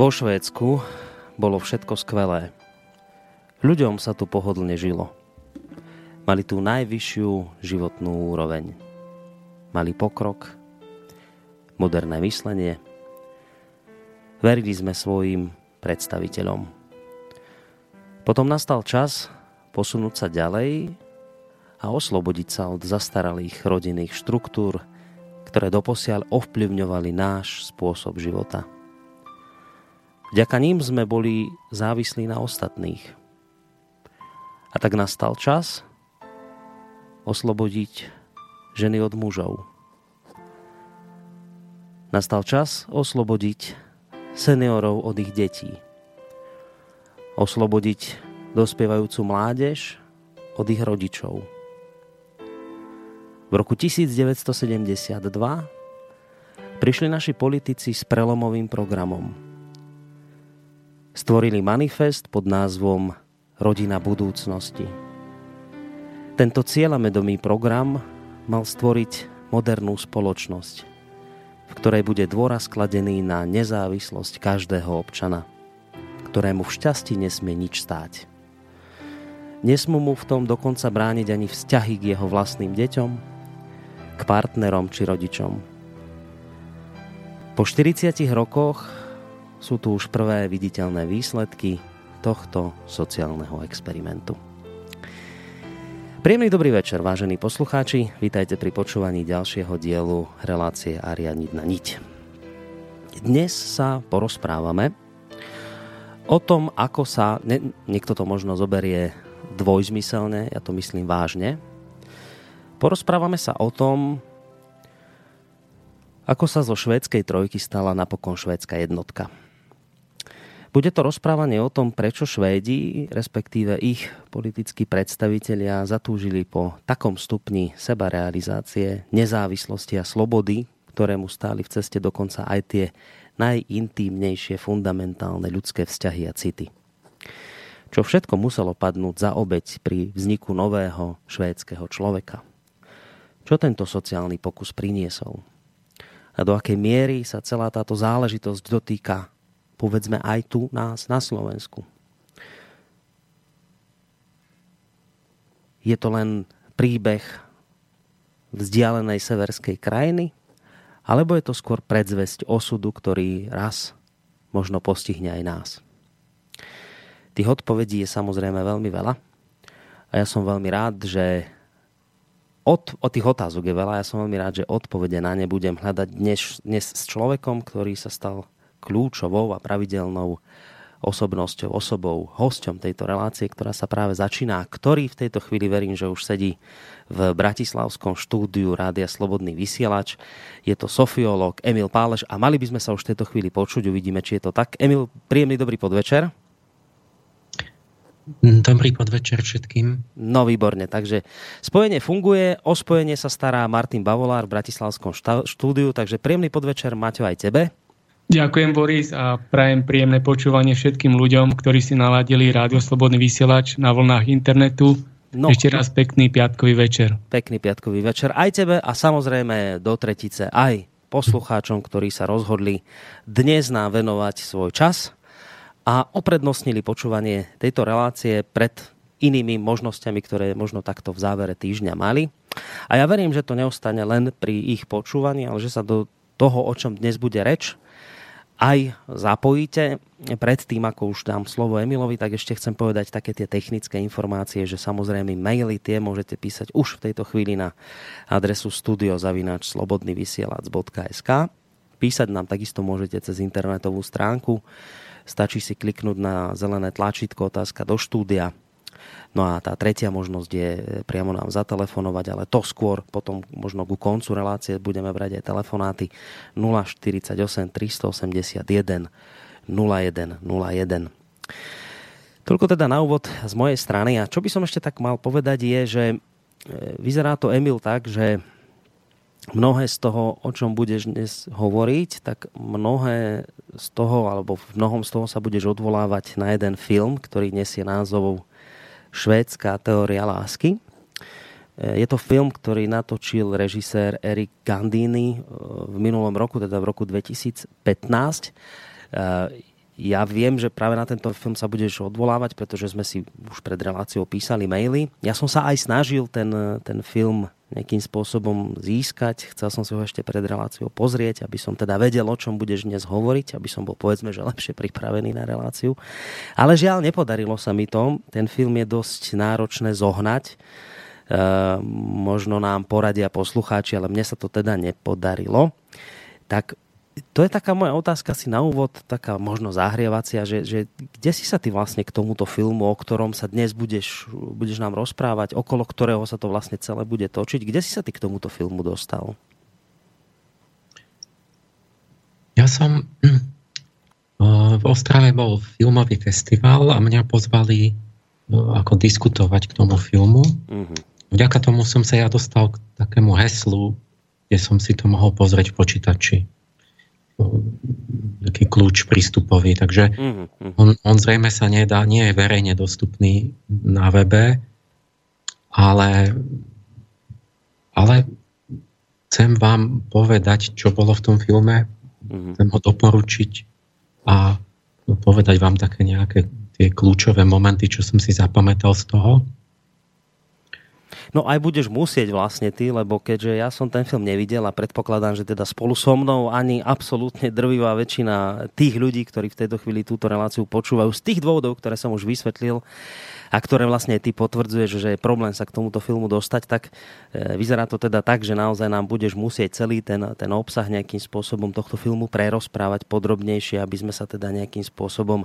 Vo Švédsku bolo všetko skvelé. Ľuďom sa tu pohodlne žilo. Mali tu najvyššiu životnú úroveň. Mali pokrok, moderné myslenie. Verili sme svojim predstaviteľom. Potom nastal čas posunúť sa ďalej a oslobodiť sa od zastaralých rodinných štruktúr, ktoré doposiaľ ovplyvňovali náš spôsob života. Vďaka ním sme boli závislí na ostatných. A tak nastal čas oslobodiť ženy od mužov. Nastal čas oslobodiť seniorov od ich detí. Oslobodiť dospievajúcu mládež od ich rodičov. V roku 1972 prišli naši politici s prelomovým programom – stvorili manifest pod názvom Rodina budúcnosti. Tento cieľamedomý program mal stvoriť modernú spoločnosť, v ktorej bude dôraz kladený na nezávislosť každého občana, ktorému v šťastí nesmie nič stáť. Nesmú mu v tom dokonca brániť ani vzťahy k jeho vlastným deťom, k partnerom či rodičom. Po 40 rokoch sú tu už prvé viditeľné výsledky tohto sociálneho experimentu. Príjemný dobrý večer, vážení poslucháči. Vítajte pri počúvaní ďalšieho dielu relácie Ariadniť na niť. Dnes sa porozprávame o tom, ako sa, ne, niekto to možno zoberie dvojzmyselne, ja to myslím vážne, porozprávame sa o tom, ako sa zo švédskej trojky stala napokon švédska jednotka. Bude to rozprávanie o tom, prečo Švédi, respektíve ich politickí predstavitelia zatúžili po takom stupni sebarealizácie, nezávislosti a slobody, ktorému stáli v ceste dokonca aj tie najintímnejšie fundamentálne ľudské vzťahy a city. Čo všetko muselo padnúť za obeď pri vzniku nového švédskeho človeka. Čo tento sociálny pokus priniesol? A do akej miery sa celá táto záležitosť dotýka povedzme aj tu nás na Slovensku. Je to len príbeh vzdialenej severskej krajiny, alebo je to skôr predzvesť osudu, ktorý raz možno postihne aj nás. Tých odpovedí je samozrejme veľmi veľa a ja som veľmi rád, že od, od tých otázok je veľa. Ja som veľmi rád, že odpovede na ne budem hľadať dnes, dnes s človekom, ktorý sa stal kľúčovou a pravidelnou osobnosťou, osobou, hosťom tejto relácie, ktorá sa práve začína, ktorý v tejto chvíli verím, že už sedí v Bratislavskom štúdiu Rádia Slobodný vysielač. Je to sofiológ Emil Páleš a mali by sme sa už v tejto chvíli počuť, uvidíme, či je to tak. Emil, príjemný dobrý podvečer. Dobrý podvečer všetkým. No výborne, takže spojenie funguje, o spojenie sa stará Martin Bavolár v Bratislavskom štúdiu, takže príjemný podvečer Maťo aj tebe. Ďakujem Boris a prajem príjemné počúvanie všetkým ľuďom, ktorí si naladili Rádio Slobodný vysielač na vlnách internetu. No, Ešte raz pekný piatkový večer. Pekný piatkový večer aj tebe a samozrejme do tretice aj poslucháčom, ktorí sa rozhodli dnes nám venovať svoj čas a oprednostnili počúvanie tejto relácie pred inými možnosťami, ktoré možno takto v závere týždňa mali. A ja verím, že to neostane len pri ich počúvaní, ale že sa do toho, o čom dnes bude reč, aj zapojíte. Pred tým, ako už dám slovo Emilovi, tak ešte chcem povedať také tie technické informácie, že samozrejme maily tie môžete písať už v tejto chvíli na adresu studiozavináčslobodnyvysielac.sk Písať nám takisto môžete cez internetovú stránku. Stačí si kliknúť na zelené tlačítko otázka do štúdia No a tá tretia možnosť je priamo nám zatelefonovať, ale to skôr potom možno ku koncu relácie budeme brať aj telefonáty 048 381 0101. Toľko teda na úvod z mojej strany. A čo by som ešte tak mal povedať je, že e, vyzerá to Emil tak, že mnohé z toho, o čom budeš dnes hovoriť, tak mnohé z toho, alebo v mnohom z toho sa budeš odvolávať na jeden film, ktorý nesie názov švédská teória lásky. Je to film, ktorý natočil režisér Erik Gandini eh, v minulom roku, teda v roku 2015. Eh, ja viem, že práve na tento film sa budeš odvolávať, pretože sme si už pred reláciou písali maily. Ja som sa aj snažil ten, ten film nejakým spôsobom získať. Chcel som si ho ešte pred reláciou pozrieť, aby som teda vedel, o čom budeš dnes hovoriť, aby som bol povedzme, že lepšie pripravený na reláciu. Ale žiaľ, nepodarilo sa mi to. Ten film je dosť náročné zohnať. E, možno nám poradia poslucháči, ale mne sa to teda nepodarilo. Tak to je taká moja otázka si na úvod, taká možno zahrievacia, že, že kde si sa ty vlastne k tomuto filmu, o ktorom sa dnes budeš, budeš nám rozprávať, okolo ktorého sa to vlastne celé bude točiť, kde si sa ty k tomuto filmu dostal? Ja som v Ostrave bol filmový festival a mňa pozvali ako diskutovať k tomu filmu. Uh-huh. Vďaka tomu som sa ja dostal k takému heslu, kde som si to mohol pozrieť v počítači taký kľúč prístupový, takže mm-hmm. on, on zrejme sa nedá, nie je verejne dostupný na webe, ale, ale chcem vám povedať, čo bolo v tom filme, mm-hmm. chcem ho doporučiť a povedať vám také nejaké tie kľúčové momenty, čo som si zapamätal z toho. No aj budeš musieť vlastne ty, lebo keďže ja som ten film nevidel a predpokladám, že teda spolu so mnou ani absolútne drvivá väčšina tých ľudí, ktorí v tejto chvíli túto reláciu počúvajú z tých dôvodov, ktoré som už vysvetlil, a ktoré vlastne ty potvrdzuješ, že je problém sa k tomuto filmu dostať, tak e, vyzerá to teda tak, že naozaj nám budeš musieť celý ten, ten obsah nejakým spôsobom tohto filmu prerozprávať podrobnejšie, aby sme sa teda nejakým spôsobom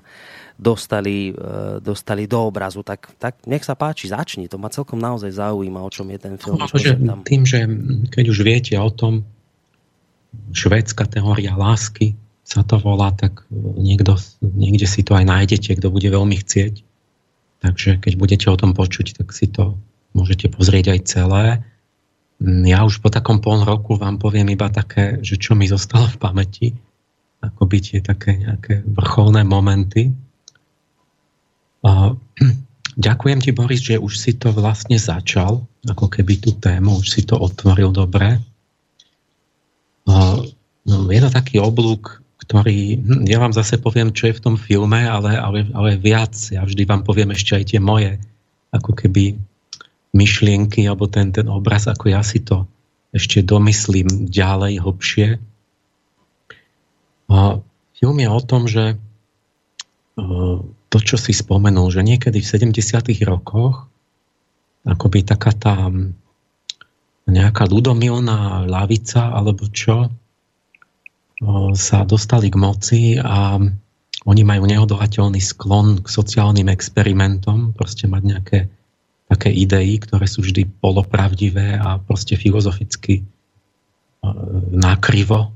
dostali, e, dostali do obrazu. Tak, tak nech sa páči, začni. To ma celkom naozaj zaujíma, o čom je ten film. No, že tam... Tým, že keď už viete o tom, švédska teória lásky sa to volá, tak niekto, niekde si to aj nájdete, kto bude veľmi chcieť. Takže keď budete o tom počuť, tak si to môžete pozrieť aj celé. Ja už po takom pol roku vám poviem iba také, že čo mi zostalo v pamäti, ako by tie také nejaké vrcholné momenty. A, ďakujem ti, Boris, že už si to vlastne začal, ako keby tú tému, už si to otvoril dobre. A, no, je to taký oblúk ktorý, hm, ja vám zase poviem, čo je v tom filme, ale, ale, ale viac. Ja vždy vám poviem ešte aj tie moje, ako keby myšlienky, alebo ten, ten obraz, ako ja si to ešte domyslím ďalej, hlbšie. A film je o tom, že e, to, čo si spomenul, že niekedy v 70. rokoch akoby taká tá nejaká ľudomilná lavica alebo čo sa dostali k moci a oni majú neodolateľný sklon k sociálnym experimentom, proste mať nejaké také idei, ktoré sú vždy polopravdivé a proste filozoficky nakrivo,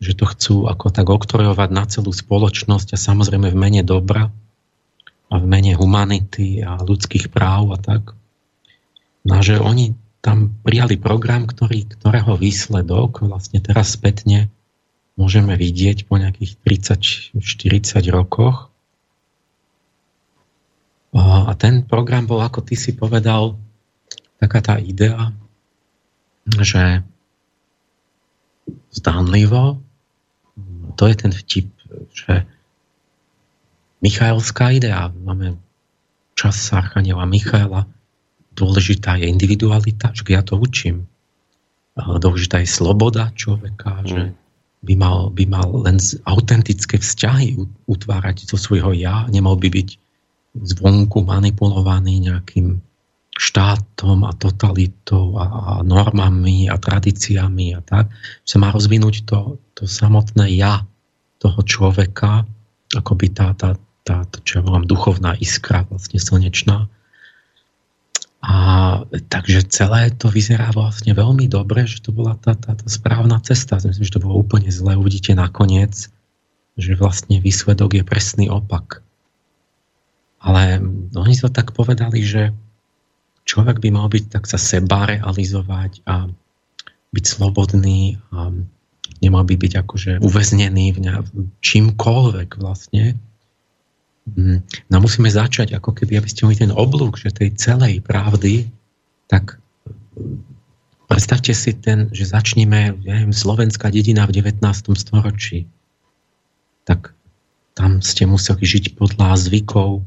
že to chcú ako tak oktrojovať na celú spoločnosť a samozrejme v mene dobra a v mene humanity a ľudských práv a tak. No že oni tam prijali program, ktorý, ktorého výsledok vlastne teraz spätne môžeme vidieť po nejakých 30-40 rokoch. A ten program bol, ako ty si povedal, taká tá idea, že zdánlivo, to je ten vtip, že Michaelská idea, máme čas Archaniela Michaela, dôležitá je individualita, že ja to učím. Dôležitá je sloboda človeka, mm. že by mal, by mal len autentické vzťahy utvárať zo svojho ja, nemal by byť zvonku manipulovaný nejakým štátom a totalitou a, a normami a tradíciami a tak, sa má rozvinúť to, to samotné ja toho človeka, akoby tá, tá, tá čo ja volám, duchovná iskra, vlastne slnečná, a takže celé to vyzerá vlastne veľmi dobre, že to bola tá, tá, tá správna cesta. Myslím, že to bolo úplne zlé. Uvidíte nakoniec, že vlastne výsledok je presný opak. Ale oni to tak povedali, že človek by mal byť tak sa seba realizovať a byť slobodný a nemal by byť akože uväznený v čímkoľvek vlastne. No musíme začať, ako keby, aby ste mali ten oblúk, že tej celej pravdy, tak mm, predstavte si ten, že začneme, ja neviem, slovenská dedina v 19. storočí. Tak tam ste museli žiť podľa zvykov,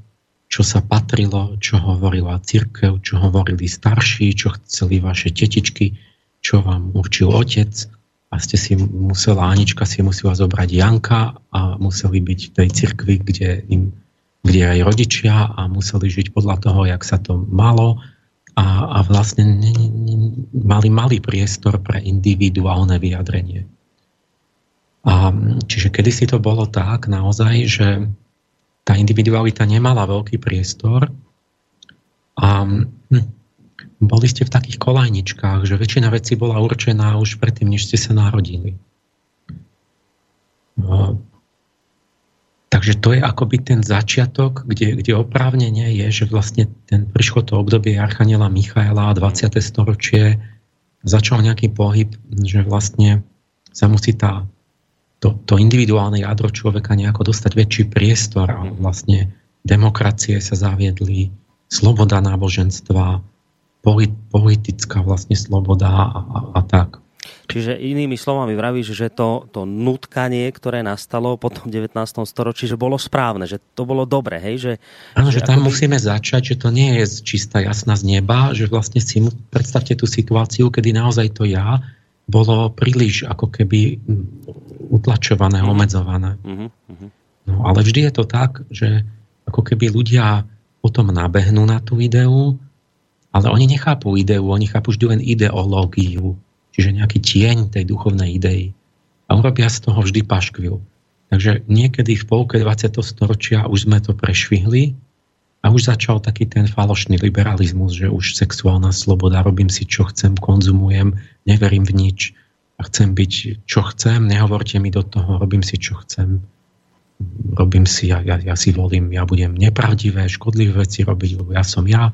čo sa patrilo, čo hovorila církev, čo hovorili starší, čo chceli vaše tetičky, čo vám určil otec a ste si musela, Anička si musela zobrať Janka a museli byť v tej cirkvi, kde im kde aj rodičia a museli žiť podľa toho, jak sa to malo a, a vlastne ne, ne, mali malý priestor pre individuálne vyjadrenie. A, čiže kedysi to bolo tak naozaj, že tá individualita nemala veľký priestor a hm, boli ste v takých kolajničkách, že väčšina vecí bola určená už predtým, než ste sa narodili. Takže to je akoby ten začiatok, kde, kde oprávnenie je, že vlastne ten prišlo to obdobie Archaniela Michaela 20. storočie, začal nejaký pohyb, že vlastne sa musí tá, to, to individuálne jadro človeka nejako dostať väčší priestor a vlastne demokracie sa zaviedli, sloboda náboženstva, politická vlastne sloboda a, a, a tak. Čiže inými slovami vravíš, že to, to nutkanie, ktoré nastalo po tom 19. storočí, že bolo správne, že to bolo dobre, hej? Že, Áno, že, že tam akoby... musíme začať, že to nie je čistá jasná z neba, že vlastne si predstavte tú situáciu, kedy naozaj to ja bolo príliš ako keby utlačované, mm-hmm. omedzované. Mm-hmm. No ale vždy je to tak, že ako keby ľudia potom nabehnú na tú ideu, ale oni nechápu ideu, oni chápu vždy len ideológiu čiže nejaký tieň tej duchovnej idei. A urobia z toho vždy paškvil. Takže niekedy v polke 20. storočia už sme to prešvihli a už začal taký ten falošný liberalizmus, že už sexuálna sloboda, robím si čo chcem, konzumujem, neverím v nič a chcem byť čo chcem, nehovorte mi do toho, robím si čo chcem, robím si, ja, ja, ja si volím, ja budem nepravdivé, škodlivé veci robiť, lebo ja som ja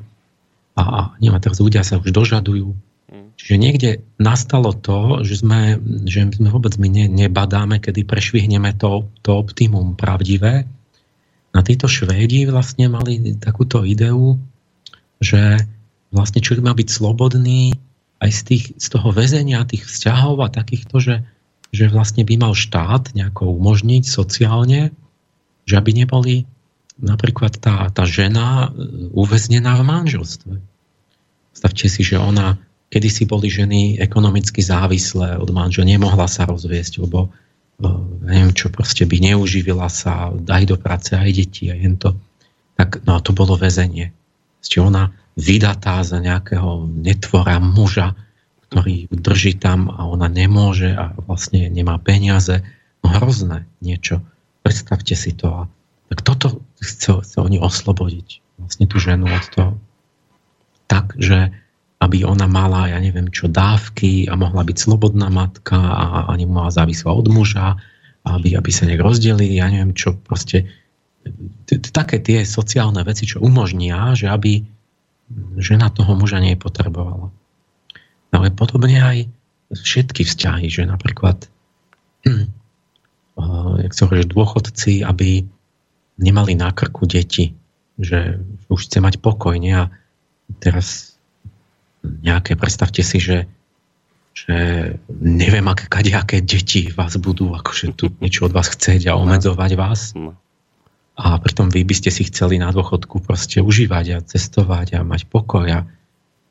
a, a neviem, teraz ľudia sa už dožadujú Čiže niekde nastalo to, že sme, že sme vôbec my ne, nebadáme, kedy prešvihneme to, to optimum pravdivé. Na títo Švédi vlastne mali takúto ideu, že vlastne človek má byť slobodný aj z, tých, z toho väzenia, tých vzťahov a takýchto, že, že vlastne by mal štát nejako umožniť sociálne, že aby neboli napríklad tá, tá žena uväznená v manželstve. Stavte si, že ona kedysi boli ženy ekonomicky závislé od manžela, nemohla sa rozviesť, lebo e, neviem čo, proste by neuživila sa, aj do práce, aj deti, aj to. Tak, no a to bolo väzenie. Čiže ona vydatá za nejakého netvora muža, ktorý drží tam a ona nemôže a vlastne nemá peniaze. No hrozné niečo. Predstavte si to. A tak toto chce, chce oni oslobodiť vlastne tú ženu od toho. Tak, že aby ona mala, ja neviem čo, dávky a mohla byť slobodná matka a ani mala závislá od muža, aby, aby sa nejak rozdelili, ja neviem čo, proste také tie sociálne veci, čo umožnia, že aby žena toho muža nepotrebovala. Ale podobne aj všetky vzťahy, že napríklad hm, jak sa hovorí, dôchodci, aby nemali na krku deti, že už chce mať pokoj. Nie? A teraz nejaké, predstavte si, že, že neviem, aké kadejaké deti vás budú akože tu niečo od vás chcieť a obmedzovať vás. No. A pritom vy by ste si chceli na dôchodku proste užívať a cestovať a mať pokoj a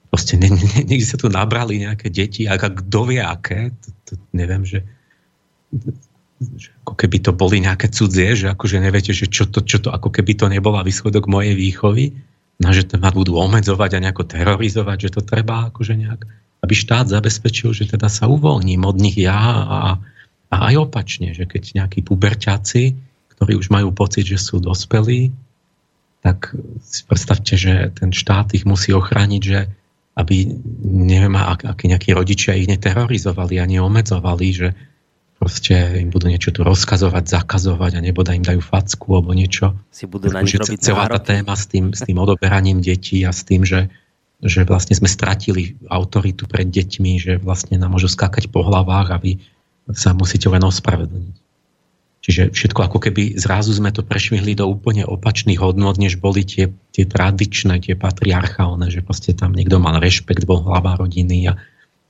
proste ne, ne, niekde sa tu nabrali nejaké deti a kto vie aké, to, to neviem, že, že ako keby to boli nejaké cudzie, že akože neviete, že čo to, čo to, ako keby to nebola výsledok mojej výchovy, no, že ma budú omedzovať a nejako terorizovať, že to treba akože nejak, aby štát zabezpečil, že teda sa uvoľním od nich ja a, a aj opačne, že keď nejakí puberťáci ktorí už majú pocit, že sú dospelí, tak si predstavte, že ten štát ich musí ochrániť, že aby neviem, ak, akí nejakí rodičia ich neterorizovali a neomedzovali, že proste im budú niečo tu rozkazovať, zakazovať a neboda im dajú facku alebo niečo. Si budú na nich robiť Celá tá téma s tým, s tým odoberaním detí a s tým, že, že vlastne sme stratili autoritu pred deťmi, že vlastne nám môžu skákať po hlavách a vy sa musíte len ospravedlniť. Čiže všetko ako keby zrazu sme to prešvihli do úplne opačných hodnot, než boli tie, tie tradičné, tie patriarchálne, že proste tam niekto mal rešpekt, bol hlava rodiny a,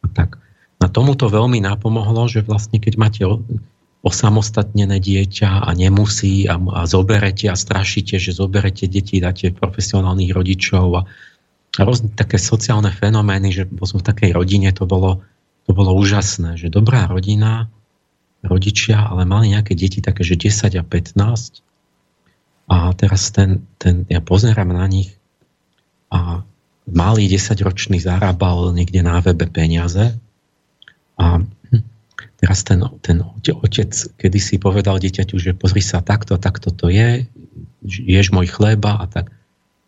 a tak. Na tomu to veľmi napomohlo, že vlastne keď máte osamostatnené dieťa a nemusí a, a zoberete a strašíte, že zoberete deti, dáte profesionálnych rodičov a, a rôzne také sociálne fenomény, že som v takej rodine, to bolo, to bolo úžasné, že dobrá rodina rodičia, ale mali nejaké deti také, že 10 a 15. A teraz ten, ten ja pozerám na nich a malý 10-ročný zarábal niekde na webe peniaze a teraz ten, ten otec kedy si povedal dieťaťu, že pozri sa, takto, takto to je, ješ môj chleba a tak.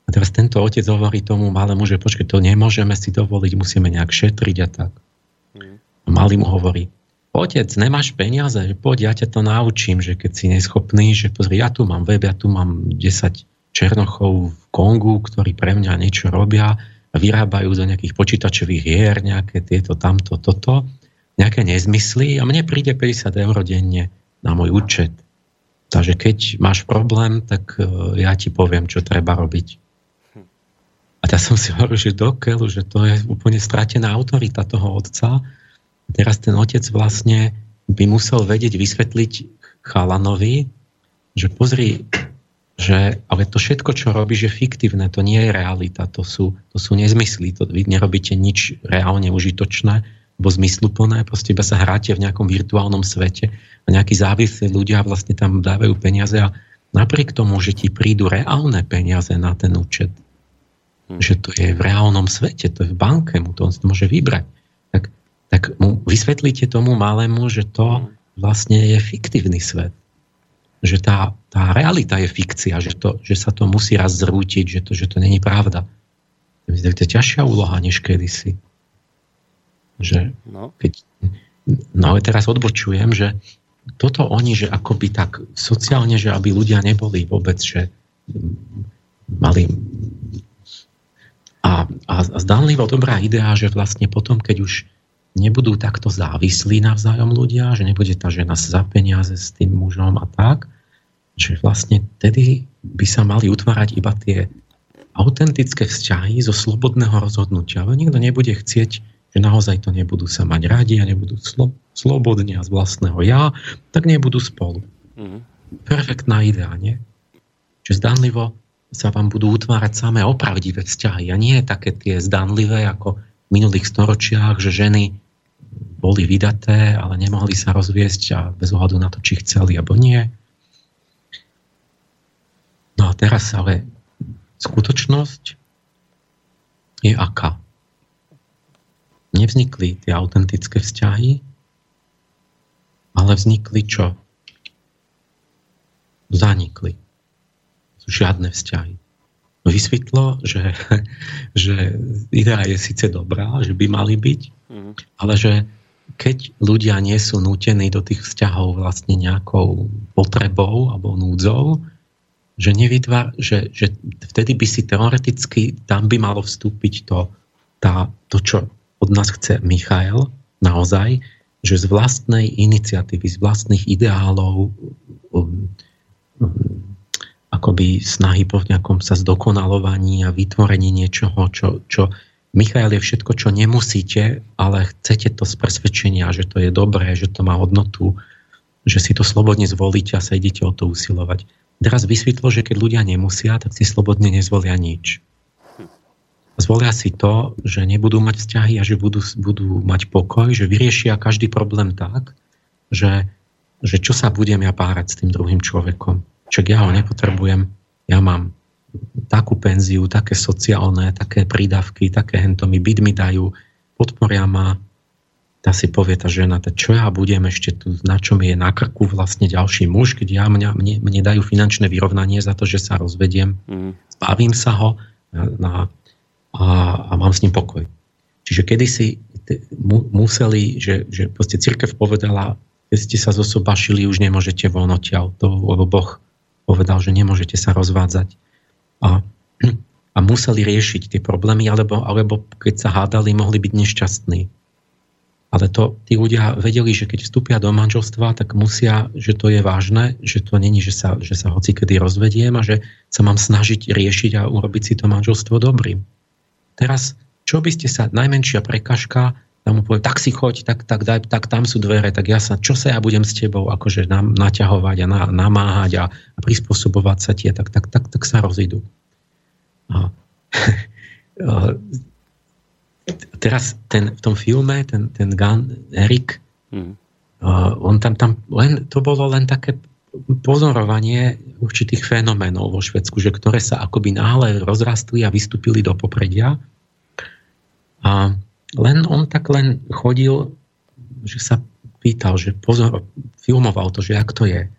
A teraz tento otec hovorí tomu malému, že počkej, to nemôžeme si dovoliť, musíme nejak šetriť a tak. A malý mu hovorí, otec, nemáš peniaze, poď, ja ťa to naučím, že keď si neschopný, že pozri, ja tu mám web, ja tu mám 10 černochov v Kongu, ktorí pre mňa niečo robia vyrábajú do nejakých počítačových hier, nejaké tieto, tamto, toto, nejaké nezmysly a mne príde 50 eur denne na môj účet. Takže keď máš problém, tak e, ja ti poviem, čo treba robiť. A ja som si hovoril, že dokeľu, že to je úplne stratená autorita toho otca, teraz ten otec vlastne by musel vedieť vysvetliť chalanovi, že pozri, že ale to všetko, čo robíš, je fiktívne, to nie je realita, to sú, to sú nezmysly, to, vy nerobíte nič reálne užitočné, alebo zmysluplné, proste iba sa hráte v nejakom virtuálnom svete a nejakí závislí ľudia vlastne tam dávajú peniaze a napriek tomu, že ti prídu reálne peniaze na ten účet, hm. že to je v reálnom svete, to je v banke, mu to on si to môže vybrať, tak tak mu vysvetlíte tomu malému, že to vlastne je fiktívny svet. Že tá, tá realita je fikcia, že, to, že sa to musí raz zrútiť, že to, že to není pravda. To je ťažšia úloha, než kedysi. Že no. Keď, no ale teraz odbočujem, že toto oni, že akoby tak sociálne, že aby ľudia neboli vôbec, že mali a, a zdanlivo dobrá idea, že vlastne potom, keď už nebudú takto závislí navzájom ľudia, že nebude tá žena za peniaze s tým mužom a tak, že vlastne tedy by sa mali utvárať iba tie autentické vzťahy zo slobodného rozhodnutia. Ale nikto nebude chcieť, že naozaj to nebudú sa mať radi a nebudú slo- slobodne a z vlastného ja, tak nebudú spolu. Mm-hmm. Perfektná idea, nie? Že zdanlivo sa vám budú utvárať samé opravdivé vzťahy a nie také tie zdanlivé ako v minulých storočiach, že ženy boli vydaté, ale nemohli sa rozviesť a bez ohľadu na to, či chceli alebo nie. No a teraz ale skutočnosť je aká? Nevznikli tie autentické vzťahy, ale vznikli čo? Zanikli. Sú žiadne vzťahy. Vysvetlo, že, že idea je síce dobrá, že by mali byť, mm. ale že keď ľudia nie sú nútení do tých vzťahov vlastne nejakou potrebou alebo núdzou, že, nevytvár, že, že vtedy by si teoreticky tam by malo vstúpiť to, tá, to, čo od nás chce Michael naozaj, že z vlastnej iniciatívy, z vlastných ideálov um, um, akoby snahy po nejakom sa zdokonalovaní a vytvorení niečoho, čo, čo Michael je všetko, čo nemusíte, ale chcete to z presvedčenia, že to je dobré, že to má hodnotu, že si to slobodne zvolíte a sa idete o to usilovať. Teraz vysvetlo, že keď ľudia nemusia, tak si slobodne nezvolia nič. Zvolia si to, že nebudú mať vzťahy a že budú, budú mať pokoj, že vyriešia každý problém tak, že, že čo sa budem ja párať s tým druhým človekom. Čak ja ho nepotrebujem, ja mám takú penziu, také sociálne, také prídavky, také hento mi byt mi dajú, podporia ma, tá si povie tá žena, tá čo ja budem ešte tu, na čo mi je na krku vlastne ďalší muž, keď ja, mňa, mne, mne dajú finančné vyrovnanie za to, že sa rozvediem, mm. zbavím sa ho na, a, a mám s ním pokoj. Čiže kedysi mu, museli, že, že proste církev povedala, keď ste sa zosobašili, už nemôžete von odtiaľ, lebo Boh povedal, že nemôžete sa rozvádzať a, a museli riešiť tie problémy, alebo, alebo keď sa hádali, mohli byť nešťastní. Ale to tí ľudia vedeli, že keď vstúpia do manželstva, tak musia, že to je vážne, že to není, že sa, že sa hoci kedy rozvediem a že sa mám snažiť riešiť a urobiť si to manželstvo dobrým. Teraz, čo by ste sa, najmenšia prekažka, tam mu poviem, tak si choď, tak, tak, daj, tak tam sú dvere, tak ja sa, čo sa ja budem s tebou akože na, naťahovať a na, namáhať a, a prispôsobovať sa tie, tak, tak, tak, tak sa rozídu. A, teraz ten, v tom filme, ten, ten Gun, Erik, hmm. on tam, tam len, to bolo len také pozorovanie určitých fenoménov vo Švedsku, že ktoré sa akoby náhle rozrastli a vystúpili do popredia. A len on tak len chodil, že sa pýtal, že pozor, filmoval to, že jak to je.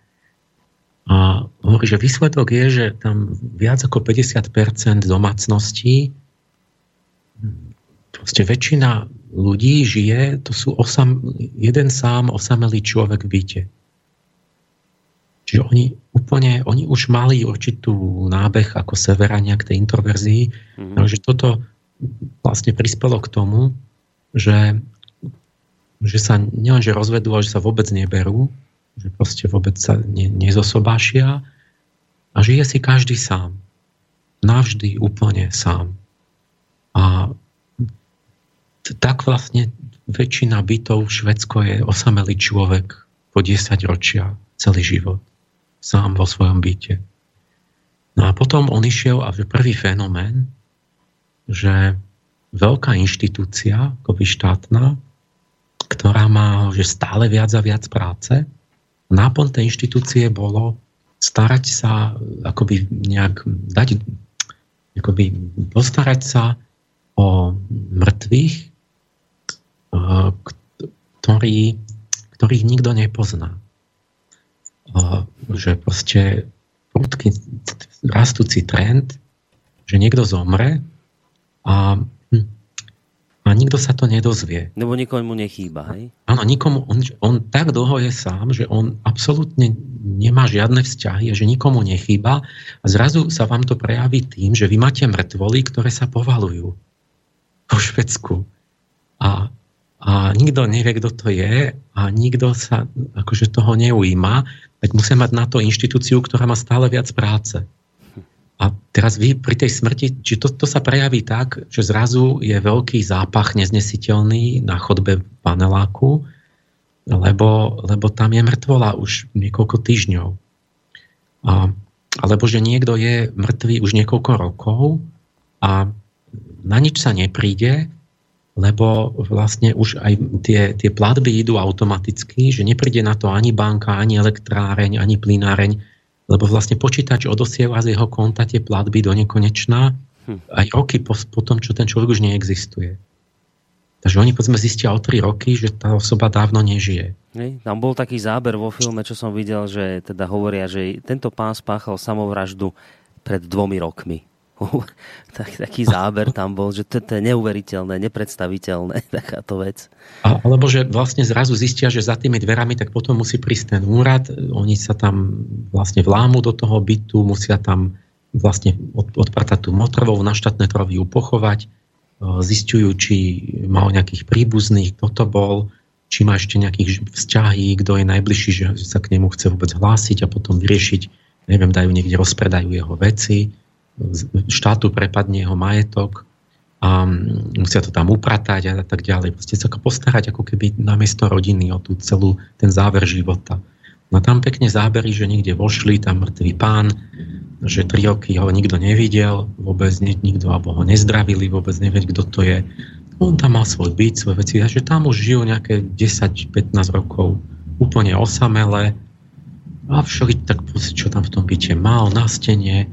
A hovorí, že výsledok je, že tam viac ako 50% domácností, proste väčšina ľudí žije, to sú osam, jeden sám osamelý človek v byte. Čiže oni úplne, oni už mali určitú nábeh ako severania k tej introverzii, mm-hmm. takže toto vlastne prispelo k tomu, že, že sa nielenže rozvedú, ale že sa vôbec neberú, že proste vôbec sa ne, nezosobášia a žije si každý sám. Navždy úplne sám. A tak vlastne väčšina bytov v Švedsko je osamelý človek po 10 ročia celý život. Sám vo svojom byte. No a potom on išiel a prvý fenomén, že veľká inštitúcia, akoby štátna, ktorá má že stále viac a viac práce. Náplň tej inštitúcie bolo starať sa, akoby nejak dať, akoby postarať sa o mŕtvych, ktorí, ktorých nikto nepozná. Že proste prudký rastúci trend, že niekto zomre a a nikto sa to nedozvie. Lebo nikomu nechýba, hej? Áno, nikomu, on, on tak dlho je sám, že on absolútne nemá žiadne vzťahy že nikomu nechýba a zrazu sa vám to prejaví tým, že vy máte mŕtvoly, ktoré sa povalujú po Švedsku. A, a nikto nevie, kto to je a nikto sa akože toho neujíma, tak musí mať na to inštitúciu, ktorá má stále viac práce. A teraz vy pri tej smrti, či to, to sa prejaví tak, že zrazu je veľký zápach neznesiteľný na chodbe paneláku, lebo, lebo tam je mŕtvola už niekoľko týždňov. A, alebo že niekto je mŕtvý už niekoľko rokov a na nič sa nepríde, lebo vlastne už aj tie, tie platby idú automaticky, že nepríde na to ani banka, ani elektráreň, ani plynáreň, lebo vlastne počítač odosiela z jeho konta tie platby do nekonečná hm. aj roky po, po tom, čo ten človek už neexistuje. Takže oni povedzme zistia o 3 roky, že tá osoba dávno nežije. Nej, tam bol taký záber vo filme, čo som videl, že teda hovoria, že tento pán spáchal samovraždu pred dvomi rokmi. Tak, taký záber tam bol, že to, to je neuveriteľné, nepredstaviteľné, takáto vec. A, alebo že vlastne zrazu zistia, že za tými dverami, tak potom musí prísť ten úrad, oni sa tam vlastne vlámu do toho bytu, musia tam vlastne od, odpratať tú motrovou, na štátne ju pochovať, zistujú, či mal nejakých príbuzných, kto to bol, či má ešte nejakých vzťahy, kto je najbližší, že sa k nemu chce vôbec hlásiť a potom vyriešiť, neviem, dajú niekde, rozpredajú jeho veci, štátu prepadne jeho majetok a musia to tam upratať a tak ďalej. Proste sa postarať ako keby namiesto rodiny o tú celú, ten záver života. No tam pekne zábery, že niekde vošli, tam mŕtvý pán, že tri roky ho nikto nevidel, vôbec nikto, alebo ho nezdravili, vôbec nevie, kto to je. On tam mal svoj byt, svoje veci, a že tam už žijú nejaké 10-15 rokov úplne osamele. A všeli tak čo tam v tom byte mal na stene,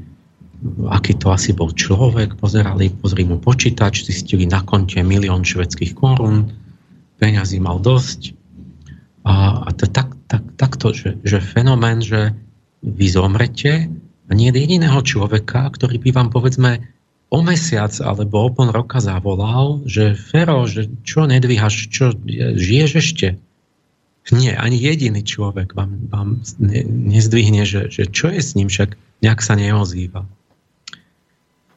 aký to asi bol človek, pozerali, pozri mu počítač, zistili na konte milión švedských korún, peňazí mal dosť. A, a to tak, tak, takto, že, že fenomén, že vy zomrete a nie jediného človeka, ktorý by vám povedzme o mesiac alebo o pol roka zavolal, že Fero, že čo nedvíhaš, čo žiješ ešte? Nie, ani jediný človek vám, vám ne, nezdvihne, že, že čo je s ním, však nejak sa neozýva.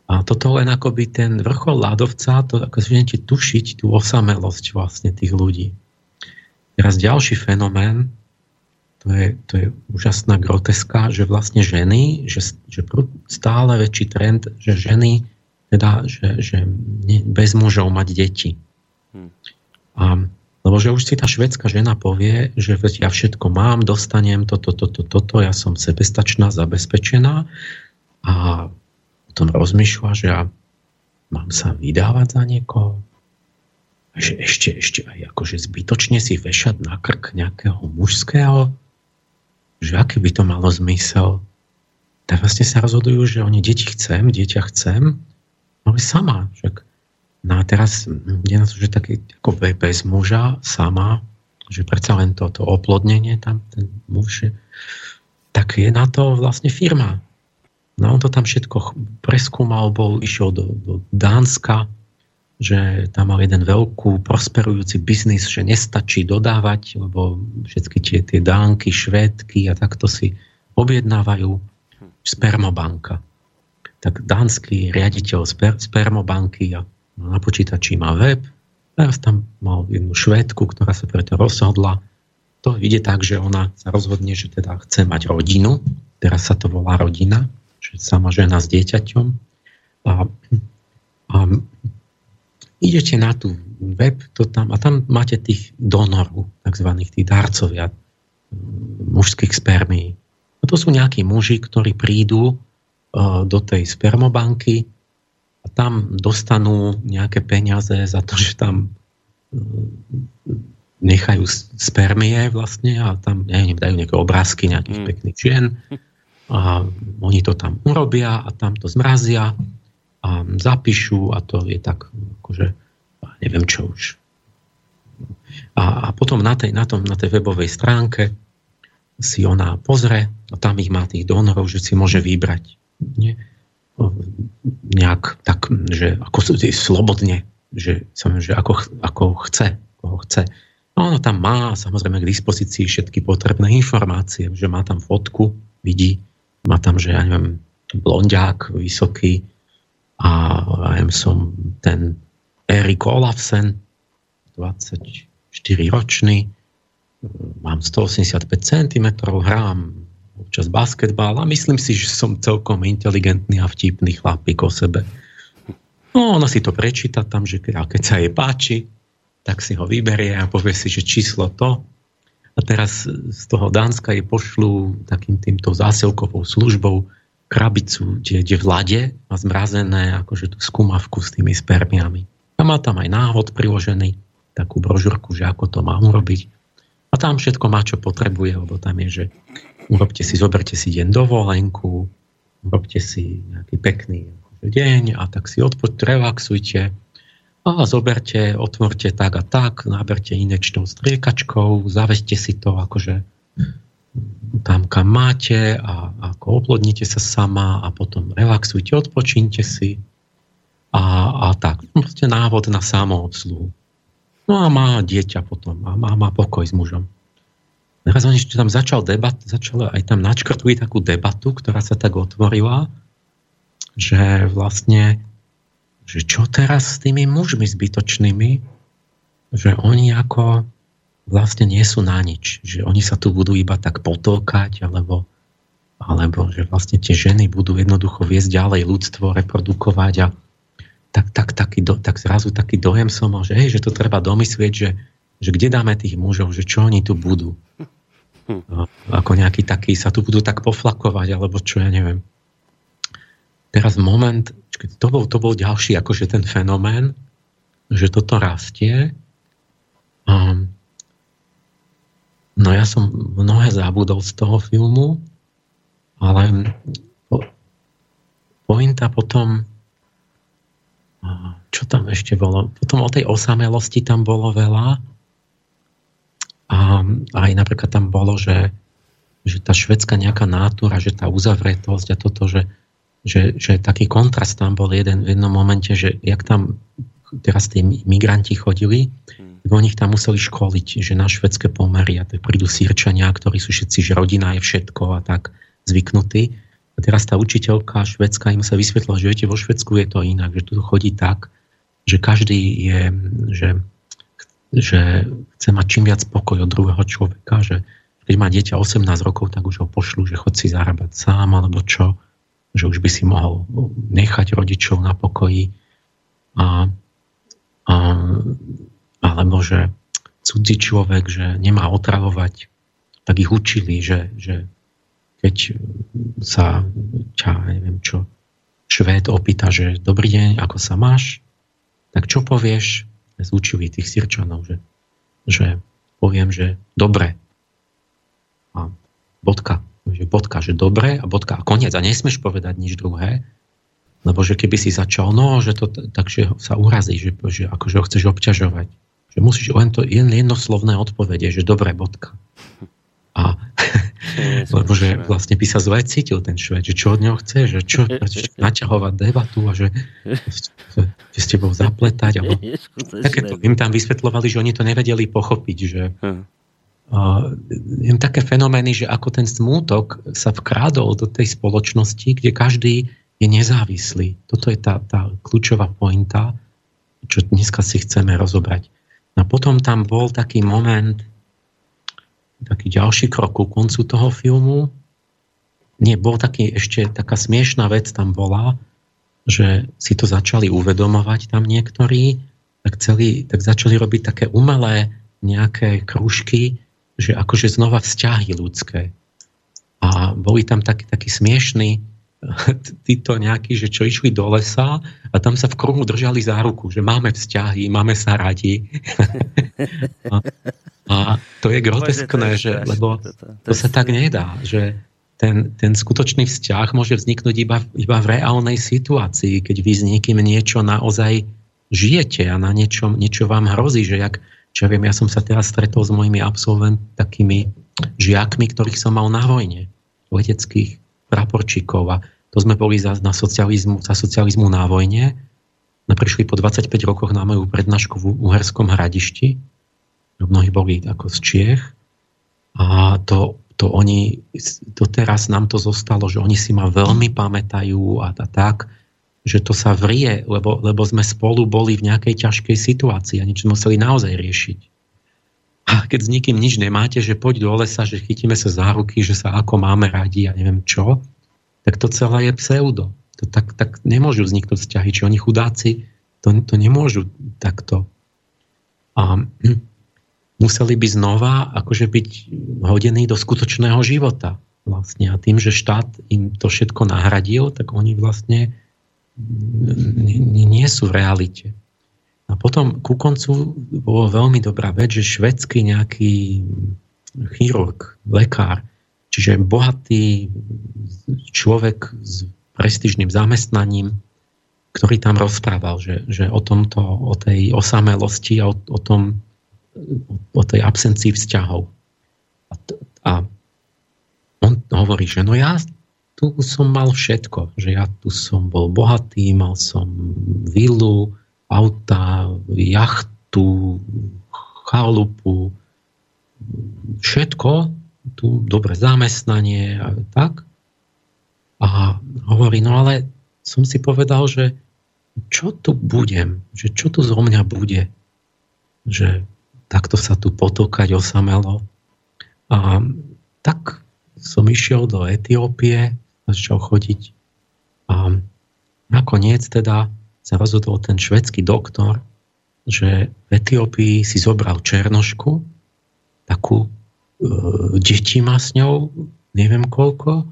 A toto len akoby ten vrchol ľadovca, to ako si tušiť tú osamelosť vlastne tých ľudí. Teraz ďalší fenomén, to je, to je úžasná groteska, že vlastne ženy, že, že stále väčší trend, že ženy teda, že, že ne, bez mužov mať deti. Hmm. A, lebo že už si tá švedská žena povie, že ja všetko mám, dostanem toto, toto, toto, to, ja som sebestačná, zabezpečená a potom rozmýšľa, že ja mám sa vydávať za niekoho, že ešte, ešte aj akože zbytočne si vešať na krk nejakého mužského, že aký by to malo zmysel, tak vlastne sa rozhodujú, že oni deti chcem, dieťa chcem, ale sama. Však. No a teraz je na to, že taký ako bez muža, sama, že predsa len to, to oplodnenie tam, ten muž, tak je na to vlastne firma. No on to tam všetko preskúmal, bol, išiel do, do Dánska, že tam mal jeden veľkú prosperujúci biznis, že nestačí dodávať, lebo všetky tie, tie dánky, švédky a takto si objednávajú spermobanka. Tak dánsky riaditeľ sper, spermobanky a na počítači má web, teraz tam mal jednu švédku, ktorá sa preto rozhodla. To ide tak, že ona sa rozhodne, že teda chce mať rodinu, teraz sa to volá rodina, že sama žena s dieťaťom. A, a idete na tú web to tam, a tam máte tých donorov, takzvaných tých darcovia mužských spermí. A to sú nejakí muži, ktorí prídu uh, do tej spermobanky a tam dostanú nejaké peniaze za to, že tam uh, nechajú spermie vlastne a tam, neviem, dajú nejaké obrázky nejakých mm. pekných žien a oni to tam urobia a tam to zmrazia a zapíšu a to je tak akože neviem čo už. A, a potom na tej, na, tom, na tej webovej stránke si ona pozrie a tam ich má tých donorov, že si môže vybrať. Nie? Nejak tak, že ako slobodne, že, že ako, ako chce, koho chce. A ona tam má samozrejme k dispozícii všetky potrebné informácie, že má tam fotku, vidí, má tam, že ja neviem, blondiák, vysoký, a ja som ten Erik Olafsen, 24 ročný, mám 185 cm, hrám občas basketbal a myslím si, že som celkom inteligentný a vtipný chlapík o sebe. No, ona si to prečíta tam, že keď sa jej páči, tak si ho vyberie a povie si, že číslo to. A teraz z toho Dánska jej pošlu takým týmto zásilkovou službou krabicu, kde, kde v lade má zmrazené akože tú skúmavku s tými spermiami. A má tam aj náhod priložený, takú brožurku, že ako to má urobiť. A tam všetko má, čo potrebuje, lebo tam je, že urobte si, zoberte si deň dovolenku, urobte si nejaký pekný akože deň a tak si odpoď, relaxujte. A zoberte, otvorte tak a tak, náberte inečnou striekačkou, zaveďte si to akože tam, kam máte a ako oplodnite sa sama a potom relaxujte, odpočíňte si a, a tak. Proste návod na samoobsluhu. No a má dieťa potom a má, má pokoj s mužom. Teraz oni tam začal debat, začal aj tam načkrtli takú debatu, ktorá sa tak otvorila, že vlastne že čo teraz s tými mužmi zbytočnými, že oni ako vlastne nie sú na nič, že oni sa tu budú iba tak potolkať, alebo, alebo že vlastne tie ženy budú jednoducho viesť ďalej ľudstvo, reprodukovať a tak, tak, taký do, tak zrazu taký dojem som mal, že, hej, že to treba domyslieť, že, že kde dáme tých mužov, že čo oni tu budú. Hm. Ako nejaký taký, sa tu budú tak poflakovať, alebo čo, ja neviem. Teraz moment, to bol, to bol ďalší akože ten fenomén, že toto rastie. Um, no ja som mnohé zabudol z toho filmu, ale pointa potom čo tam ešte bolo? Potom o tej osamelosti tam bolo veľa. A aj napríklad tam bolo, že, že tá švedská nejaká nátura, že tá uzavretosť a toto, že že, že taký kontrast tam bol jeden v jednom momente, že jak tam teraz tí migranti chodili, hmm. oni ich tam museli školiť, že na švedské pomery a prídu sírčania, ktorí sú všetci, že rodina je všetko a tak zvyknutí. A teraz tá učiteľka švedská im sa vysvetla, že viete, vo Švedsku je to inak, že tu chodí tak, že každý je, že, že chce mať čím viac pokoj od druhého človeka, že keď má dieťa 18 rokov, tak už ho pošlu, že chod si zarábať sám, alebo čo že už by si mohol nechať rodičov na pokoji a, a, alebo že cudzí človek, že nemá otravovať, tak ich učili, že, že keď sa ťa, neviem čo, švéd opýta, že dobrý deň, ako sa máš, tak čo povieš? Zúčili tých sirčanov, že, že poviem, že dobre. A bodka že bodka, že dobre a bodka a koniec a nesmeš povedať nič druhé, lebo že keby si začal, no, že to, takže sa urazí, že, že akože ho chceš obťažovať. Že musíš len to jen, jednoslovné odpovede, že dobre, bodka. A lebo že vlastne by sa zle cítil ten šved, že čo od neho chce, že čo, naťahovať debatu a že, že s tebou zapletať. Alebo, takéto im tam vysvetlovali, že oni to nevedeli pochopiť, že, je také fenomény, že ako ten smútok sa vkrádol do tej spoločnosti, kde každý je nezávislý. Toto je tá, tá kľúčová pointa, čo dneska si chceme rozobrať. A potom tam bol taký moment, taký ďalší krok ku koncu toho filmu. Nie, bol taký ešte taká smiešná vec tam bola, že si to začali uvedomovať tam niektorí, tak, celý, tak začali robiť také umelé nejaké kružky, že akože znova vzťahy ľudské. A boli tam takí, takí smiešní títo nejakí, že čo išli do lesa a tam sa v kruhu držali za ruku, že máme vzťahy, máme sa radi. a, a to je groteskné, že, lebo to sa tak nedá, že ten, ten skutočný vzťah môže vzniknúť iba, iba v reálnej situácii, keď vy s niekým niečo naozaj žijete a na niečom, niečo vám hrozí, že jak čo ja viem, ja som sa teraz stretol s mojimi absolvent, takými žiakmi, ktorých som mal na vojne, leteckých praporčíkov a to sme boli za, na socializmu, za socializmu na vojne. No prišli po 25 rokoch na moju prednášku v Uherskom hradišti. Mnohí boli ako z Čiech. A to, to oni, doteraz nám to zostalo, že oni si ma veľmi pamätajú a, a tak že to sa vrie, lebo, lebo sme spolu boli v nejakej ťažkej situácii a niečo museli naozaj riešiť. A keď s nikým nič nemáte, že poď do lesa, že chytíme sa za ruky, že sa ako máme radi a neviem čo, tak to celé je pseudo. To tak, tak nemôžu vzniknúť vzťahy. Či oni chudáci to, to nemôžu takto. A museli by znova akože byť hodení do skutočného života. Vlastne. A tým, že štát im to všetko nahradil, tak oni vlastne nie, sú v realite. A potom ku koncu bolo veľmi dobrá vec, že švedský nejaký chirurg, lekár, čiže bohatý človek s prestižným zamestnaním, ktorý tam rozprával, že, že o tomto, o tej osamelosti a o, o tom, o tej absencii vzťahov. A, a on hovorí, že no ja tu som mal všetko, že ja tu som bol bohatý, mal som vilu, auta, jachtu, chalupu, všetko, tu dobre zamestnanie a tak. A hovorí, no ale som si povedal, že čo tu budem, že čo tu zo mňa bude, že takto sa tu potokať osamelo. A tak som išiel do Etiópie, začal chodiť. A nakoniec teda sa rozhodol ten švedský doktor, že v Etiópii si zobral černošku, takú e, deti má s ňou, neviem koľko.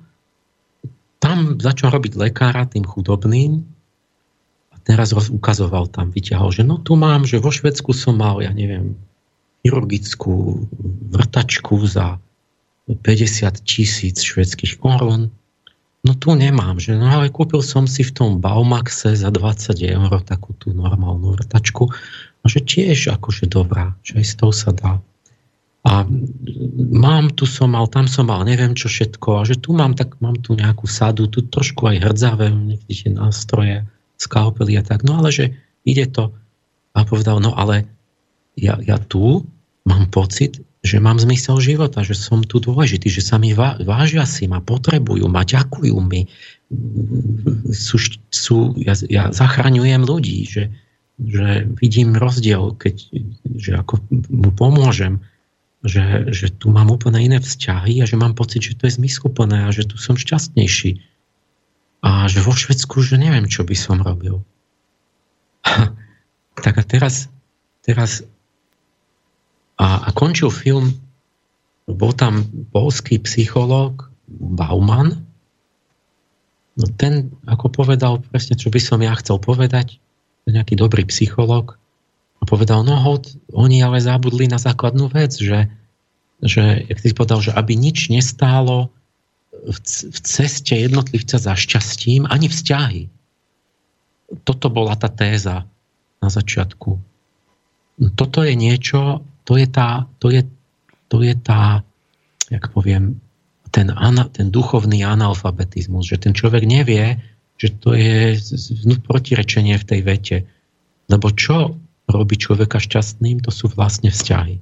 Tam začal robiť lekára tým chudobným a teraz ukazoval tam, vyťahol, že no tu mám, že vo Švedsku som mal, ja neviem, chirurgickú vrtačku za 50 tisíc švedských korún no tu nemám, že no ale kúpil som si v tom Baumaxe za 20 eur takú tú normálnu vrtačku, no že tiež akože dobrá, že aj s tou sa dá. A mám, tu som mal, tam som mal, neviem čo všetko, a že tu mám, tak mám tu nejakú sadu, tu trošku aj hrdzavé, niekde tie nástroje, skalpely a tak, no ale že ide to. A povedal, no ale ja, ja tu mám pocit, že mám zmysel života, že som tu dôležitý, že sa mi vážia si ma, potrebujú ma, ďakujú mi. Sú, sú, ja, ja zachraňujem ľudí, že, že vidím rozdiel, keď, že ako mu pomôžem, že, že tu mám úplne iné vzťahy a že mám pocit, že to je zmysluplné a že tu som šťastnejší. A že vo Švedsku, že neviem, čo by som robil. tak a teraz, teraz a, a končil film, bol tam polský psychológ Bauman, no ten, ako povedal presne, čo by som ja chcel povedať, nejaký dobrý psychológ, a povedal, no hod, oni ale zabudli na základnú vec, že, že jak si povedal, že aby nič nestálo v, v ceste jednotlivca za šťastím, ani vzťahy. Toto bola tá téza na začiatku. Toto je niečo, to je tá, to je, to je tá jak poviem, ten, ana, ten duchovný analfabetizmus, že ten človek nevie, že to je protirečenie v tej vete. Lebo čo robí človeka šťastným, to sú vlastne vzťahy.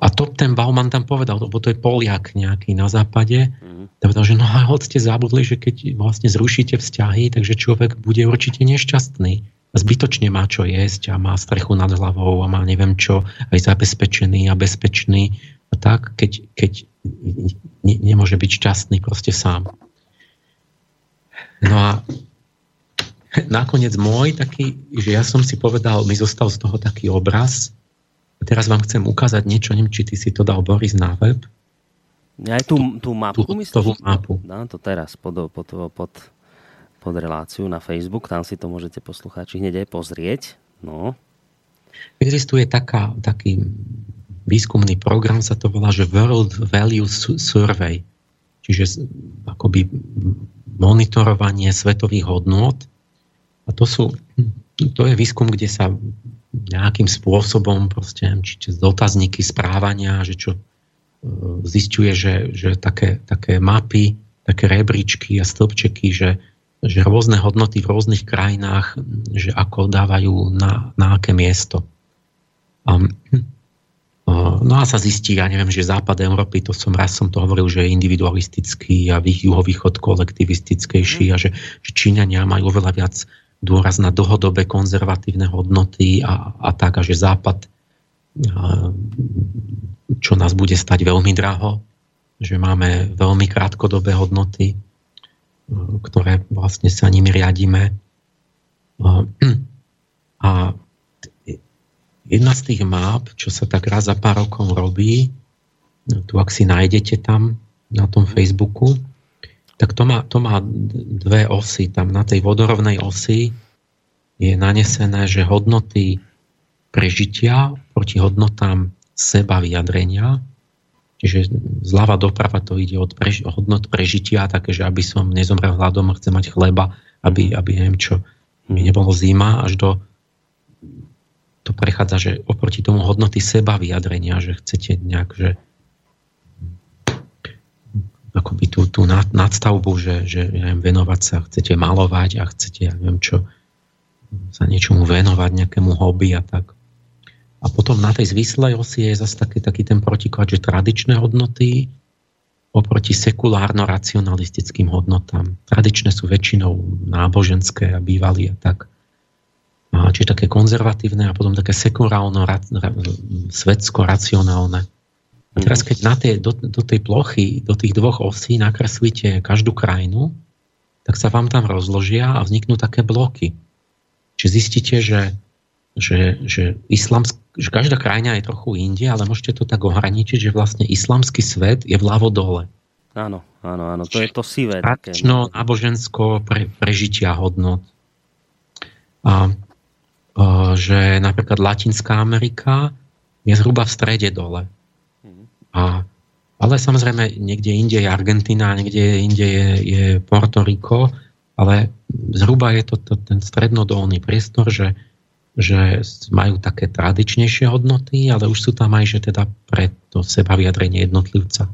A to ten Bauman tam povedal, lebo to je Poliak nejaký na západe, mm. povedal, že no a ste zabudli, že keď vlastne zrušíte vzťahy, takže človek bude určite nešťastný zbytočne má čo jesť a má strechu nad hlavou a má neviem čo, aj zabezpečený a bezpečný a tak, keď, keď ne, nemôže byť šťastný proste sám. No a nakoniec môj taký, že ja som si povedal, mi zostal z toho taký obraz. A teraz vám chcem ukázať niečo, neviem, či ty si to dal Boris na web. Ja aj tú, tú mapu, tú, myslíš? mapu. Dám to teraz pod, pod, pod pod reláciu na Facebook, tam si to môžete poslucháči hneď aj pozrieť. No. Existuje taká, taký výskumný program, sa to volá, že World Value Survey, čiže akoby monitorovanie svetových hodnôt. A to sú, to je výskum, kde sa nejakým spôsobom proste, či cez dotazníky správania, že čo e, zistuje, že, že také, také mapy, také rebríčky a stĺpčeky, že že rôzne hodnoty v rôznych krajinách, že ako dávajú na, na aké miesto. Um, no a sa zistí, ja neviem, že západ Európy, to som raz som to hovoril, že je individualistický a juhovýchod kolektivistickejší a že, že Číňania majú oveľa viac dôraz na dlhodobé konzervatívne hodnoty a, a tak, a že západ čo nás bude stať veľmi draho, že máme veľmi krátkodobé hodnoty ktoré vlastne sa nimi riadíme. A jedna z tých map, čo sa tak raz za pár rokov robí, tu ak si nájdete tam na tom Facebooku, tak to má, to má dve osy. Tam na tej vodorovnej osi je nanesené, že hodnoty prežitia proti hodnotám seba vyjadrenia Čiže zľava doprava to ide od prež- hodnot prežitia, také, že aby som nezomrel hladom a chcem mať chleba, aby, aby neviem čo, mi nebolo zima, až do to prechádza, že oproti tomu hodnoty seba vyjadrenia, že chcete nejak, že akoby tú, tú nadstavbu, že, že neviem, venovať sa, chcete malovať a chcete, ja neviem čo, sa niečomu venovať, nejakému hobby a tak. A potom na tej zvislej osi je zase taký, taký ten protiklad, že tradičné hodnoty oproti sekulárno-racionalistickým hodnotám. Tradičné sú väčšinou náboženské a bývali a tak. A čiže také konzervatívne a potom také sekulárno, svetsko-racionálne. A teraz keď na tej, do, do tej plochy, do tých dvoch osí nakreslíte každú krajinu, tak sa vám tam rozložia a vzniknú také bloky. Čiže zistíte, že, že, že islamsk, že každá krajina je trochu inde, ale môžete to tak ohraničiť, že vlastne islamský svet je vľavo dole. Áno, áno, áno, to je to sivé. Také. nábožensko pre, prežitia hodnot. A, a že napríklad Latinská Amerika je zhruba v strede dole. Mhm. A, ale samozrejme niekde inde je Argentina, niekde inde je, je Porto Rico, ale zhruba je to, to ten strednodolný priestor, že že majú také tradičnejšie hodnoty, ale už sú tam aj, že teda pre to seba vyjadrenie jednotlivca.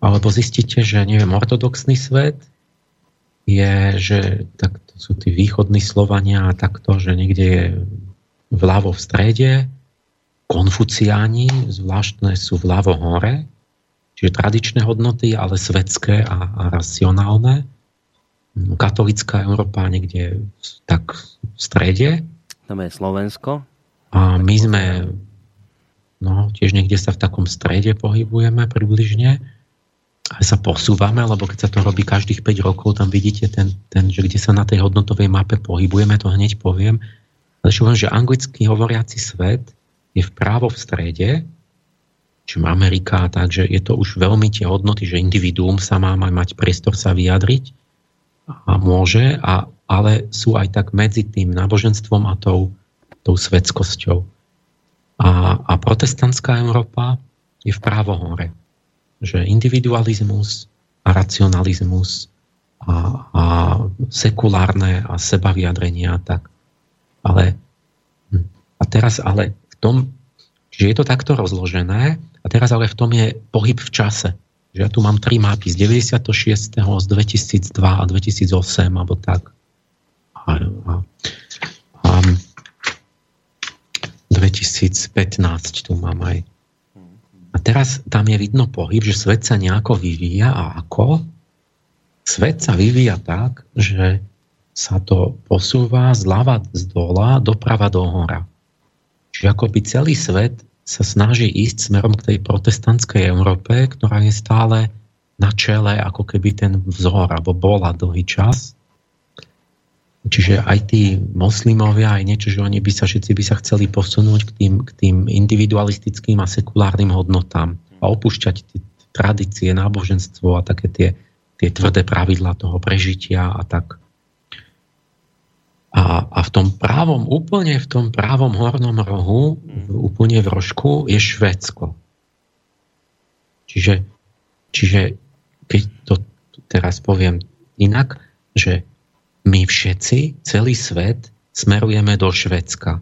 Alebo zistíte, že neviem, ortodoxný svet je, že tak to sú tí východní Slovania a takto, že niekde je vľavo v strede, konfuciáni zvláštne sú vľavo hore, čiže tradičné hodnoty, ale svetské a, a racionálne katolická Európa niekde tak v strede. Tam je Slovensko. A my sme no, tiež niekde sa v takom strede pohybujeme približne. A sa posúvame, lebo keď sa to robí každých 5 rokov, tam vidíte ten, ten že kde sa na tej hodnotovej mape pohybujeme, to hneď poviem. Ale čo že anglicky hovoriaci svet je vprávo v strede, čiže Amerika, takže je to už veľmi tie hodnoty, že individuum sa má mať priestor sa vyjadriť a môže, a, ale sú aj tak medzi tým náboženstvom a tou, tou svetskosťou. A, a protestantská Európa je v hore. Že individualizmus a racionalizmus a, a sekulárne a sebaviadrenia tak. Ale hm, a teraz ale v tom, že je to takto rozložené a teraz ale v tom je pohyb v čase že ja tu mám tri mapy z 96., z 2002 a 2008, alebo tak. A, a, a 2015 tu mám aj. A teraz tam je vidno pohyb, že svet sa nejako vyvíja a ako? Svet sa vyvíja tak, že sa to posúva zľava z dola, doprava do hora. Čiže by celý svet sa snaží ísť smerom k tej protestantskej Európe, ktorá je stále na čele, ako keby ten vzor, alebo bola dlhý čas. Čiže aj tí moslimovia, aj niečo, že oni by sa všetci by sa chceli posunúť k tým, k tým individualistickým a sekulárnym hodnotám a opúšťať tie tradície, náboženstvo a také tie, tie tvrdé pravidlá toho prežitia a tak. A, a v tom právom, úplne v tom právom hornom rohu, úplne v rožku, je Švédsko. Čiže, čiže keď to teraz poviem inak, že my všetci, celý svet, smerujeme do Švedska.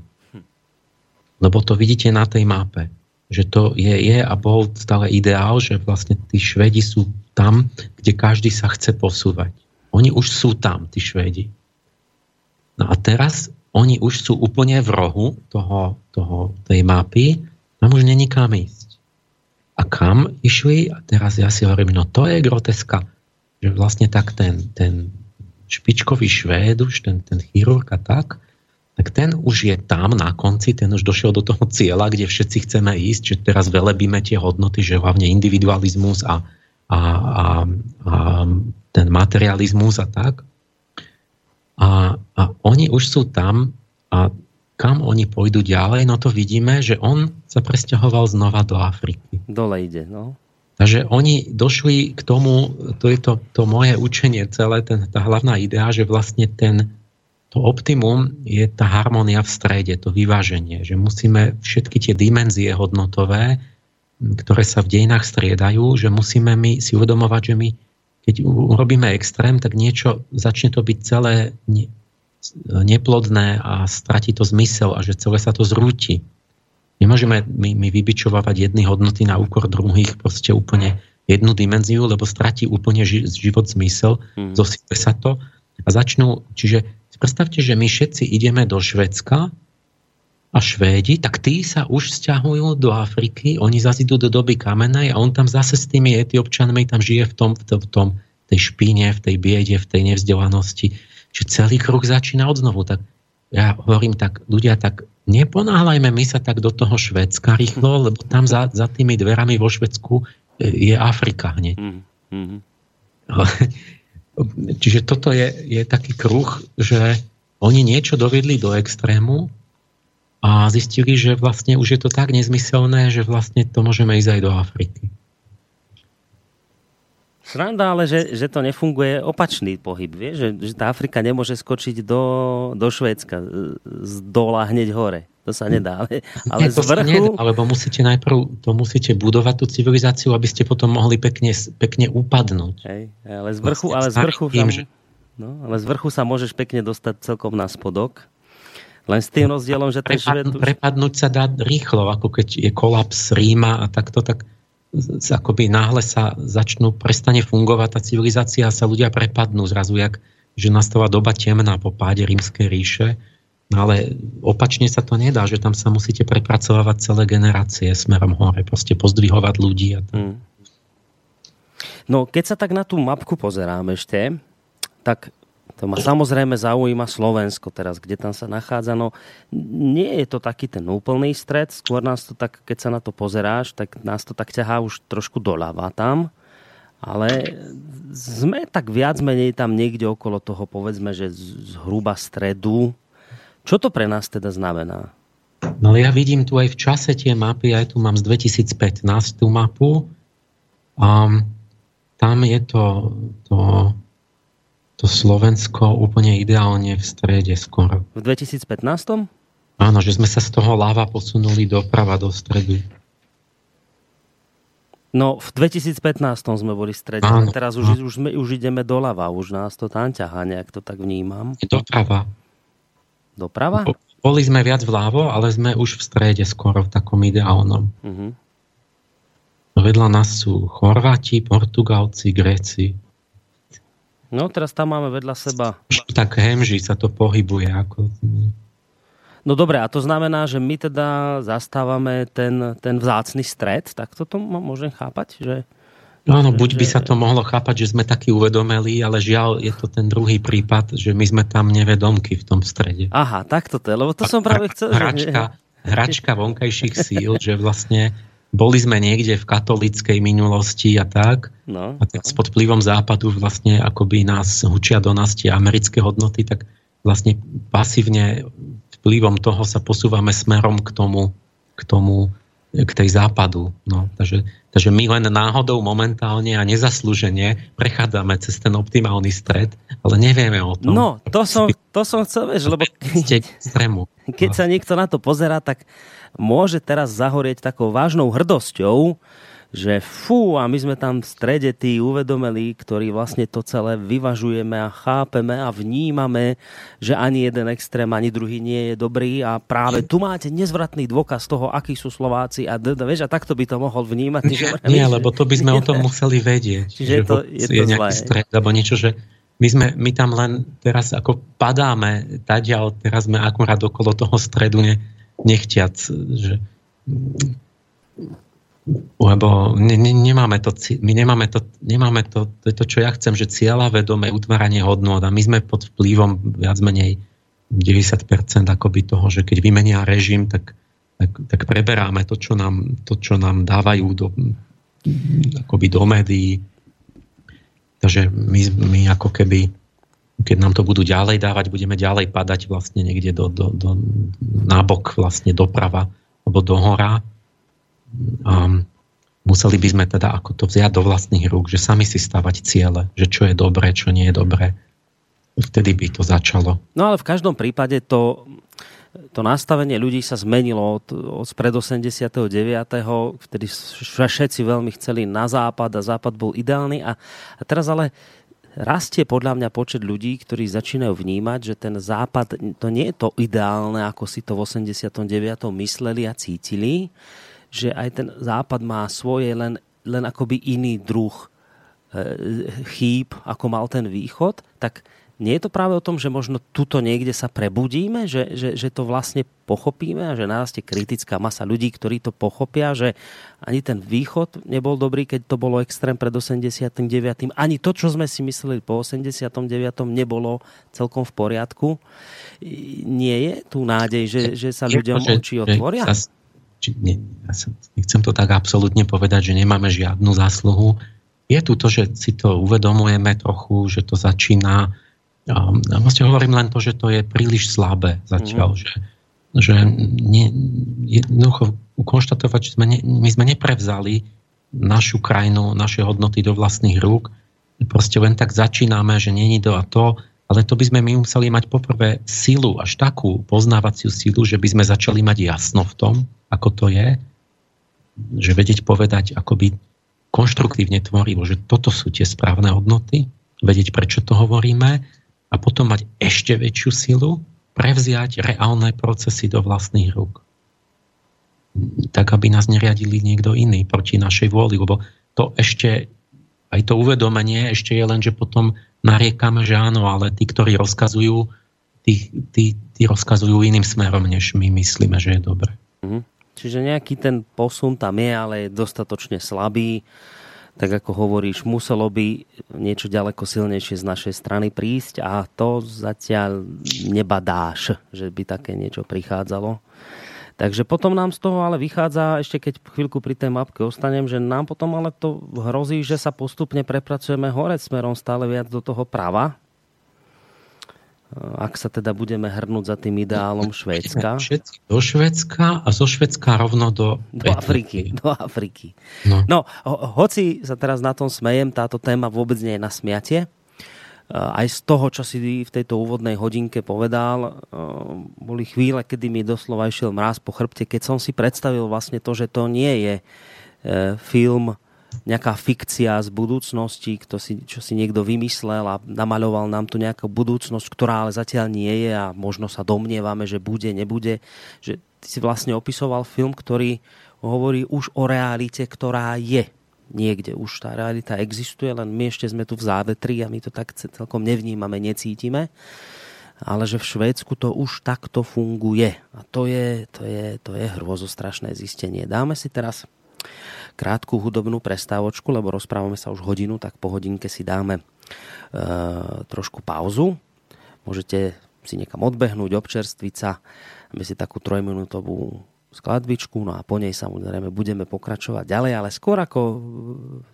Lebo to vidíte na tej mape. Že to je, je a bol stále ideál, že vlastne tí Švedi sú tam, kde každý sa chce posúvať. Oni už sú tam, tí Švedi. No a teraz oni už sú úplne v rohu toho, toho, tej mapy, tam už není kam ísť. A kam išli? A teraz ja si hovorím, no to je groteska, že vlastne tak ten, ten špičkový švéd už, ten, ten chirurg a tak, tak ten už je tam na konci, ten už došiel do toho cieľa, kde všetci chceme ísť, že teraz velebíme tie hodnoty, že hlavne individualizmus a, a, a, a ten materializmus a tak. A, a oni už sú tam a kam oni pôjdu ďalej, no to vidíme, že on sa presťahoval znova do Afriky. Dole ide, no. Takže oni došli k tomu, to je to, to moje učenie celé, ten, tá hlavná idea, že vlastne ten, to optimum je tá harmonia v strede, to vyváženie, že musíme všetky tie dimenzie hodnotové ktoré sa v dejinách striedajú, že musíme my si uvedomovať, že my keď urobíme extrém, tak niečo začne to byť celé neplodné a stratí to zmysel a že celé sa to zrúti. Nemôžeme my, my vybičovať jedny hodnoty na úkor druhých proste úplne jednu dimenziu, lebo stratí úplne ži, život zmysel, mm. zosype sa to a začnú, čiže predstavte, že my všetci ideme do Švedska a Švédi, tak tí sa už stiahujú do Afriky, oni zase idú do doby kamenej a on tam zase s tými etiopčanmi tam žije v tom, v tom, v tom tej špíne, v tej biede, v tej nevzdelanosti. Čiže celý kruh začína od znovu. Tak ja hovorím tak, ľudia, tak neponáhľajme my sa tak do toho Švedska rýchlo, lebo tam za, za tými dverami vo Švedsku je Afrika hneď. Mm-hmm. Čiže toto je, je taký kruh, že oni niečo dovedli do extrému, a zistili, že vlastne už je to tak nezmyselné, že vlastne to môžeme ísť aj do Afriky. Sranda, ale že, že to nefunguje opačný pohyb, vie? Že, že tá Afrika nemôže skočiť do, do Švédska z dola hneď hore. To sa nedá. Ale, ale Nie, to z vrchu... Nedá, alebo musíte najprv to musíte budovať tú civilizáciu, aby ste potom mohli pekne, pekne upadnúť. Hej, ale z vrchu, vlastne ale z vrchu, tým, sa, že... no, ale z vrchu sa môžeš pekne dostať celkom na spodok len s tým rozdielom, že ten Prepadnúť, už... prepadnúť sa dá rýchlo, ako keď je kolaps Ríma a takto, tak akoby náhle sa začnú, prestane fungovať tá civilizácia a sa ľudia prepadnú zrazu, jak, že nastáva doba temná po páde rímskej ríše. No ale opačne sa to nedá, že tam sa musíte prepracovať celé generácie smerom hore, proste pozdvihovať ľudí. A tak. Hmm. No, keď sa tak na tú mapku pozerám ešte, tak to ma samozrejme zaujíma Slovensko teraz, kde tam sa nachádza. No, nie je to taký ten úplný stred, skôr nás to tak, keď sa na to pozeráš, tak nás to tak ťahá už trošku doľava tam. Ale sme tak viac menej tam niekde okolo toho, povedzme, že zhruba stredu. Čo to pre nás teda znamená? No ja vidím tu aj v čase tie mapy, aj tu mám z 2015 tú mapu. Um, tam je to, to to Slovensko úplne ideálne v strede skoro. V 2015? Áno, že sme sa z toho láva posunuli doprava do stredu. No, v 2015 sme boli v strede, áno, teraz už, už, sme, už ideme doľava, už nás to tam ťahá, nejak to tak vnímam. Doprava. Doprava? Boli sme viac vľavo, ale sme už v strede skoro, v takom ideálnom. Uh-huh. Vedľa nás sú Chorváti, Portugalci, Gréci. No teraz tam máme vedľa seba... Tak hemží sa to pohybuje. Ako... No dobre, a to znamená, že my teda zastávame ten, ten vzácny stred, tak toto môžem chápať? Že, Áno, buď že... by sa to mohlo chápať, že sme takí uvedomeli, ale žiaľ je to ten druhý prípad, že my sme tam nevedomky v tom strede. Aha, tak to je, lebo to som práve chcel... Hračka, že... hračka vonkajších síl, že vlastne boli sme niekde v katolíckej minulosti a tak. No, a tak pod vplyvom západu vlastne akoby nás hučia do nás tie americké hodnoty, tak vlastne pasívne vplyvom toho sa posúvame smerom k tomu, k tomu k tej západu. No, takže, takže my len náhodou momentálne a nezaslúžene prechádzame cez ten optimálny stred, ale nevieme o tom. No, to som, to som chcel, vieš, lebo keď, keď sa niekto na to pozerá, tak môže teraz zahorieť takou vážnou hrdosťou, že fú, a my sme tam v strede tí uvedomeli, ktorí vlastne to celé vyvažujeme a chápeme a vnímame, že ani jeden extrém, ani druhý nie je dobrý a práve tu máte nezvratný dôkaz toho, akí sú Slováci a, d- vieš, a takto by to mohol vnímať. Nie, že, nie lebo to by sme o tom museli vedieť. Čiže je to, je to je nejaký zlé. stred, alebo niečo, že my, sme, my tam len teraz ako padáme, taďal, teraz sme akurát okolo toho stredu, ne, nechtiac, že lebo ne, ne, nemáme to, my nemáme to, nemáme to, to je to, čo ja chcem, že cieľa vedomé utváranie hodnot a my sme pod vplyvom viac menej 90% akoby toho, že keď vymenia režim, tak, tak, tak preberáme to, čo nám, to, čo nám dávajú do, akoby do médií. Takže my, my ako keby keď nám to budú ďalej dávať, budeme ďalej padať vlastne niekde do, do, do, nábok vlastne doprava alebo do hora. Um, museli by sme teda ako to vziať do vlastných rúk, že sami si stavať ciele, že čo je dobré, čo nie je dobré. vtedy by to začalo. No ale v každom prípade to, to nastavenie ľudí sa zmenilo od, od pred 89. Vtedy všetci veľmi chceli na západ a západ bol ideálny. A, a teraz ale rastie podľa mňa počet ľudí, ktorí začínajú vnímať, že ten západ, to nie je to ideálne, ako si to v 89. mysleli a cítili, že aj ten západ má svoje len, len akoby iný druh e, chýb, ako mal ten východ, tak nie je to práve o tom, že možno tuto niekde sa prebudíme, že, že, že to vlastne pochopíme a že nárastie kritická masa ľudí, ktorí to pochopia, že ani ten východ nebol dobrý, keď to bolo extrém pred 89. Ani to, čo sme si mysleli po 89. nebolo celkom v poriadku. Nie je tu nádej, že, že sa ľuďom oči otvoria? Či, nie, ja sa, nechcem to tak absolútne povedať, že nemáme žiadnu zásluhu. Je tu to, že si to uvedomujeme trochu, že to začína a vlastne hovorím len to, že to je príliš slabé zatiaľ, mm. že, že nie, jednoducho konštatovať, že sme ne, my sme neprevzali našu krajinu, naše hodnoty do vlastných rúk. Proste len tak začíname, že není to a to, ale to by sme my museli mať poprvé silu, až takú poznávaciu silu, že by sme začali mať jasno v tom, ako to je, že vedieť povedať akoby konštruktívne tvorivo, že toto sú tie správne hodnoty, vedieť, prečo to hovoríme a potom mať ešte väčšiu silu, prevziať reálne procesy do vlastných rúk. Tak, aby nás neriadili niekto iný proti našej vôli, lebo to ešte, aj to uvedomenie ešte je len, že potom nariekame, že áno, ale tí, ktorí rozkazujú, tí, tí, tí rozkazujú iným smerom, než my myslíme, že je dobre. Mhm. Čiže nejaký ten posun tam je, ale je dostatočne slabý tak ako hovoríš, muselo by niečo ďaleko silnejšie z našej strany prísť a to zatiaľ nebadáš, že by také niečo prichádzalo. Takže potom nám z toho ale vychádza, ešte keď chvíľku pri tej mapke ostanem, že nám potom ale to hrozí, že sa postupne prepracujeme hore smerom stále viac do toho prava, ak sa teda budeme hrnúť za tým ideálom Švédska. Všetci do Švédska a zo Švédska rovno do... Do Afriky. Do Afriky. No. no, ho, hoci sa teraz na tom smejem, táto téma vôbec nie je na smiatie. Aj z toho, čo si v tejto úvodnej hodinke povedal, boli chvíle, kedy mi doslova išiel mráz po chrbte, keď som si predstavil vlastne to, že to nie je film nejaká fikcia z budúcnosti, kto si, čo si niekto vymyslel a namaľoval nám tu nejakú budúcnosť, ktorá ale zatiaľ nie je a možno sa domnievame, že bude, nebude. Že ty si vlastne opisoval film, ktorý hovorí už o realite, ktorá je niekde. Už tá realita existuje, len my ešte sme tu v závetri a my to tak celkom nevnímame, necítime. Ale že v Švédsku to už takto funguje. A to je, to je, to je hrôzostrašné zistenie. Dáme si teraz krátku hudobnú prestávočku, lebo rozprávame sa už hodinu, tak po hodinke si dáme e, trošku pauzu. Môžete si niekam odbehnúť, občerstviť sa, aby si takú trojminútovú skladbičku, no a po nej samozrejme budeme pokračovať ďalej, ale skôr ako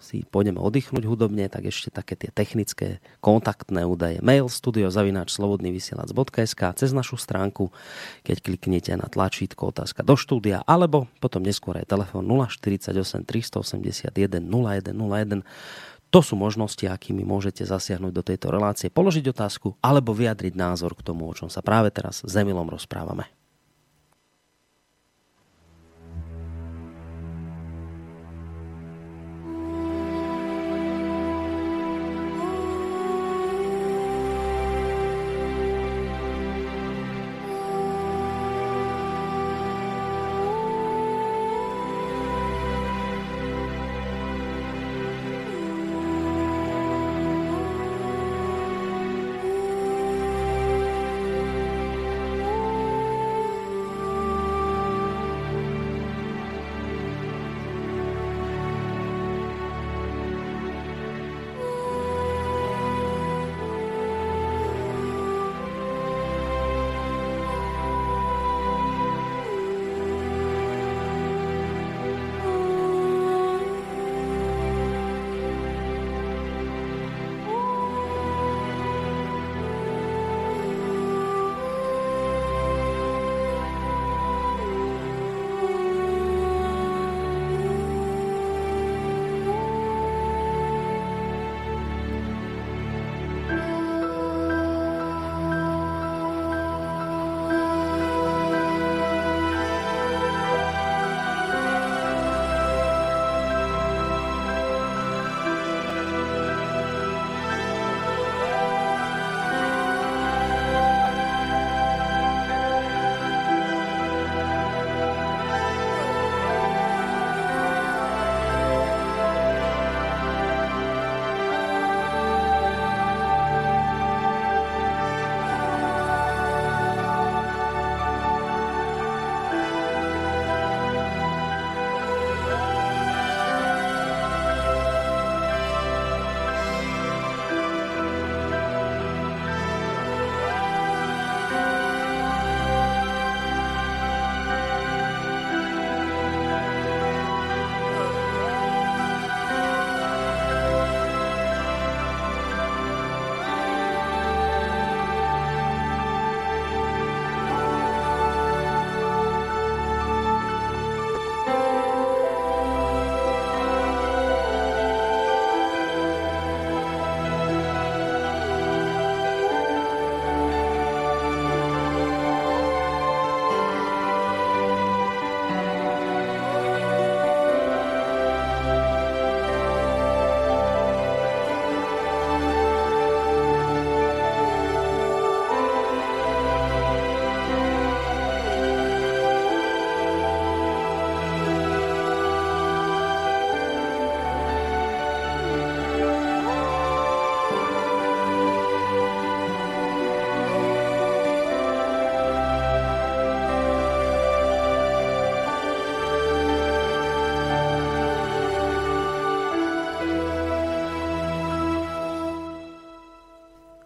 si pôjdeme oddychnúť hudobne, tak ešte také tie technické kontaktné údaje. Mail studiozavináč slobodnyvysielac.sk cez našu stránku, keď kliknete na tlačítko otázka do štúdia, alebo potom neskôr aj telefón 048 381 0101 to sú možnosti, akými môžete zasiahnuť do tejto relácie, položiť otázku alebo vyjadriť názor k tomu, o čom sa práve teraz s Emilom rozprávame.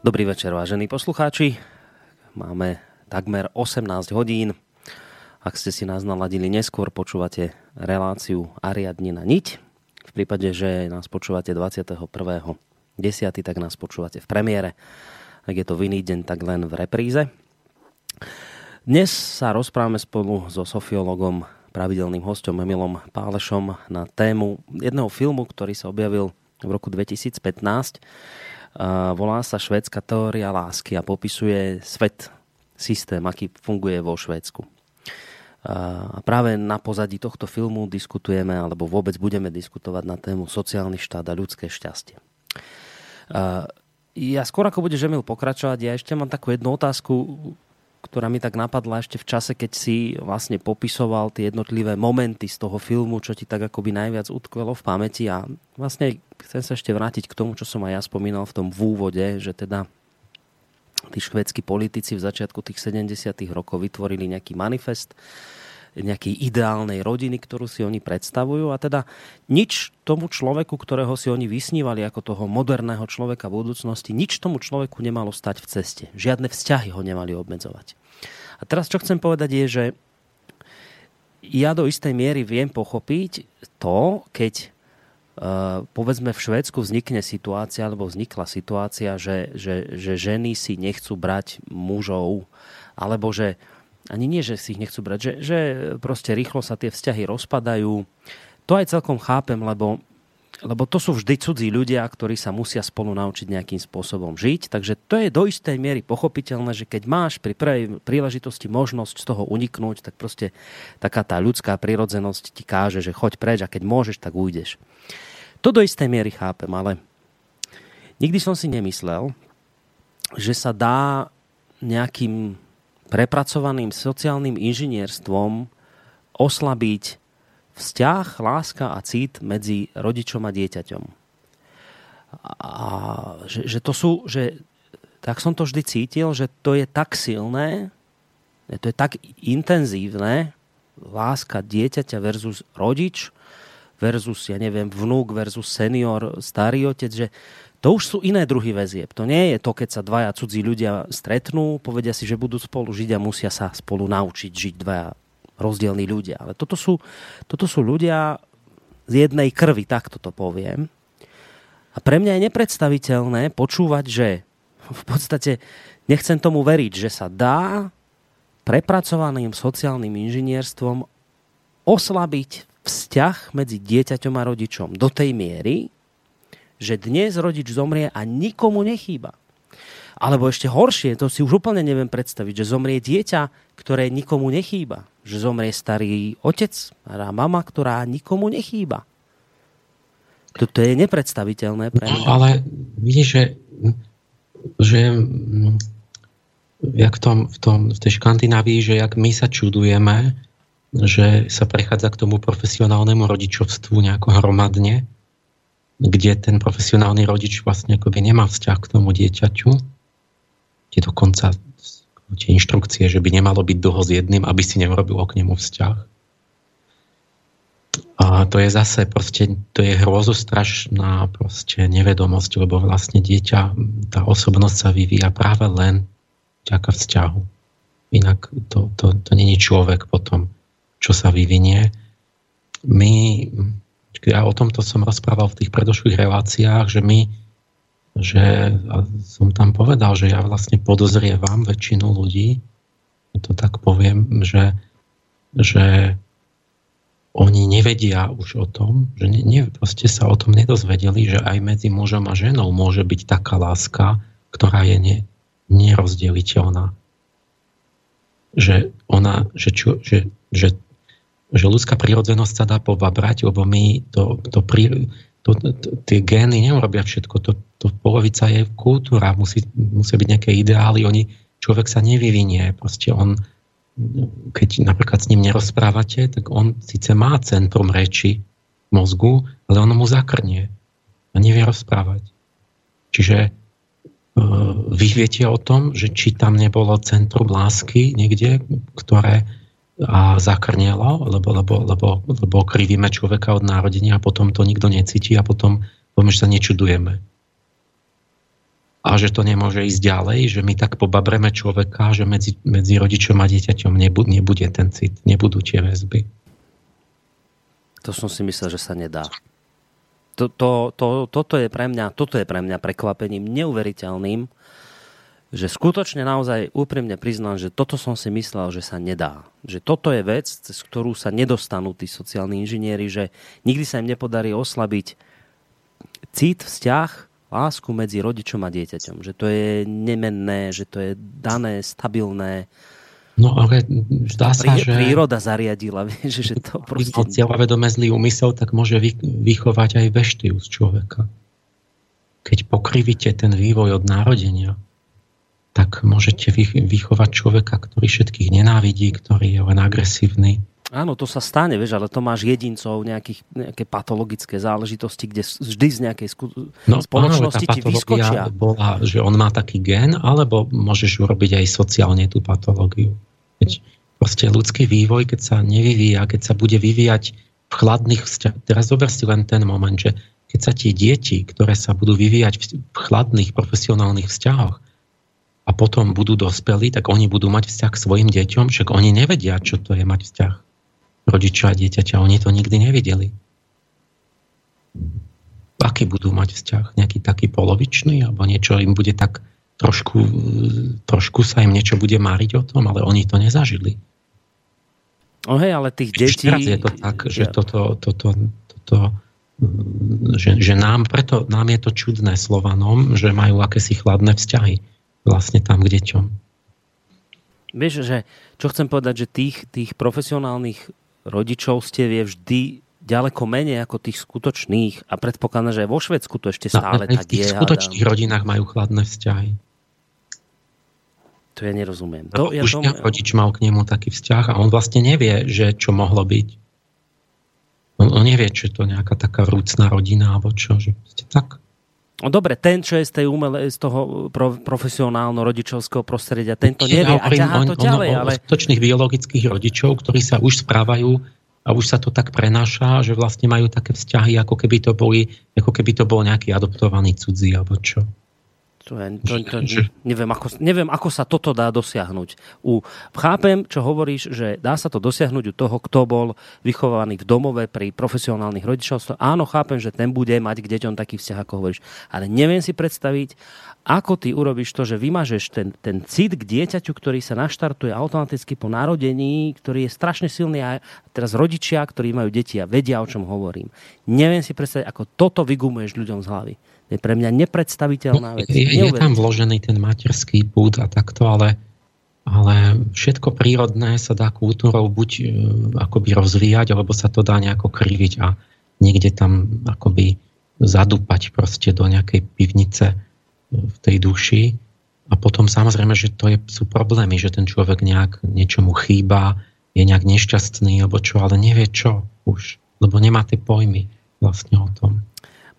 Dobrý večer, vážení poslucháči. Máme takmer 18 hodín. Ak ste si nás naladili neskôr, počúvate reláciu Ariadne na niť. V prípade, že nás počúvate 21. 10. tak nás počúvate v premiére. Ak je to v iný deň, tak len v repríze. Dnes sa rozprávame spolu so sofiologom, pravidelným hostom Emilom Pálešom na tému jedného filmu, ktorý sa objavil v roku 2015 Volá sa Švédska teória lásky a popisuje svet, systém, aký funguje vo Švédsku. A práve na pozadí tohto filmu diskutujeme, alebo vôbec budeme diskutovať na tému sociálny štát a ľudské šťastie. Ja skôr ako budeš Emil pokračovať, ja ešte mám takú jednu otázku, ktorá mi tak napadla ešte v čase, keď si vlastne popisoval tie jednotlivé momenty z toho filmu, čo ti tak akoby najviac utkvelo v pamäti. A vlastne chcem sa ešte vrátiť k tomu, čo som aj ja spomínal v tom v úvode, že teda tí švedskí politici v začiatku tých 70 rokov vytvorili nejaký manifest, nejakej ideálnej rodiny, ktorú si oni predstavujú a teda nič tomu človeku, ktorého si oni vysnívali ako toho moderného človeka v budúcnosti, nič tomu človeku nemalo stať v ceste. Žiadne vzťahy ho nemali obmedzovať. A teraz čo chcem povedať je, že ja do istej miery viem pochopiť to, keď Uh, povedzme v Švédsku vznikne situácia, alebo vznikla situácia, že, že, že ženy si nechcú brať mužov, alebo že ani nie, že si ich nechcú brať, že, že proste rýchlo sa tie vzťahy rozpadajú. To aj celkom chápem, lebo, lebo to sú vždy cudzí ľudia, ktorí sa musia spolu naučiť nejakým spôsobom žiť. Takže to je do istej miery pochopiteľné, že keď máš pri prvej príležitosti možnosť z toho uniknúť, tak proste taká tá ľudská prirodzenosť ti káže, že choď preč a keď môžeš, tak ujdeš. To do istej miery chápem, ale nikdy som si nemyslel, že sa dá nejakým prepracovaným sociálnym inžinierstvom oslabiť vzťah, láska a cit medzi rodičom a dieťaťom. A že, že to sú, že tak som to vždy cítil, že to je tak silné, to je tak intenzívne, láska dieťaťa versus rodič versus, ja neviem, vnúk versus senior, starý otec, že to už sú iné druhy väzieb. To nie je to, keď sa dvaja cudzí ľudia stretnú, povedia si, že budú spolu žiť a musia sa spolu naučiť žiť dvaja rozdielní ľudia. Ale toto sú, toto sú ľudia z jednej krvi, takto to poviem. A pre mňa je nepredstaviteľné počúvať, že v podstate nechcem tomu veriť, že sa dá prepracovaným sociálnym inžinierstvom oslabiť vzťah medzi dieťaťom a rodičom do tej miery, že dnes rodič zomrie a nikomu nechýba. Alebo ešte horšie, to si už úplne neviem predstaviť, že zomrie dieťa, ktoré nikomu nechýba. Že zomrie starý otec a mama, ktorá nikomu nechýba. Toto je nepredstaviteľné pre. No, ale vidíš, že, že jak v, tom, v, tom, v tej Škandinávii, že jak my sa čudujeme, že sa prechádza k tomu profesionálnemu rodičovstvu nejako hromadne, kde ten profesionálny rodič vlastne akoby nemá vzťah k tomu dieťaťu, kde dokonca tie inštrukcie, že by nemalo byť dlho s jedným, aby si neurobil k nemu vzťah. A to je zase proste, to je hrozostrašná proste nevedomosť, lebo vlastne dieťa, tá osobnosť sa vyvíja práve len vďaka vzťahu. Inak to, to, to není človek potom, čo sa vyvinie. My ja o tomto som rozprával v tých predošlých reláciách, že my, že som tam povedal, že ja vlastne podozrievam väčšinu ľudí, to tak poviem, že, že oni nevedia už o tom, že ne, ne, proste sa o tom nedozvedeli, že aj medzi mužom a ženou môže byť taká láska, ktorá je ne, nerozdeliteľná. Že ona, že, čo, že, že že ľudská prírodzenosť sa dá povabrať, lebo my to, to, pri, to, to, tie gény neurobia všetko. To, to polovica je kultúra, musí, musia byť nejaké ideály, oni, človek sa nevyvinie. Proste on, keď napríklad s ním nerozprávate, tak on síce má centrum reči mozgu, ale ono mu zakrnie a nevie rozprávať. Čiže e, vy viete o tom, že či tam nebolo centrum lásky niekde, ktoré a zakrnielo, lebo, lebo, lebo, lebo krivíme človeka od narodenia a potom to nikto necíti a potom poviem, že sa nečudujeme. a že to nemôže ísť ďalej, že my tak pobabreme človeka, že medzi, medzi rodičom a dieťaťom nebude, nebude ten cit, nebudú tie väzby. To som si myslel, že sa nedá. To, to, to, toto, je pre mňa, toto je pre mňa prekvapením neuveriteľným, že skutočne naozaj úprimne priznám, že toto som si myslel, že sa nedá. Že toto je vec, cez ktorú sa nedostanú tí sociálni inžinieri, že nikdy sa im nepodarí oslabiť cit, vzťah, lásku medzi rodičom a dieťaťom. Že to je nemenné, že to je dané, stabilné. No ale zdá sa, že... Príroda zariadila, vieš, že to proste... Cieľavedome zlý úmysel, tak môže vychovať aj veštiu z človeka. Keď pokrivíte ten vývoj od narodenia, tak môžete vychovať človeka, ktorý všetkých nenávidí, ktorý je len agresívny. Áno, to sa stane, vieš, ale to máš jedincov, nejakých, nejaké patologické záležitosti, kde vždy z nejakej sku- no, spoločnosti áno, ti vyskočia. bola, že on má taký gen, alebo môžeš urobiť aj sociálne tú patológiu. Keď proste ľudský vývoj, keď sa nevyvíja, keď sa bude vyvíjať v chladných vzťahoch. Teraz zober si len ten moment, že keď sa tie deti, ktoré sa budú vyvíjať v chladných profesionálnych vzťahoch, a potom budú dospelí, tak oni budú mať vzťah k svojim deťom, však oni nevedia, čo to je mať vzťah rodiča a dieťaťa. Oni to nikdy nevideli. Aký budú mať vzťah? Nejaký taký polovičný? Alebo niečo im bude tak trošku, trošku sa im niečo bude máriť o tom, ale oni to nezažili. O hej, ale tých detí... Teraz je to tak, že toto, toto, toto že, že nám, preto nám je to čudné Slovanom, že majú akési chladné vzťahy vlastne tam k deťom. Vieš, že čo chcem povedať, že tých, tých profesionálnych rodičovstiev je vždy ďaleko menej ako tých skutočných a predpokladám, že aj vo Švedsku to ešte stále no, tak je. V tých skutočných rodinách majú chladné vzťahy. To ja nerozumiem. To, ja už tom... rodič mal k nemu taký vzťah a on vlastne nevie, že čo mohlo byť. On, on nevie, či je to nejaká taká rúcná rodina alebo čo. Že tak No dobre, ten, čo je z tej umele, z toho pro, profesionálno-rodičovského prostredia, tento nevie a ťahá to ďalej. On, ale... skutočných biologických rodičov, ktorí sa už správajú a už sa to tak prenáša, že vlastne majú také vzťahy, ako keby to, boli, ako keby to bol nejaký adoptovaný cudzí, alebo čo. To je, to, to, neviem, ako, neviem, ako sa toto dá dosiahnuť. U, chápem, čo hovoríš, že dá sa to dosiahnuť u toho, kto bol vychovaný v domove pri profesionálnych rodičovstve. Áno, chápem, že ten bude mať k deťom taký vzťah, ako hovoríš. Ale neviem si predstaviť, ako ty urobíš to, že vymažeš ten, ten cit k dieťaťu, ktorý sa naštartuje automaticky po narodení, ktorý je strašne silný a teraz rodičia, ktorí majú deti a vedia, o čom hovorím. Neviem si predstaviť, ako toto vygumuješ ľuďom z hlavy je pre mňa nepredstaviteľná vec. Je, je tam vložený ten materský púd a takto, ale, ale všetko prírodné sa dá kultúrou buď e, akoby rozvíjať, alebo sa to dá nejako kriviť a niekde tam akoby zadúpať proste do nejakej pivnice e, v tej duši. A potom samozrejme, že to je, sú problémy, že ten človek nejak niečomu chýba, je nejak nešťastný, alebo čo, ale nevie čo už, lebo nemá tie pojmy vlastne o tom.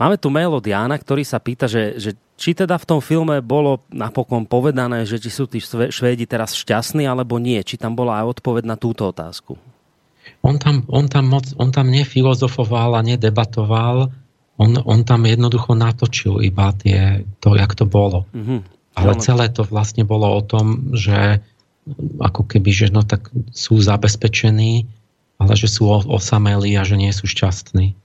Máme tu mail od Jana, ktorý sa pýta, že, že či teda v tom filme bolo napokon povedané, že či sú tí Švédi teraz šťastní, alebo nie. Či tam bola aj odpoveď na túto otázku. On tam, on tam, moc, on tam nefilozofoval a nedebatoval, on, on tam jednoducho natočil iba tie, to, jak to bolo. Mm-hmm. Ale celé to vlastne bolo o tom, že ako keby, že no tak sú zabezpečení, ale že sú osamelí a že nie sú šťastní.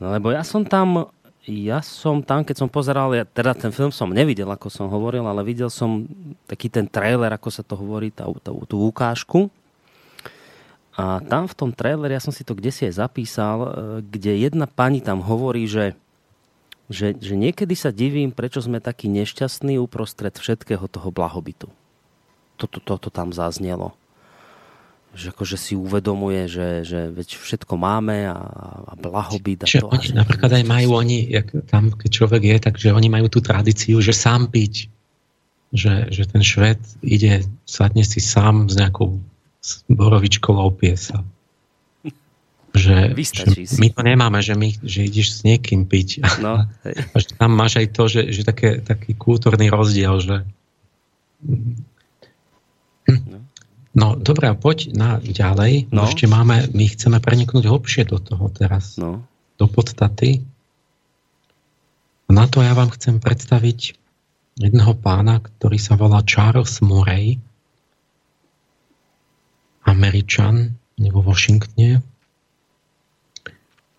Lebo ja som tam, ja som tam, keď som pozeral, ja, teda ten film som nevidel, ako som hovoril, ale videl som taký ten trailer, ako sa to hovorí, tá, tá, tú ukážku. A tam v tom traileri, ja som si to kde si aj zapísal, e, kde jedna pani tam hovorí, že, že, že niekedy sa divím, prečo sme takí nešťastní uprostred všetkého toho blahobytu. Toto to, to, to tam zaznelo že akože si uvedomuje, že, že veď všetko máme a, a blahobyt. A že to, oni, a napríklad aj majú oni, jak tam keď človek je, takže oni majú tú tradíciu, že sám piť. Že, že ten šved ide, sadne si sám s nejakou borovičkou a opie sa. Že, že my to nemáme, že, my, že ideš s niekým piť. No, a že tam máš aj to, že, že také, taký kultúrny rozdiel, že no. No dobré, poď na ďalej. No. Ešte máme, my chceme preniknúť hlbšie do toho teraz. No. Do podstaty. Na to ja vám chcem predstaviť jedného pána, ktorý sa volá Charles Murray, Američan, vo Washingtone.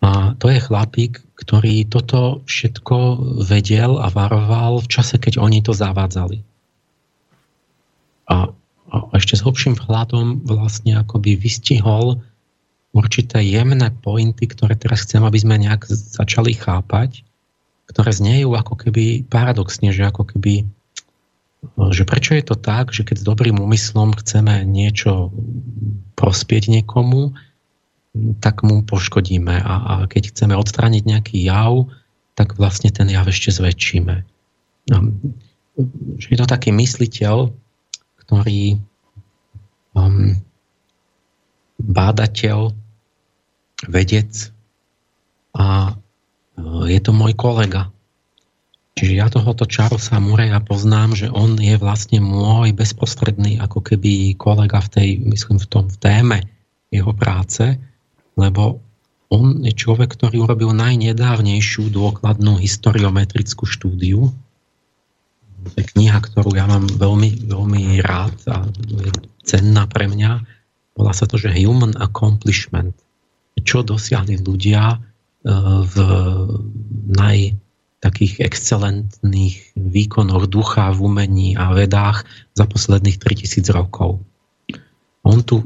A to je chlapík, ktorý toto všetko vedel a varoval v čase, keď oni to zavádzali. A, a ešte s hlbším vhľadom vlastne akoby vystihol určité jemné pointy, ktoré teraz chcem, aby sme nejak začali chápať, ktoré znejú ako keby paradoxne, že ako keby že prečo je to tak, že keď s dobrým úmyslom chceme niečo prospieť niekomu, tak mu poškodíme. A, a keď chceme odstrániť nejaký jav, tak vlastne ten jav ešte zväčšíme. Že je to taký mysliteľ, ktorý um, bádateľ, vedec a uh, je to môj kolega. Čiže ja tohoto Charlesa Mureya poznám, že on je vlastne môj bezprostredný ako keby kolega v tej, myslím v tom v téme jeho práce, lebo on je človek, ktorý urobil najnedávnejšiu dôkladnú historiometrickú štúdiu. Kniha, ktorú ja mám veľmi, veľmi rád a je cenná pre mňa. Volá sa to, že Human Accomplishment. Čo dosiahli ľudia e, v naj takých excelentných výkonoch ducha v umení a vedách za posledných 3000 rokov. On tu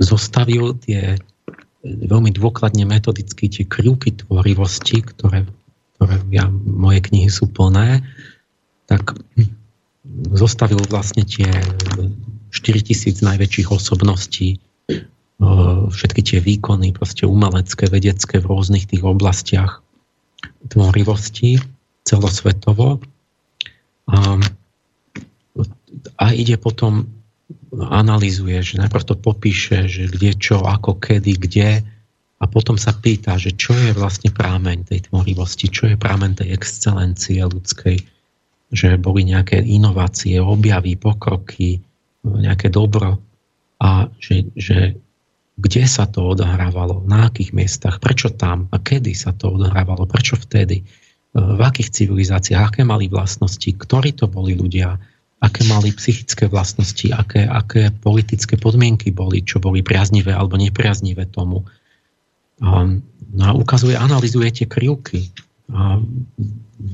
zostavil tie veľmi dôkladne metodicky tie krivky tvorivosti, ktoré, ja, moje knihy sú plné, tak zostavil vlastne tie 4000 najväčších osobností, všetky tie výkony, proste umelecké, vedecké v rôznych tých oblastiach tvorivosti celosvetovo. A, a ide potom analizuje, že najprv to popíše, že kde, čo, ako, kedy, kde a potom sa pýta, že čo je vlastne prámeň tej tvorivosti, čo je prámeň tej excelencie ľudskej, že boli nejaké inovácie, objavy, pokroky, nejaké dobro a že, že kde sa to odohrávalo, na akých miestach, prečo tam a kedy sa to odohrávalo, prečo vtedy, v akých civilizáciách, aké mali vlastnosti, ktorí to boli ľudia, aké mali psychické vlastnosti, aké, aké politické podmienky boli, čo boli priaznivé alebo nepriaznivé tomu. No a ukazuje, analizuje tie krivky. A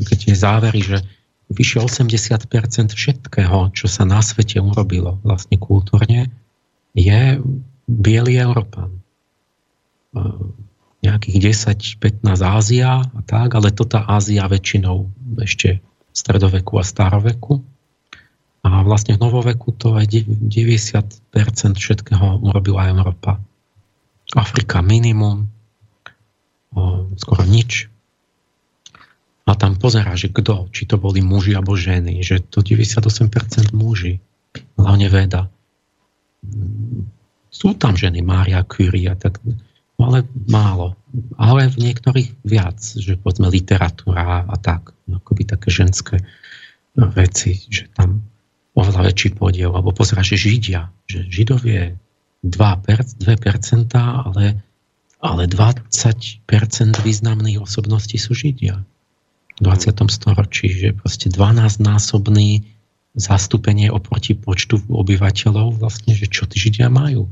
je závery, že vyše 80% všetkého, čo sa na svete urobilo vlastne kultúrne, je biely Európan. Nejakých 10-15 Ázia a tak, ale to tá Ázia väčšinou ešte v stredoveku a staroveku. A vlastne v novoveku to je 90% všetkého urobila Európa. Afrika minimum, skoro nič. A tam pozerá, že kto, či to boli muži alebo ženy, že to 98% muži, hlavne veda sú tam ženy, Mária Curie, tak, no ale málo. Ale v niektorých viac, že povedzme literatúra a tak, akoby také ženské veci, že tam oveľa väčší podiel, alebo pozera, že Židia, že Židov je 2%, 2% ale, ale 20% významných osobností sú Židia v 20. storočí, že proste 12-násobný zastúpenie oproti počtu obyvateľov vlastne, že čo tí Židia majú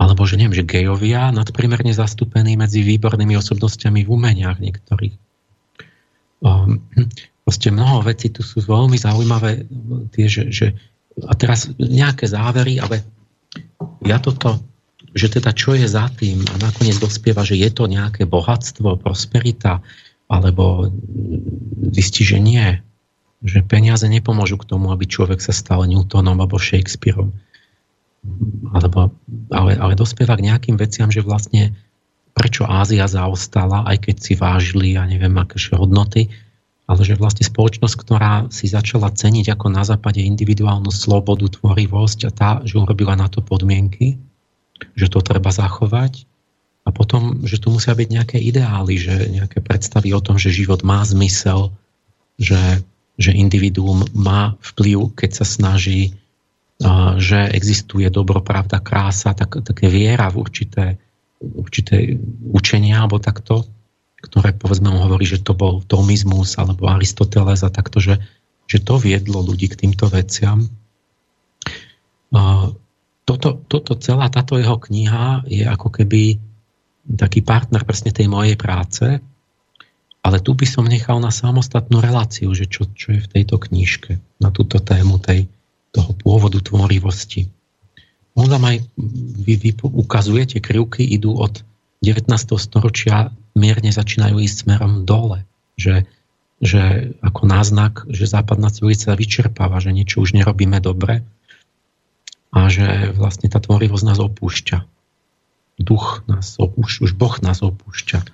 alebo že neviem, že gejovia nadprimerne zastúpení medzi výbornými osobnostiami v umeniach niektorých. Um, proste mnoho vecí tu sú veľmi zaujímavé, tie, že, že a teraz nejaké závery, ale ja toto, že teda čo je za tým? A nakoniec dospieva, že je to nejaké bohatstvo, prosperita, alebo zistí, že nie. Že peniaze nepomôžu k tomu, aby človek sa stal Newtonom alebo Shakespeareom. Alebo, ale, ale dospieva k nejakým veciam, že vlastne prečo Ázia zaostala, aj keď si vážili, ja neviem, aké hodnoty, ale že vlastne spoločnosť, ktorá si začala ceniť ako na západe individuálnu slobodu, tvorivosť a tá, že urobila na to podmienky, že to treba zachovať a potom, že tu musia byť nejaké ideály, že nejaké predstavy o tom, že život má zmysel, že, že individuum má vplyv, keď sa snaží že existuje dobro, pravda, krása, tak, také viera v určité, určité učenia alebo takto, ktoré povedzme hovorí, že to bol Tomizmus alebo Aristoteles a takto, že, že to viedlo ľudí k týmto veciam. Toto, toto celá táto jeho kniha je ako keby taký partner presne tej mojej práce, ale tu by som nechal na samostatnú reláciu, že čo, čo je v tejto knižke na túto tému tej, toho pôvodu tvorivosti. On tam aj vy, vy ukazuje, krivky idú od 19. storočia mierne začínajú ísť smerom dole. Že, že ako náznak, že západná civilizácia vyčerpáva, že niečo už nerobíme dobre a že vlastne tá tvorivosť nás opúšťa. Duch nás opúšťa, už Boh nás opúšťa.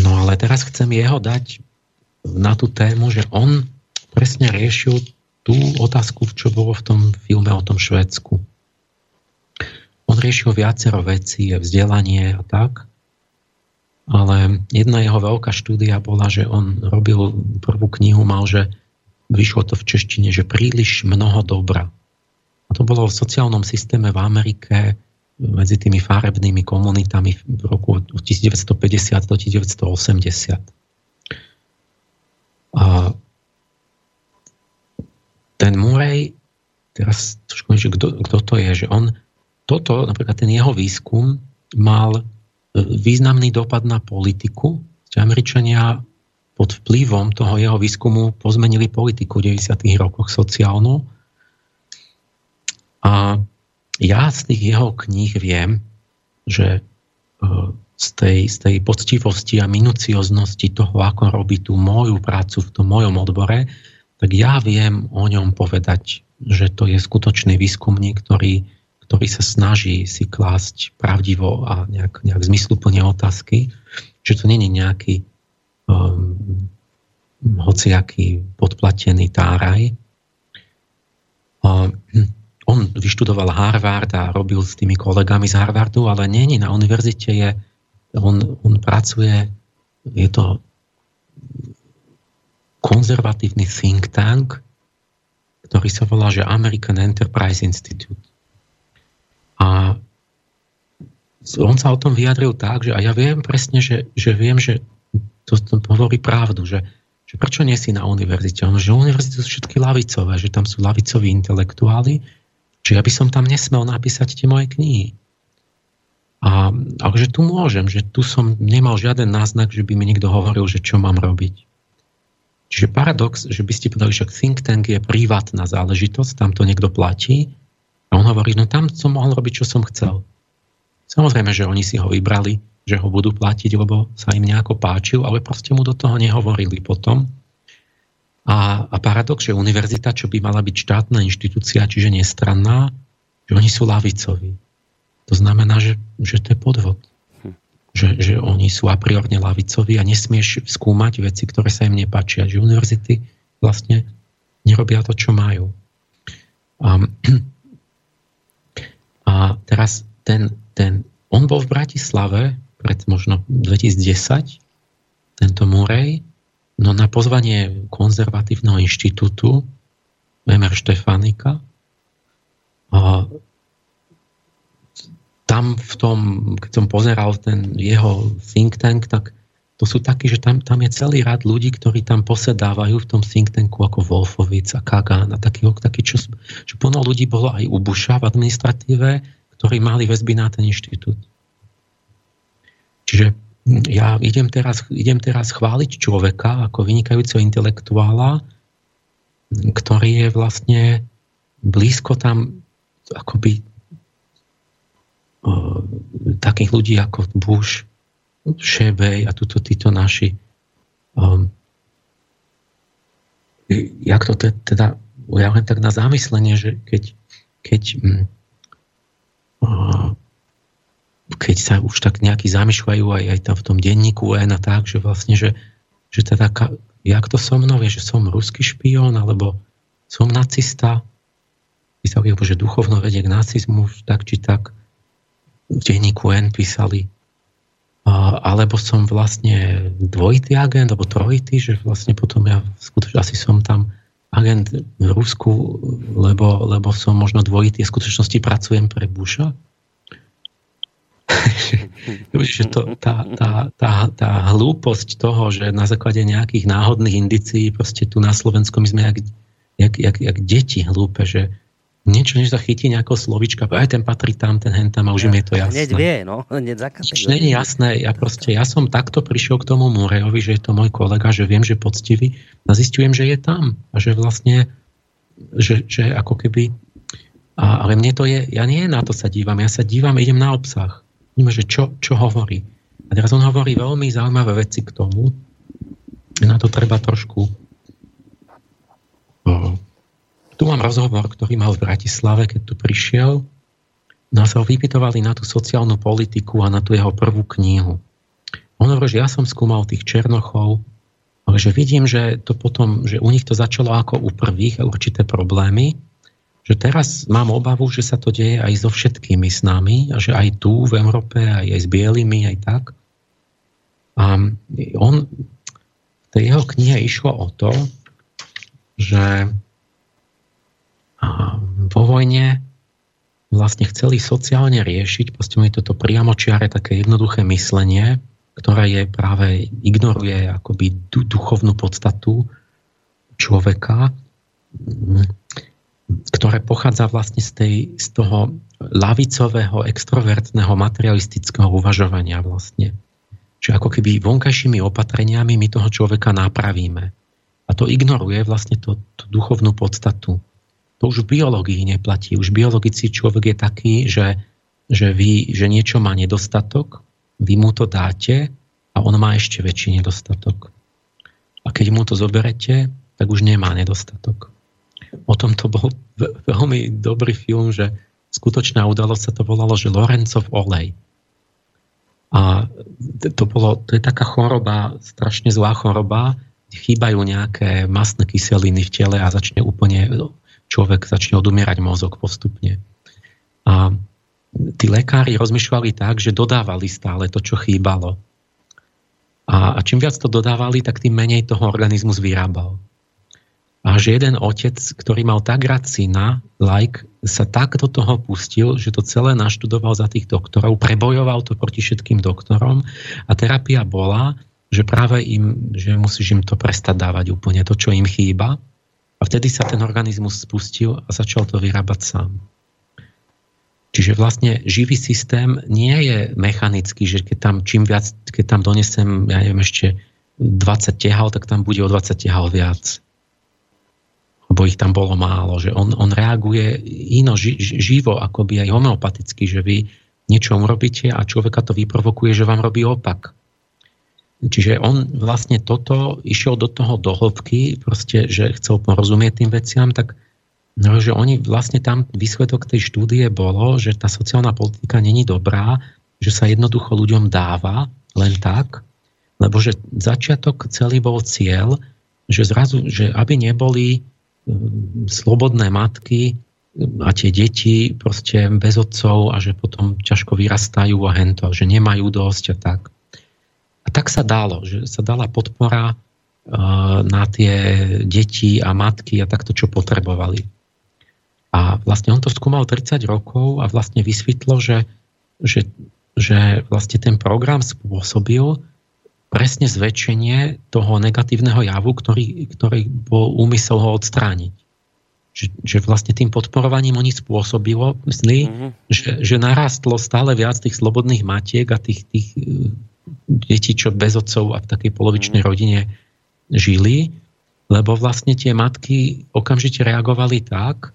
No ale teraz chcem jeho dať na tú tému, že on presne riešil tú otázku, čo bolo v tom filme o tom Švedsku. On riešil viacero vecí, vzdelanie a tak, ale jedna jeho veľká štúdia bola, že on robil prvú knihu, mal, že vyšlo to v češtine, že príliš mnoho dobra. To bolo v sociálnom systéme v Amerike medzi tými farebnými komunitami v roku 1950 do 1980. A ten Murray, teraz trošku že kto, kto to je, že on, toto, napríklad ten jeho výskum mal e, významný dopad na politiku, že Američania pod vplyvom toho jeho výskumu pozmenili politiku v 90. rokoch sociálnu. A ja z tých jeho kníh viem, že e, z tej, z tej poctivosti a minucioznosti toho, ako robí tú moju prácu v tom mojom odbore, tak ja viem o ňom povedať, že to je skutočný výskumník, ktorý, ktorý sa snaží si klásť pravdivo a nejak, nejak zmysluplne otázky, že to není nejaký um, hociaký podplatený táraj. Um, on vyštudoval Harvard a robil s tými kolegami z Harvardu, ale není na univerzite, je, on, on pracuje, je to konzervatívny think tank, ktorý sa volá, že American Enterprise Institute. A on sa o tom vyjadril tak, že a ja viem presne, že, že viem, že to, to hovorí pravdu, že, že prečo nie si na univerzite? On, že univerzity sú všetky lavicové, že tam sú lavicoví intelektuáli, že ja by som tam nesmel napísať tie moje knihy. A, ale že tu môžem, že tu som nemal žiaden náznak, že by mi niekto hovoril, že čo mám robiť. Čiže paradox, že by ste povedali, že think tank je privátna záležitosť, tam to niekto platí a on hovorí, no tam som mohol robiť, čo som chcel. Samozrejme, že oni si ho vybrali, že ho budú platiť, lebo sa im nejako páčil, ale proste mu do toho nehovorili potom. A, a paradox, že univerzita, čo by mala byť štátna inštitúcia, čiže nestranná, že oni sú lavicoví. To znamená, že, že to je podvod že, že oni sú a priorne lavicoví a nesmieš skúmať veci, ktoré sa im nepáčia. Že univerzity vlastne nerobia to, čo majú. A, a teraz ten, ten, on bol v Bratislave pred možno 2010, tento Murej, no na pozvanie konzervatívneho inštitútu Emer Štefanika tam v tom, keď som pozeral ten jeho think tank, tak to sú takí, že tam, tam je celý rad ľudí, ktorí tam posedávajú v tom think tanku ako Wolfovic a Kagan a taký, taký čo, čo plno ľudí bolo aj u Busha v administratíve, ktorí mali väzby na ten inštitút. Čiže ja idem teraz, idem teraz chváliť človeka ako vynikajúceho intelektuála, ktorý je vlastne blízko tam akoby takých ľudí ako Bush, Šebej a tuto títo naši um, jak to teda ja len tak na zamyslenie, že keď keď um, uh, keď sa už tak nejakí zamýšľajú aj, aj tam v tom denníku N a tak, že vlastne, že, že teda jak to so mnou je, že som ruský špión, alebo som nacista, písali, že duchovno vedie k nacizmu, tak či tak, v denníku N písali, alebo som vlastne dvojitý agent, alebo trojitý, že vlastne potom ja skutočne asi som tam agent v Rusku, lebo, lebo som možno dvojitý, v skutočnosti pracujem pre Busha. že to, tá, tá, tá, tá hlúposť toho, že na základe nejakých náhodných indicií proste tu na Slovensku my sme jak, jak, jak, jak deti hlúpe, že niečo, než sa chytí nejakého slovička, aj ten patrí tam, ten hen tam a už ja, je to jasné. Hneď vie, no. Hneď Nič je jasné. Ja proste, ja som takto prišiel k tomu Murejovi, že je to môj kolega, že viem, že poctivý a zistujem, že je tam a že vlastne, že, že ako keby a, ale mne to je, ja nie na to sa dívam, ja sa dívam, idem na obsah. Že čo, čo hovorí. A teraz on hovorí veľmi zaujímavé veci k tomu. Na to treba trošku... Tu mám rozhovor, ktorý mal v Bratislave, keď tu prišiel. Nás ho vypytovali na tú sociálnu politiku a na tú jeho prvú knihu. On hovorí, že ja som skúmal tých Černochov, ale že vidím, že to potom, že u nich to začalo ako u prvých určité problémy, že teraz mám obavu, že sa to deje aj so všetkými s nami a že aj tu v Európe, aj, aj s bielými, aj tak. A on, v tej jeho knihe išlo o to, že vo vojne vlastne chceli sociálne riešiť, proste mi toto priamočiare také jednoduché myslenie, ktoré je práve ignoruje akoby duchovnú podstatu človeka ktoré pochádza vlastne z, tej, z toho lavicového, extrovertného, materialistického uvažovania vlastne. Čiže ako keby vonkajšími opatreniami my toho človeka napravíme. A to ignoruje vlastne to, tú duchovnú podstatu. To už v biológii neplatí. Už biologický človek je taký, že, že, vy, že niečo má nedostatok, vy mu to dáte a on má ešte väčší nedostatok. A keď mu to zoberete, tak už nemá nedostatok. O tom to bol veľmi dobrý film, že skutočná udalosť sa to volalo, že Lorencov olej. A to, bolo, to je taká choroba, strašne zlá choroba, chýbajú nejaké masné kyseliny v tele a začne úplne, človek začne odumierať mozog postupne. A tí lekári rozmýšľali tak, že dodávali stále to, čo chýbalo. A, a čím viac to dodávali, tak tým menej toho organizmus vyrábal. A že jeden otec, ktorý mal tak rád syna, like, sa tak do toho pustil, že to celé naštudoval za tých doktorov, prebojoval to proti všetkým doktorom a terapia bola, že práve im, že musíš im to prestať dávať úplne to, čo im chýba. A vtedy sa ten organizmus spustil a začal to vyrábať sám. Čiže vlastne živý systém nie je mechanický, že keď tam čím viac, keď tam donesem, ja neviem, ešte 20 tehal, tak tam bude o 20 tehal viac lebo ich tam bolo málo, že on, on reaguje ino ži, živo, akoby aj homeopaticky, že vy niečo urobíte a človeka to vyprovokuje, že vám robí opak. Čiže on vlastne toto išiel do toho dohlbky, proste, že chcel porozumieť tým veciam, tak no, že oni vlastne tam výsledok tej štúdie bolo, že tá sociálna politika není dobrá, že sa jednoducho ľuďom dáva len tak, lebo že začiatok celý bol cieľ, že zrazu, že aby neboli slobodné matky a tie deti proste bez otcov a že potom ťažko vyrastajú a hento, že nemajú dosť a tak. A tak sa dalo, že sa dala podpora na tie deti a matky a takto, čo potrebovali. A vlastne on to skúmal 30 rokov a vlastne vysvetlo, že, že, že vlastne ten program spôsobil, presne zväčšenie toho negatívneho javu, ktorý, ktorý bol úmysel ho odstrániť. Že, že vlastne tým podporovaním oni spôsobilo, myslí, mm-hmm. že, že narastlo stále viac tých slobodných matiek a tých, tých e, detí, čo bez otcov a v takej polovičnej mm-hmm. rodine žili, lebo vlastne tie matky okamžite reagovali tak,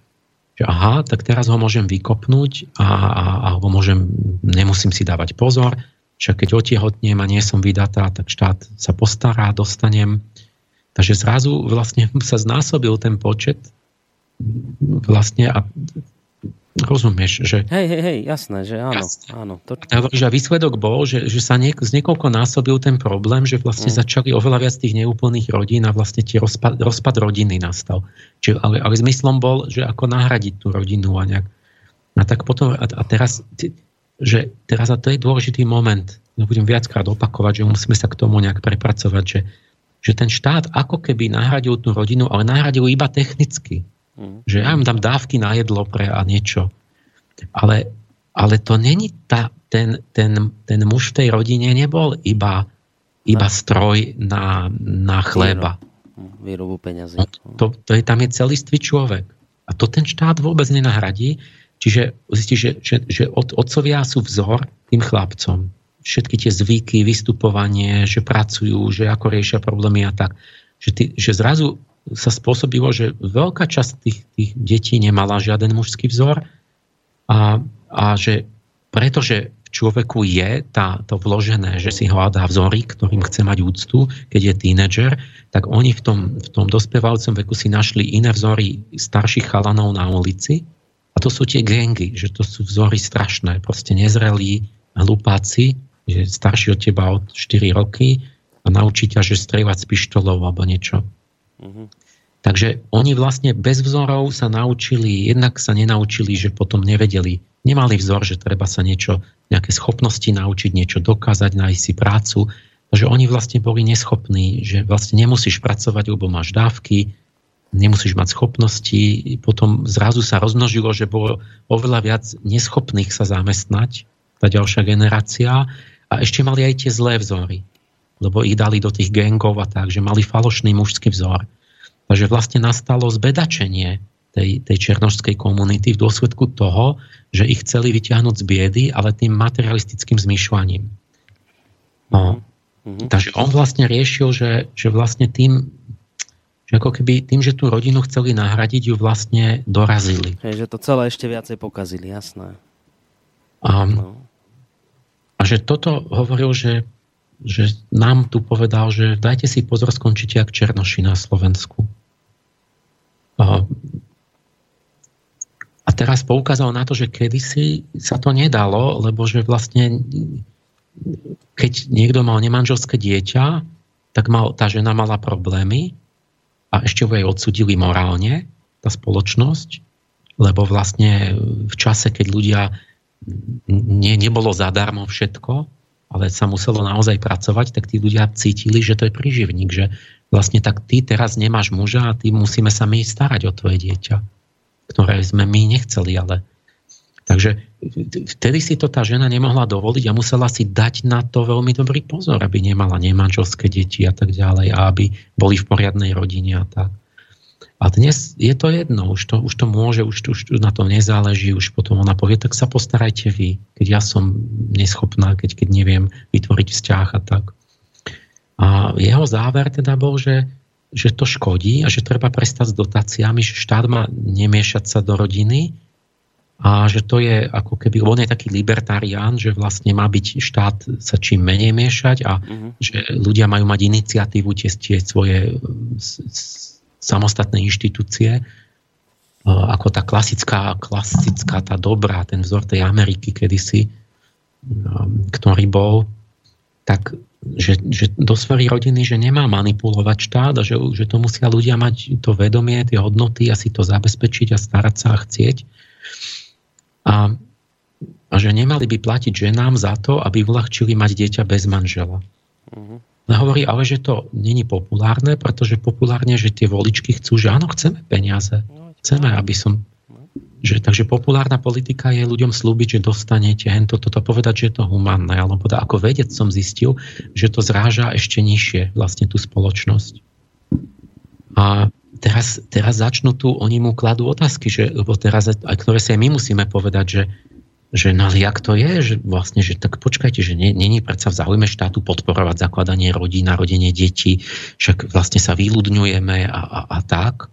že aha, tak teraz ho môžem vykopnúť a, a, a ho môžem, nemusím si dávať pozor, však keď otehotnem a nie som vydatá, tak štát sa postará, dostanem. Takže zrazu vlastne sa znásobil ten počet vlastne a rozumieš, že... Hej, hej, hej, jasné, že áno. Jasné. áno to... A výsledok bol, že, že sa niek- z niekoľko násobil ten problém, že vlastne mm. začali oveľa viac tých neúplných rodín a vlastne tie rozpad, rozpad rodiny nastal. Čiže, ale, ale zmyslom bol, že ako nahradiť tú rodinu a nejak... A tak potom, a, a teraz že teraz, a to je dôležitý moment, no budem viackrát opakovať, že musíme sa k tomu nejak prepracovať, že, že ten štát ako keby nahradil tú rodinu, ale nahradil iba technicky. Mm. Že ja im dám dávky na jedlo pre a niečo. Ale, ale to není tá, ten, ten, ten muž v tej rodine nebol iba, iba stroj na, na chleba. Výrobu peňazí. To, to je, tam je celistvý človek. A to ten štát vôbec nenahradí. Čiže zistí, že, že, že od, otcovia sú vzor tým chlapcom. Všetky tie zvyky, vystupovanie, že pracujú, že ako riešia problémy a tak. Že, ty, že zrazu sa spôsobilo, že veľká časť tých, tých detí nemala žiaden mužský vzor a, a že pretože v človeku je tá, to vložené, že si hľadá vzory, ktorým chce mať úctu, keď je tínedžer, tak oni v tom, v tom dospievalcom veku si našli iné vzory starších chalanov na ulici a to sú tie gengy, že to sú vzory strašné, proste nezrelí hlupáci, že starší od teba od 4 roky a naučí ťa, že strieľať s pištolou alebo niečo. Mm-hmm. Takže oni vlastne bez vzorov sa naučili, jednak sa nenaučili, že potom nevedeli, nemali vzor, že treba sa niečo, nejaké schopnosti naučiť, niečo dokázať, nájsť si prácu. Takže oni vlastne boli neschopní, že vlastne nemusíš pracovať, lebo máš dávky, nemusíš mať schopnosti. Potom zrazu sa rozmnožilo, že bolo oveľa viac neschopných sa zamestnať, tá ďalšia generácia. A ešte mali aj tie zlé vzory, lebo ich dali do tých gangov a tak, že mali falošný mužský vzor. Takže vlastne nastalo zbedačenie tej, tej černožskej komunity v dôsledku toho, že ich chceli vyťahnuť z biedy, ale tým materialistickým zmýšľaním. No. Mm-hmm. Takže on vlastne riešil, že, že vlastne tým, že ako keby tým, že tú rodinu chceli nahradiť, ju vlastne dorazili. Hej, že to celé ešte viacej pokazili, jasné. A, no. a že toto hovoril, že že nám tu povedal, že dajte si pozor, skončíte jak Černoši na Slovensku. A, a teraz poukázal na to, že kedysi sa to nedalo, lebo že vlastne keď niekto mal nemanželské dieťa, tak mal, tá žena mala problémy a ešte ju aj odsudili morálne, tá spoločnosť, lebo vlastne v čase, keď ľudia nie, nebolo zadarmo všetko, ale sa muselo naozaj pracovať, tak tí ľudia cítili, že to je príživník, že vlastne tak ty teraz nemáš muža a ty musíme sa my starať o tvoje dieťa, ktoré sme my nechceli, ale Takže vtedy si to tá žena nemohla dovoliť a musela si dať na to veľmi dobrý pozor, aby nemala nemanželské deti a tak ďalej a aby boli v poriadnej rodine a tak. A dnes je to jedno, už to, už to môže, už, už na to nezáleží, už potom ona povie, tak sa postarajte vy, keď ja som neschopná, keď, keď neviem vytvoriť vzťah a tak. A jeho záver teda bol, že, že to škodí a že treba prestať s dotáciami, že štát má nemiešať sa do rodiny a že to je ako keby, on je taký libertarián, že vlastne má byť štát sa čím menej miešať a uh-huh. že ľudia majú mať iniciatívu tie, tie svoje samostatné inštitúcie, e, ako tá klasická, klasická, tá dobrá, ten vzor tej Ameriky kedysi, e, ktorý bol, tak že, že do sféry rodiny, že nemá manipulovať štát a že, že to musia ľudia mať to vedomie, tie hodnoty a si to zabezpečiť a starať sa a chcieť. A, a že nemali by platiť ženám za to, aby uľahčili mať dieťa bez manžela. Uh-huh. Hovorí ale, že to není populárne, pretože populárne, že tie voličky chcú, že áno, chceme peniaze. Chceme, aby som... Že, takže populárna politika je ľuďom slúbiť, že dostanete hento toto, povedať, že je to humánne. Ale povedať, ako vedec som zistil, že to zráža ešte nižšie vlastne tú spoločnosť. A teraz, teraz začnú tu, oni mu kladú otázky, že, lebo teraz, aj ktoré sa aj my musíme povedať, že, že no jak to je, že vlastne, že tak počkajte, že není predsa v záujme štátu podporovať zakladanie rodín, narodenie detí, však vlastne sa vyľudňujeme a, a, a tak.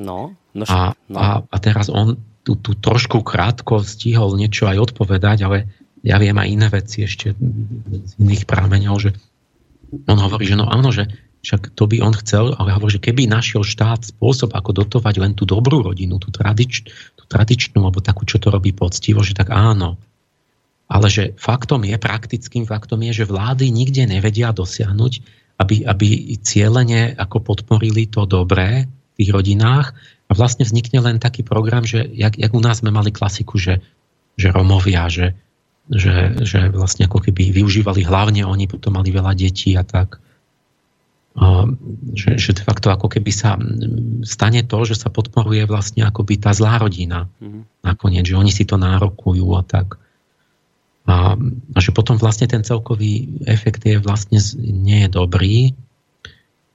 No, no, a, no. A, a teraz on tu, tu trošku krátko stihol niečo aj odpovedať, ale ja viem aj iné veci ešte z iných prámeňov, že on hovorí, že no áno, že však to by on chcel, ale hovorí, že keby našiel štát spôsob, ako dotovať len tú dobrú rodinu, tú, tradič, tú tradičnú, alebo takú, čo to robí poctivo, že tak áno. Ale že faktom je, praktickým faktom je, že vlády nikde nevedia dosiahnuť, aby, aby cieľene ako podporili to dobré v tých rodinách a vlastne vznikne len taký program, že jak, jak u nás sme mali klasiku, že, že Romovia, že, že, že vlastne ako keby využívali hlavne oni, potom mali veľa detí a tak že, že de facto ako keby sa stane to, že sa podporuje vlastne akoby tá zlá rodina mm-hmm. nakoniec, že oni si to nárokujú a tak. A, a že potom vlastne ten celkový efekt je vlastne nie je dobrý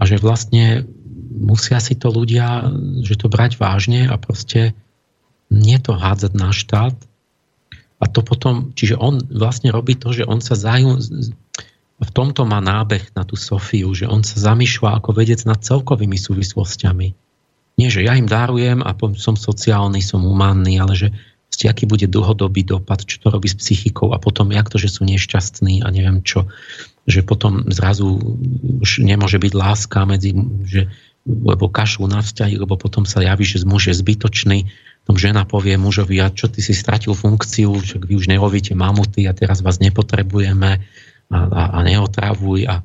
a že vlastne musia si to ľudia, že to brať vážne a proste nie to hádzať na štát. A to potom, čiže on vlastne robí to, že on sa zajú, v tomto má nábeh na tú Sofiu, že on sa zamýšľa ako vedec nad celkovými súvislostiami. Nie, že ja im darujem a som sociálny, som humánny, ale že proste, aký bude dlhodobý dopad, čo to robí s psychikou a potom jak to, že sú nešťastní a neviem čo, že potom zrazu už nemôže byť láska medzi, že, lebo kašľú na vzťahy, lebo potom sa javí, že muž je zbytočný, tom žena povie mužovi, a čo ty si stratil funkciu, však vy už nelovíte mamuty a teraz vás nepotrebujeme a, a, a neotravuj a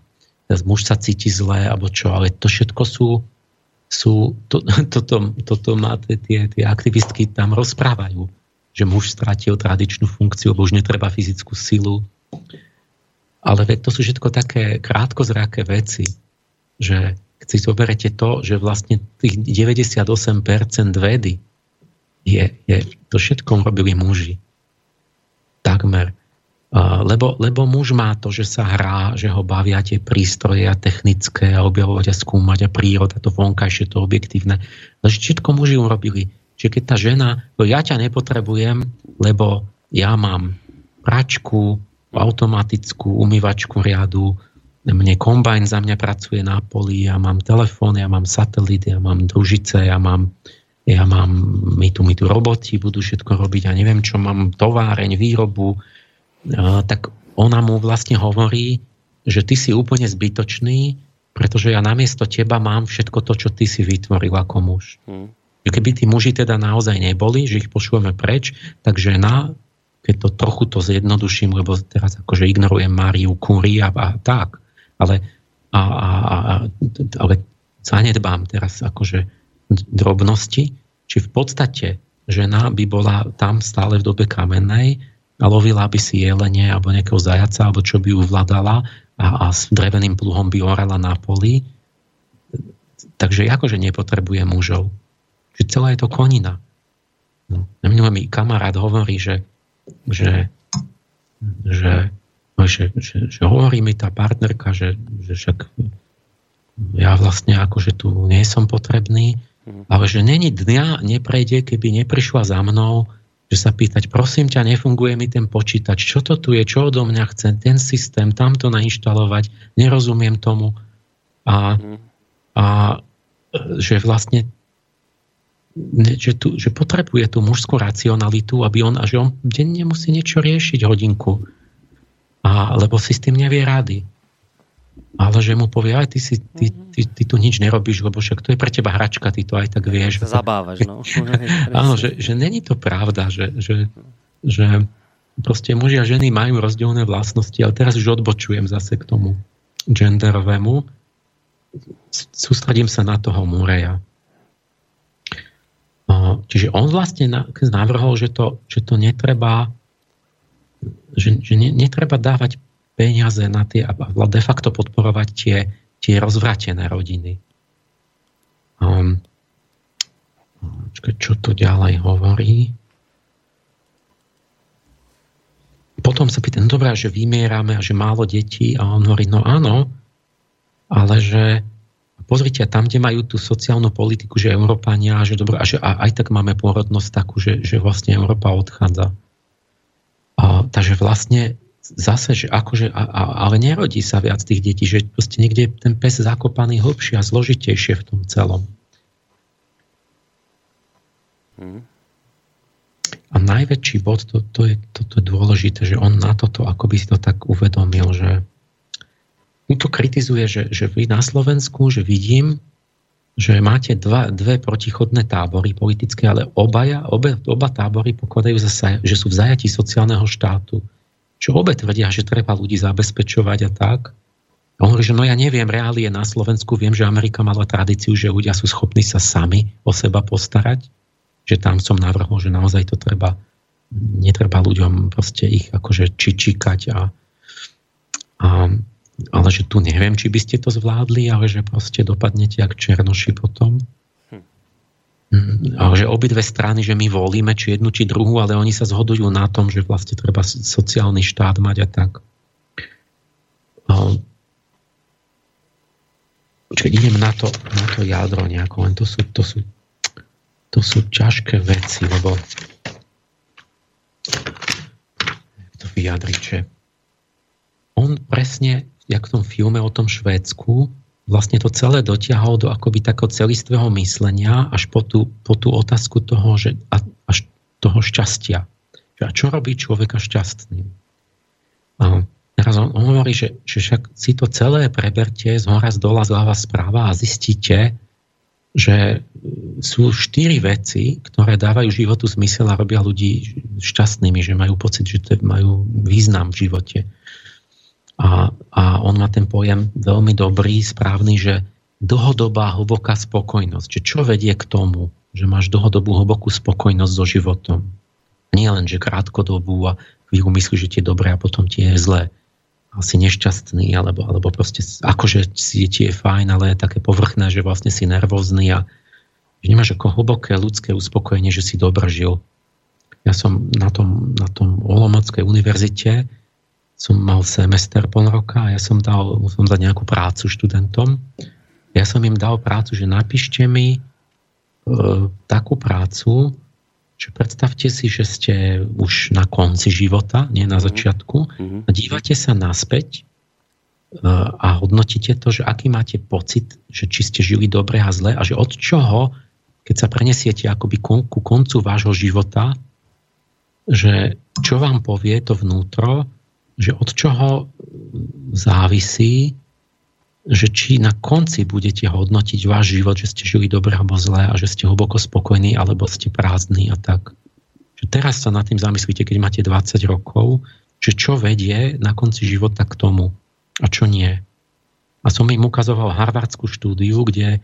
teraz muž sa cíti zlé, alebo čo, ale to všetko sú, sú to, toto, toto má tie, tie aktivistky tam rozprávajú že muž stratil tradičnú funkciu, lebo už netreba fyzickú silu. Ale to sú všetko také krátkozraké veci, že keď si zoberete to, že vlastne tých 98% vedy je, je, to všetko robili muži. Takmer. Lebo, lebo muž má to, že sa hrá, že ho bavia tie prístroje a technické a objavovať a skúmať a príroda, to vonkajšie, to objektívne. Ale všetko muži urobili že keď tá žena, no ja ťa nepotrebujem, lebo ja mám pračku, automatickú umývačku riadu, mne kombajn za mňa pracuje na poli, ja mám telefón, ja mám satelit, ja mám družice, ja mám, ja mám my tu, my tu roboti budú všetko robiť, ja neviem čo, mám továreň, výrobu, tak ona mu vlastne hovorí, že ty si úplne zbytočný, pretože ja namiesto teba mám všetko to, čo ty si vytvoril ako muž. Hmm. Keby tí muži teda naozaj neboli, že ich pošujeme preč, tak žena, keď to trochu to zjednoduším, lebo teraz akože ignorujem Máriu Curie a, a tak, ale, a, a, a, ale zanedbám teraz akože drobnosti, či v podstate žena by bola tam stále v dobe kamennej a lovila by si jelene alebo nejakého zajaca, alebo čo by ju vladala a, a s dreveným pluhom by orala na poli. Takže akože nepotrebuje mužov že celá je to konina. No. Minulé mi kamarát hovorí, že, že, že, no, že, že, že hovorí mi tá partnerka, že, že však ja vlastne akože tu nie som potrebný, mhm. ale že není dňa neprejde, keby neprišla za mnou, že sa pýtať, prosím ťa, nefunguje mi ten počítač, čo to tu je, čo odo mňa chce, ten systém, tamto nainštalovať, nerozumiem tomu. A, mhm. a že vlastne že, tu, že potrebuje tú mužskú racionalitu, aby on, a že on denne musí niečo riešiť hodinku. A, lebo si s tým nevie rady. Ale že mu povie, aj ty, si, ty, ty, ty tu nič nerobíš, lebo však to je pre teba hračka, ty to aj tak vieš. Zabávaš, no. Áno, že, že není to pravda, že, že, že proste muži a ženy majú rozdielne vlastnosti, ale teraz už odbočujem zase k tomu genderovému. Sústredím sa na toho Mureja. Čiže on vlastne navrhol, že to, že to netreba že, že ne, netreba dávať peniaze na tie a de facto podporovať tie, tie rozvratené rodiny. Um, čo tu ďalej hovorí? Potom sa pýtam, no dobrá, že vymierame a že málo detí a on hovorí, no áno, ale že pozrite, tam, kde majú tú sociálnu politiku, že Európania, že dobro, a že aj tak máme pôrodnosť takú, že, že vlastne Európa odchádza. A, takže vlastne zase, že akože, a, a, ale nerodí sa viac tých detí, že proste niekde je ten pes zakopaný hlbšie a zložitejšie v tom celom. Hmm. A najväčší bod, to, to, je, to, to je dôležité, že on na toto akoby si to tak uvedomil, že, tu kritizuje, že, že vy na Slovensku, že vidím, že máte dva, dve protichodné tábory politické, ale obaja, obe, oba tábory pokladajú zase, že sú v zajatí sociálneho štátu. Čo obe tvrdia, že treba ľudí zabezpečovať a tak. A on hovorí, že no ja neviem reálie na Slovensku, viem, že Amerika mala tradíciu, že ľudia sú schopní sa sami o seba postarať, že tam som navrhol, že naozaj to treba, netreba ľuďom proste ich akože čičikať a, a ale že tu neviem, či by ste to zvládli, ale že proste dopadnete jak černoši potom. Hm. mm, že obidve strany, že my volíme či jednu, či druhú, ale oni sa zhodujú na tom, že vlastne treba sociálny štát mať a tak. Čiže idem na to, na to jadro nejako, len to sú, to sú, to sú ťažké veci, lebo to vyjadriť, on presne, jak v tom filme o tom Švédsku, vlastne to celé dotiahol do akoby takého celistvého myslenia až po tú, po tú otázku toho, že, až toho šťastia. A čo robí človeka šťastným? A teraz on, on hovorí, že, že však si to celé preberte z hora, z dola, zľava, správa a zistíte, že sú štyri veci, ktoré dávajú životu zmysel a robia ľudí šťastnými, že majú pocit, že to majú význam v živote. A, a on má ten pojem veľmi dobrý, správny, že dlhodobá hlboká spokojnosť. Že čo vedie k tomu, že máš dlhodobú hlbokú spokojnosť so životom. Nie len, že krátkodobú a chvíľu myslíš, že ti je dobré a potom ti je zlé. Asi nešťastný, alebo, alebo proste akože si ti je fajn, ale je také povrchné, že vlastne si nervózny a že nemáš ako hlboké ľudské uspokojenie, že si dobre žil. Ja som na tom, na tom Olomockej univerzite som mal semester pol roka a ja som dal, musel dať nejakú prácu študentom. Ja som im dal prácu, že napíšte mi e, takú prácu, že predstavte si, že ste už na konci života, nie na mhm. začiatku, mm-hmm. a dívate sa naspäť e, a hodnotíte to, že aký máte pocit, že či ste žili dobre a zle a že od čoho, keď sa prenesiete akoby ku, ku koncu vášho života, že čo vám povie to vnútro, že od čoho závisí, že či na konci budete hodnotiť váš život, že ste žili dobre alebo zle a že ste hlboko spokojní alebo ste prázdni a tak. Že teraz sa nad tým zamyslíte, keď máte 20 rokov, že čo vedie na konci života k tomu a čo nie. A som im ukazoval harvardskú štúdiu, kde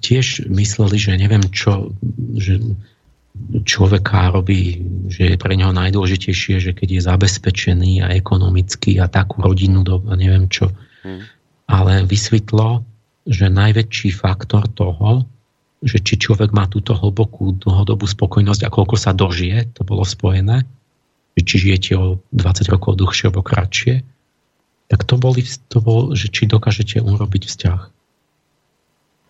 tiež mysleli, že neviem čo, že človeka robí, že je pre neho najdôležitejšie, že keď je zabezpečený a ekonomicky a takú rodinu, do, a neviem čo. Hmm. Ale vysvetlo, že najväčší faktor toho, že či človek má túto hlbokú dlhodobú spokojnosť a koľko sa dožije, to bolo spojené, či žijete o 20 rokov dlhšie alebo kratšie, tak to, boli, to bol, že či dokážete urobiť vzťah.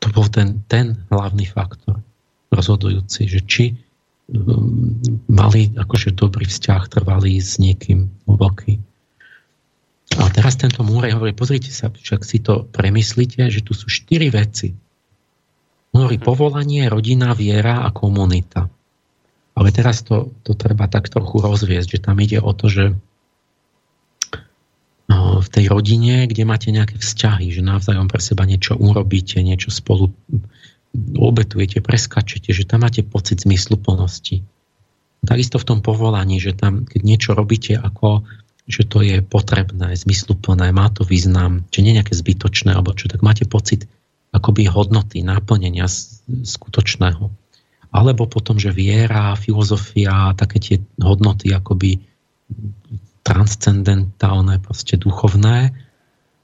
To bol ten, ten hlavný faktor rozhodujúci, že či mali akože dobrý vzťah, trvalý s niekým hlboký. A teraz tento Múrej hovorí, pozrite sa, však si to premyslíte, že tu sú štyri veci. Hovorí povolanie, rodina, viera a komunita. Ale teraz to, to treba tak trochu rozviesť, že tam ide o to, že no, v tej rodine, kde máte nejaké vzťahy, že navzájom pre seba niečo urobíte, niečo spolu obetujete, preskačete, že tam máte pocit zmysluplnosti. Takisto v tom povolaní, že tam, keď niečo robíte ako, že to je potrebné, zmysluplné, má to význam, že nie nejaké zbytočné, alebo čo, tak máte pocit akoby hodnoty, náplnenia skutočného. Alebo potom, že viera, filozofia, také tie hodnoty akoby transcendentálne, proste duchovné,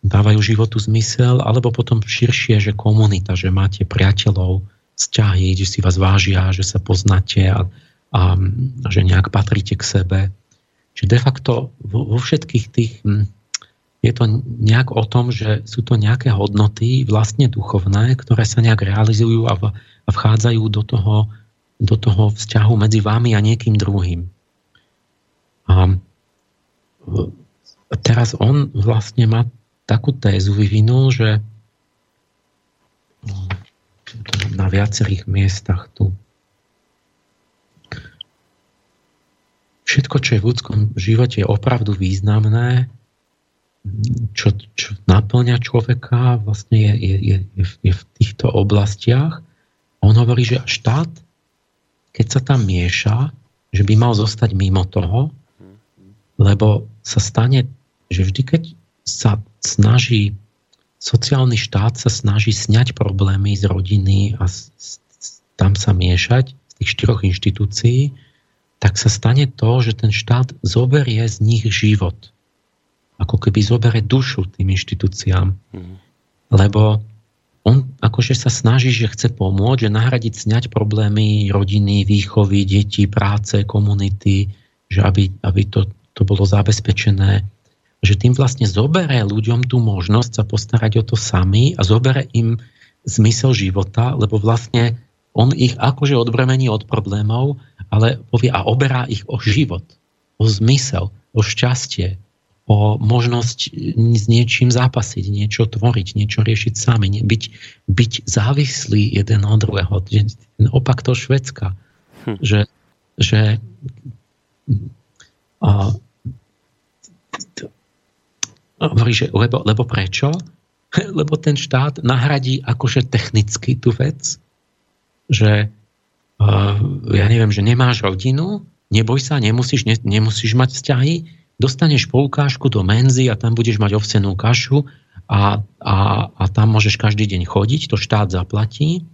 dávajú životu zmysel, alebo potom širšie, že komunita, že máte priateľov, vzťahy, že si vás vážia, že sa poznáte a, a, že nejak patríte k sebe. Čiže de facto vo, vo všetkých tých hm, je to nejak o tom, že sú to nejaké hodnoty vlastne duchovné, ktoré sa nejak realizujú a, v, a vchádzajú do toho, do toho vzťahu medzi vami a niekým druhým. A teraz on vlastne má takú tézu vyvinul, že na viacerých miestach tu všetko, čo je v ľudskom živote, je opravdu významné, čo, čo naplňa človeka, vlastne je, je, je, je v týchto oblastiach. On hovorí, že štát, keď sa tam mieša, že by mal zostať mimo toho, lebo sa stane, že vždy, keď sa snaží, sociálny štát sa snaží sňať problémy z rodiny a tam sa miešať z tých štyroch inštitúcií, tak sa stane to, že ten štát zoberie z nich život. Ako keby zoberie dušu tým inštitúciám. Mm. Lebo on akože sa snaží, že chce pomôcť, že nahradiť sňať problémy rodiny, výchovy, detí, práce, komunity, že aby, aby to, to bolo zabezpečené. Že tým vlastne zobere ľuďom tú možnosť sa postarať o to sami a zobere im zmysel života, lebo vlastne on ich akože odbremení od problémov, ale povie a oberá ich o život, o zmysel, o šťastie, o možnosť s niečím zápasiť, niečo tvoriť, niečo riešiť sami, byť, byť závislý jeden od druhého. Ten opak toho Švedska. Hm. Že, že a, hovorí, že lebo, lebo prečo? Lebo ten štát nahradí akože technicky tú vec, že uh, ja neviem, že nemáš rodinu, neboj sa, nemusíš, ne, nemusíš mať vzťahy, dostaneš poukážku do menzy a tam budeš mať ovsenú kašu a, a, a tam môžeš každý deň chodiť, to štát zaplatí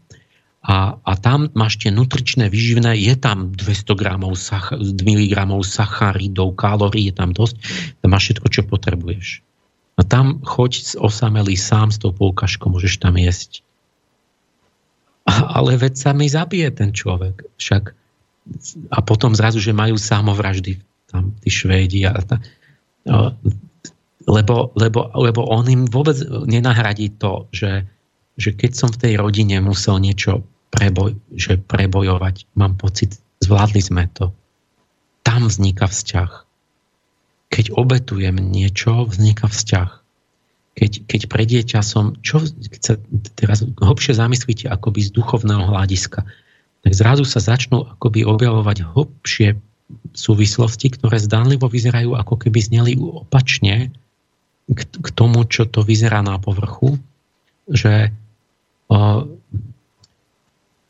a, a tam máš tie nutričné výživné, je tam 200 gramov sach, miligramov sacharidov, kalórií, je tam dosť, tam máš všetko, čo potrebuješ. A tam choď osamelý sám s tou poukážkou, môžeš tam jesť. Ale veď sa mi zabije ten človek. Však a potom zrazu, že majú samovraždy tam tí Švédi a ta, lebo, lebo, lebo on im vôbec nenahradí to, že, že keď som v tej rodine musel niečo preboj, že prebojovať, mám pocit, zvládli sme to. Tam vzniká vzťah. Keď obetujem niečo, vzniká vzťah. Keď, keď pre dieťa som, čo, keď sa teraz hlbšie zamyslíte akoby z duchovného hľadiska, tak zrazu sa začnú akoby objavovať hlbšie súvislosti, ktoré zdánlivo vyzerajú ako keby zneli opačne k, k tomu, čo to vyzerá na povrchu, že uh,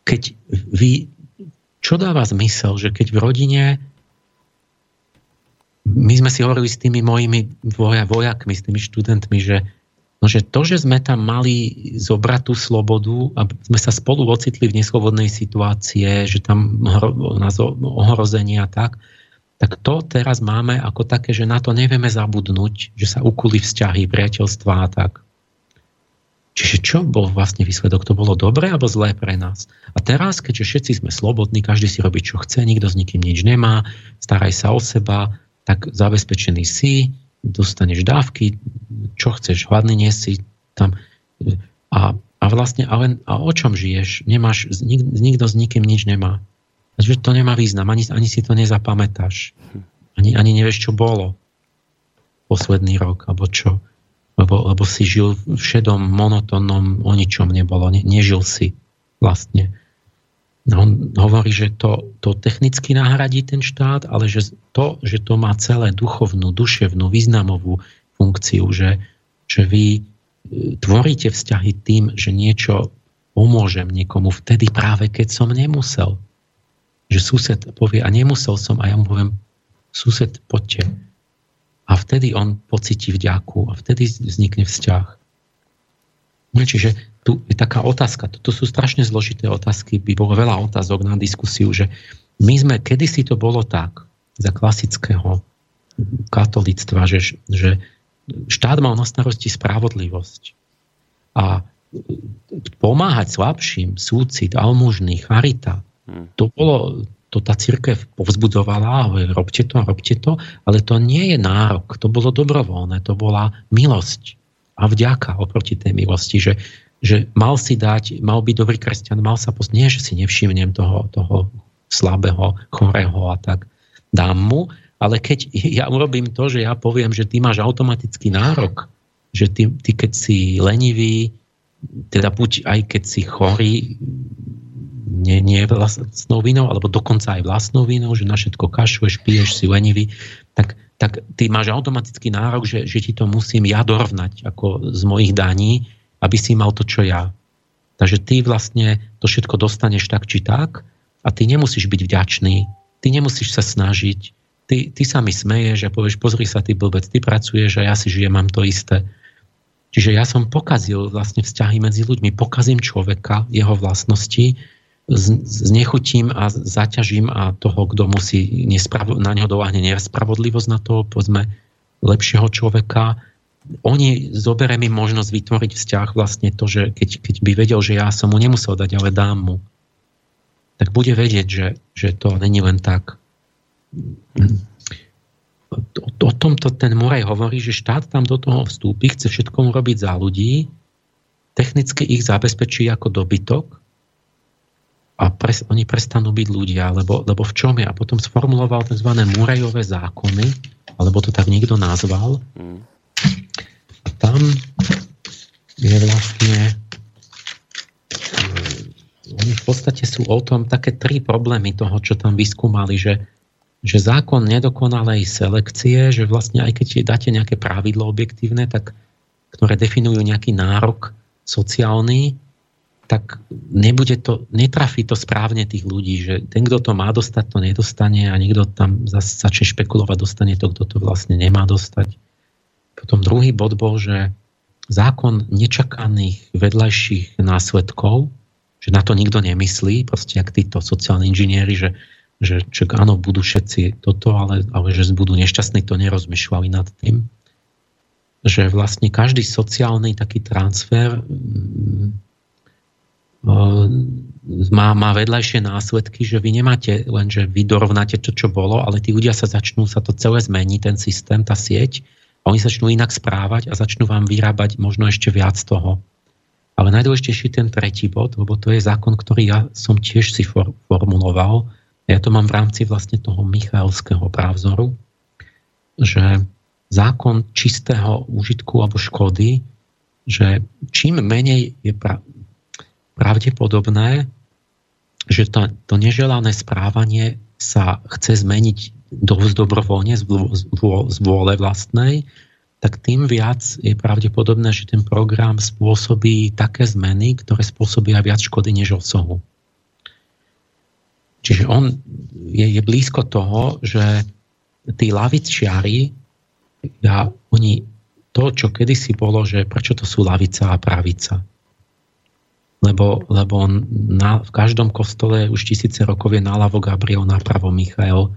keď vy, čo dáva zmysel, že keď v rodine my sme si hovorili s tými mojimi vojakmi, s tými študentmi, že No, že to, že sme tam mali zobrať tú slobodu a sme sa spolu ocitli v neslobodnej situácie, že tam nás ohrozenia tak, tak to teraz máme ako také, že na to nevieme zabudnúť, že sa ukuli vzťahy, priateľstva a tak. Čiže čo bol vlastne výsledok? To bolo dobré alebo zlé pre nás? A teraz, keďže všetci sme slobodní, každý si robí, čo chce, nikto s nikým nič nemá, staraj sa o seba, tak zabezpečený si, dostaneš dávky, čo chceš, hladný nie si tam. A, a vlastne, a, len, a o čom žiješ? Nemáš, nik, nikto s nikým nič nemá. Že to nemá význam, ani, ani si to nezapamätáš. Ani, ani nevieš, čo bolo posledný rok, alebo čo. Lebo, lebo si žil v šedom, monotónnom, o ničom nebolo. Ne, nežil si vlastne. On hovorí, že to, to technicky nahradí ten štát, ale že to, že to má celé duchovnú, duševnú, významovú funkciu, že, že vy e, tvoríte vzťahy tým, že niečo pomôžem niekomu vtedy práve keď som nemusel. Že sused povie, a nemusel som, a ja mu poviem, sused, poďte. A vtedy on pocíti vďaku a vtedy vznikne vzťah. Čiže tu je taká otázka, toto sú strašne zložité otázky, by bolo veľa otázok na diskusiu, že my sme, kedysi to bolo tak, za klasického katolictva, že, že štát mal na starosti spravodlivosť a pomáhať slabším, súcit, almužný, charita, hmm. to bolo, to tá církev povzbudzovala, robte to, robte to, ale to nie je nárok, to bolo dobrovoľné, to bola milosť a vďaka oproti tej milosti, že že mal si dať, mal byť dobrý kresťan, mal sa post... nie, že si nevšimnem toho, toho slabého, chorého a tak. Dám mu, ale keď ja urobím to, že ja poviem, že ty máš automatický nárok, že ty, ty keď si lenivý, teda buď aj keď si chorý, nie, nie vlastnou vinou, alebo dokonca aj vlastnou vinou, že na všetko kašuješ, piješ, si lenivý, tak, tak ty máš automatický nárok, že, že ti to musím ja dorovnať ako z mojich daní, aby si mal to, čo ja. Takže ty vlastne to všetko dostaneš tak či tak a ty nemusíš byť vďačný, ty nemusíš sa snažiť, ty, ty sa mi smeješ a povieš, pozri sa, ty blbec, ty pracuješ a ja si žijem, mám to isté. Čiže ja som pokazil vlastne vzťahy medzi ľuďmi, pokazím človeka, jeho vlastnosti, znechutím a zaťažím a toho, kto musí nespravo- na neho doláhne nespravodlivosť na toho, povedzme, lepšieho človeka, oni zoberiem im možnosť vytvoriť vzťah vlastne to, že keď, keď by vedel, že ja som mu nemusel dať, ale dám mu, tak bude vedieť, že, že to není len tak. O, o tomto ten Muraj hovorí, že štát tam do toho vstúpi, chce všetko robiť za ľudí, technicky ich zabezpečí ako dobytok a pres, oni prestanú byť ľudia, lebo, lebo v čom je? A potom sformuloval tzv. Murajové zákony, alebo to tak niekto nazval. Mm. Tam je vlastne eh, oni v podstate sú o tom také tri problémy toho, čo tam vyskúmali, že, že zákon nedokonalej selekcie, že vlastne aj keď dáte nejaké pravidlo objektívne, tak, ktoré definujú nejaký nárok sociálny, tak nebude to, netrafí to správne tých ľudí, že ten, kto to má dostať, to nedostane a niekto tam zase začne špekulovať, dostane to, kto to vlastne nemá dostať. Potom druhý bod bol, že zákon nečakaných vedľajších následkov, že na to nikto nemyslí, proste jak títo sociálni inžinieri, že, že čak, áno, budú všetci toto, ale, ale že budú nešťastní, to nerozmýšľali nad tým. Že vlastne každý sociálny taký transfer má, má vedľajšie následky, že vy nemáte len, že vy dorovnáte to, čo bolo, ale tí ľudia sa začnú, sa to celé zmení, ten systém, tá sieť, oni začnú inak správať a začnú vám vyrábať možno ešte viac toho. Ale najdôležitejší ten tretí bod, lebo to je zákon, ktorý ja som tiež si for, formuloval, ja to mám v rámci vlastne toho Michalského právzoru, že zákon čistého užitku alebo škody, že čím menej je pra- pravdepodobné, že to, to neželané správanie sa chce zmeniť dosť dobrovoľne z, z vôle vlastnej, tak tým viac je pravdepodobné, že ten program spôsobí také zmeny, ktoré spôsobia viac škody než osohu. Čiže on je, je blízko toho, že tí lavičiari, ja, oni to, čo kedysi bolo, že prečo to sú lavica a pravica lebo, lebo na, v každom kostole už tisíce rokov je naľavo Gabriel, napravo Michael.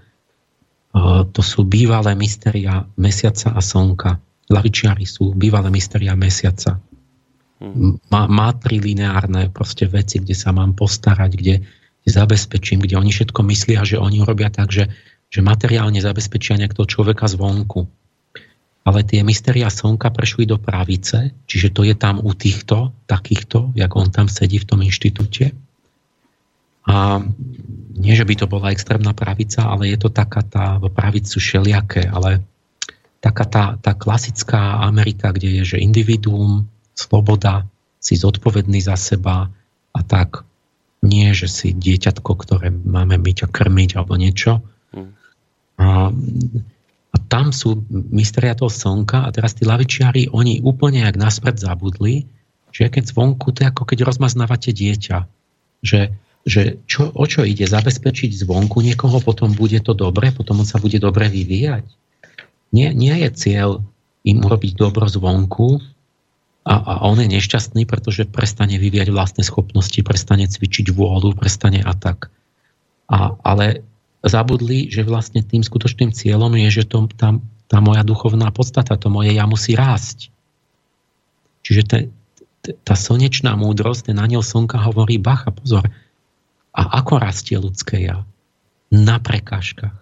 Uh, to sú bývalé mysteria mesiaca a slnka. Lavičiari sú bývalé mysteria mesiaca. Hmm. Má, matrilineárne proste veci, kde sa mám postarať, kde, kde zabezpečím, kde oni všetko myslia, že oni robia tak, že, že materiálne zabezpečia nejak toho človeka zvonku ale tie mysteria slnka prešli do pravice, čiže to je tam u týchto, takýchto, jak on tam sedí v tom inštitúte. A nie, že by to bola extrémna pravica, ale je to taká tá, pravicu šeliaké, ale taká tá, tá klasická Amerika, kde je, že individuum, sloboda, si zodpovedný za seba a tak nie, že si dieťatko, ktoré máme byť a krmiť alebo niečo. Hm. A a tam sú mysteria toho slnka a teraz tí lavičiari, oni úplne jak naspred zabudli, že keď zvonku, to je ako keď rozmaznávate dieťa. Že, že čo, o čo ide? Zabezpečiť zvonku niekoho, potom bude to dobre, potom on sa bude dobre vyvíjať. Nie, nie je cieľ im urobiť dobro zvonku a, a on je nešťastný, pretože prestane vyvíjať vlastné schopnosti, prestane cvičiť vôľu, prestane a tak. A, ale zabudli, že vlastne tým skutočným cieľom je, že to, tam, tá moja duchovná podstata, to moje ja musí rásť. Čiže te, tá slnečná múdrosť, ten aniel slnka hovorí, bacha, pozor, a ako rastie ľudské ja? Na prekážkach,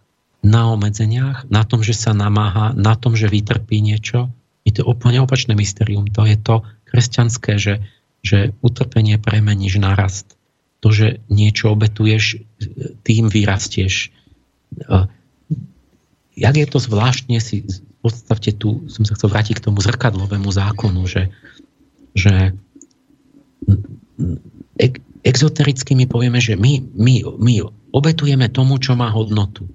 na obmedzeniach, na tom, že sa namáha, na tom, že vytrpí niečo. Je to úplne opačné mysterium. To je to kresťanské, že, že utrpenie premeníš na rast to, že niečo obetuješ, tým vyrastieš. Jak je to zvláštne si podstate tu som sa chcel vrátiť k tomu zrkadlovému zákonu, že, že exotericky my povieme, že my, my, my obetujeme tomu, čo má hodnotu.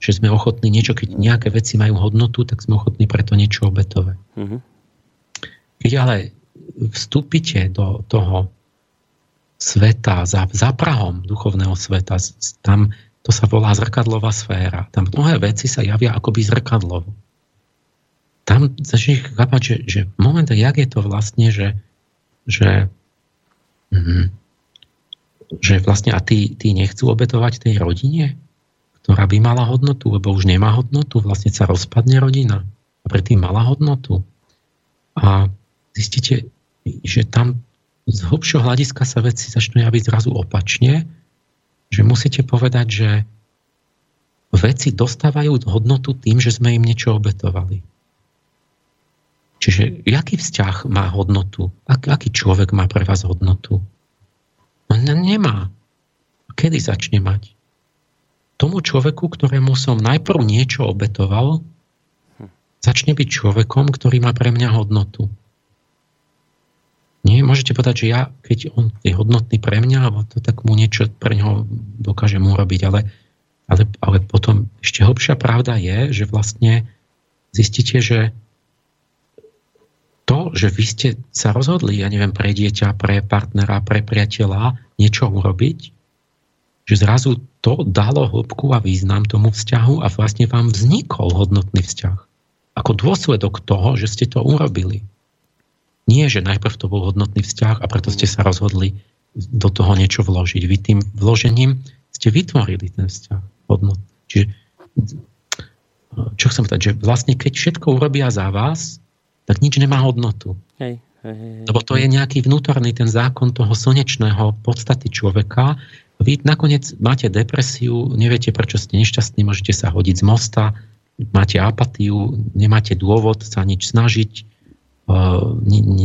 Že sme ochotní niečo, keď nejaké veci majú hodnotu, tak sme ochotní preto niečo obetovať. Mm-hmm. Keď ale vstúpite do toho sveta, za, za Prahom duchovného sveta, tam to sa volá zrkadlová sféra. Tam mnohé veci sa javia akoby zrkadlovo. Tam začneš chápať, že, že v momente, jak je to vlastne, že, že, mm, že vlastne a tí, tí nechcú obetovať tej rodine, ktorá by mala hodnotu, lebo už nemá hodnotu, vlastne sa rozpadne rodina a predtým mala hodnotu. A zistíte, že tam z hlubšieho hľadiska sa veci začnú javiť zrazu opačne, že musíte povedať, že veci dostávajú hodnotu tým, že sme im niečo obetovali. Čiže jaký vzťah má hodnotu? Ak, aký človek má pre vás hodnotu? No nemá. Kedy začne mať? Tomu človeku, ktorému som najprv niečo obetoval, začne byť človekom, ktorý má pre mňa hodnotu. Nie, môžete povedať, že ja, keď on je hodnotný pre mňa, alebo to tak mu niečo pre neho dokážem urobiť, ale, ale, ale potom ešte hlbšia pravda je, že vlastne zistíte, že to, že vy ste sa rozhodli, ja neviem, pre dieťa, pre partnera, pre priateľa niečo urobiť, že zrazu to dalo hĺbku a význam tomu vzťahu a vlastne vám vznikol hodnotný vzťah. Ako dôsledok toho, že ste to urobili. Nie, že najprv to bol hodnotný vzťah a preto ste sa rozhodli do toho niečo vložiť. Vy tým vložením ste vytvorili ten vzťah hodnot. Čiže čo chcem povedať, že vlastne keď všetko urobia za vás, tak nič nemá hodnotu. Hej, hej, hej. Lebo to je nejaký vnútorný ten zákon toho slnečného podstaty človeka. Vy nakoniec máte depresiu, neviete, prečo ste nešťastní, môžete sa hodiť z mosta, máte apatiu, nemáte dôvod sa nič snažiť,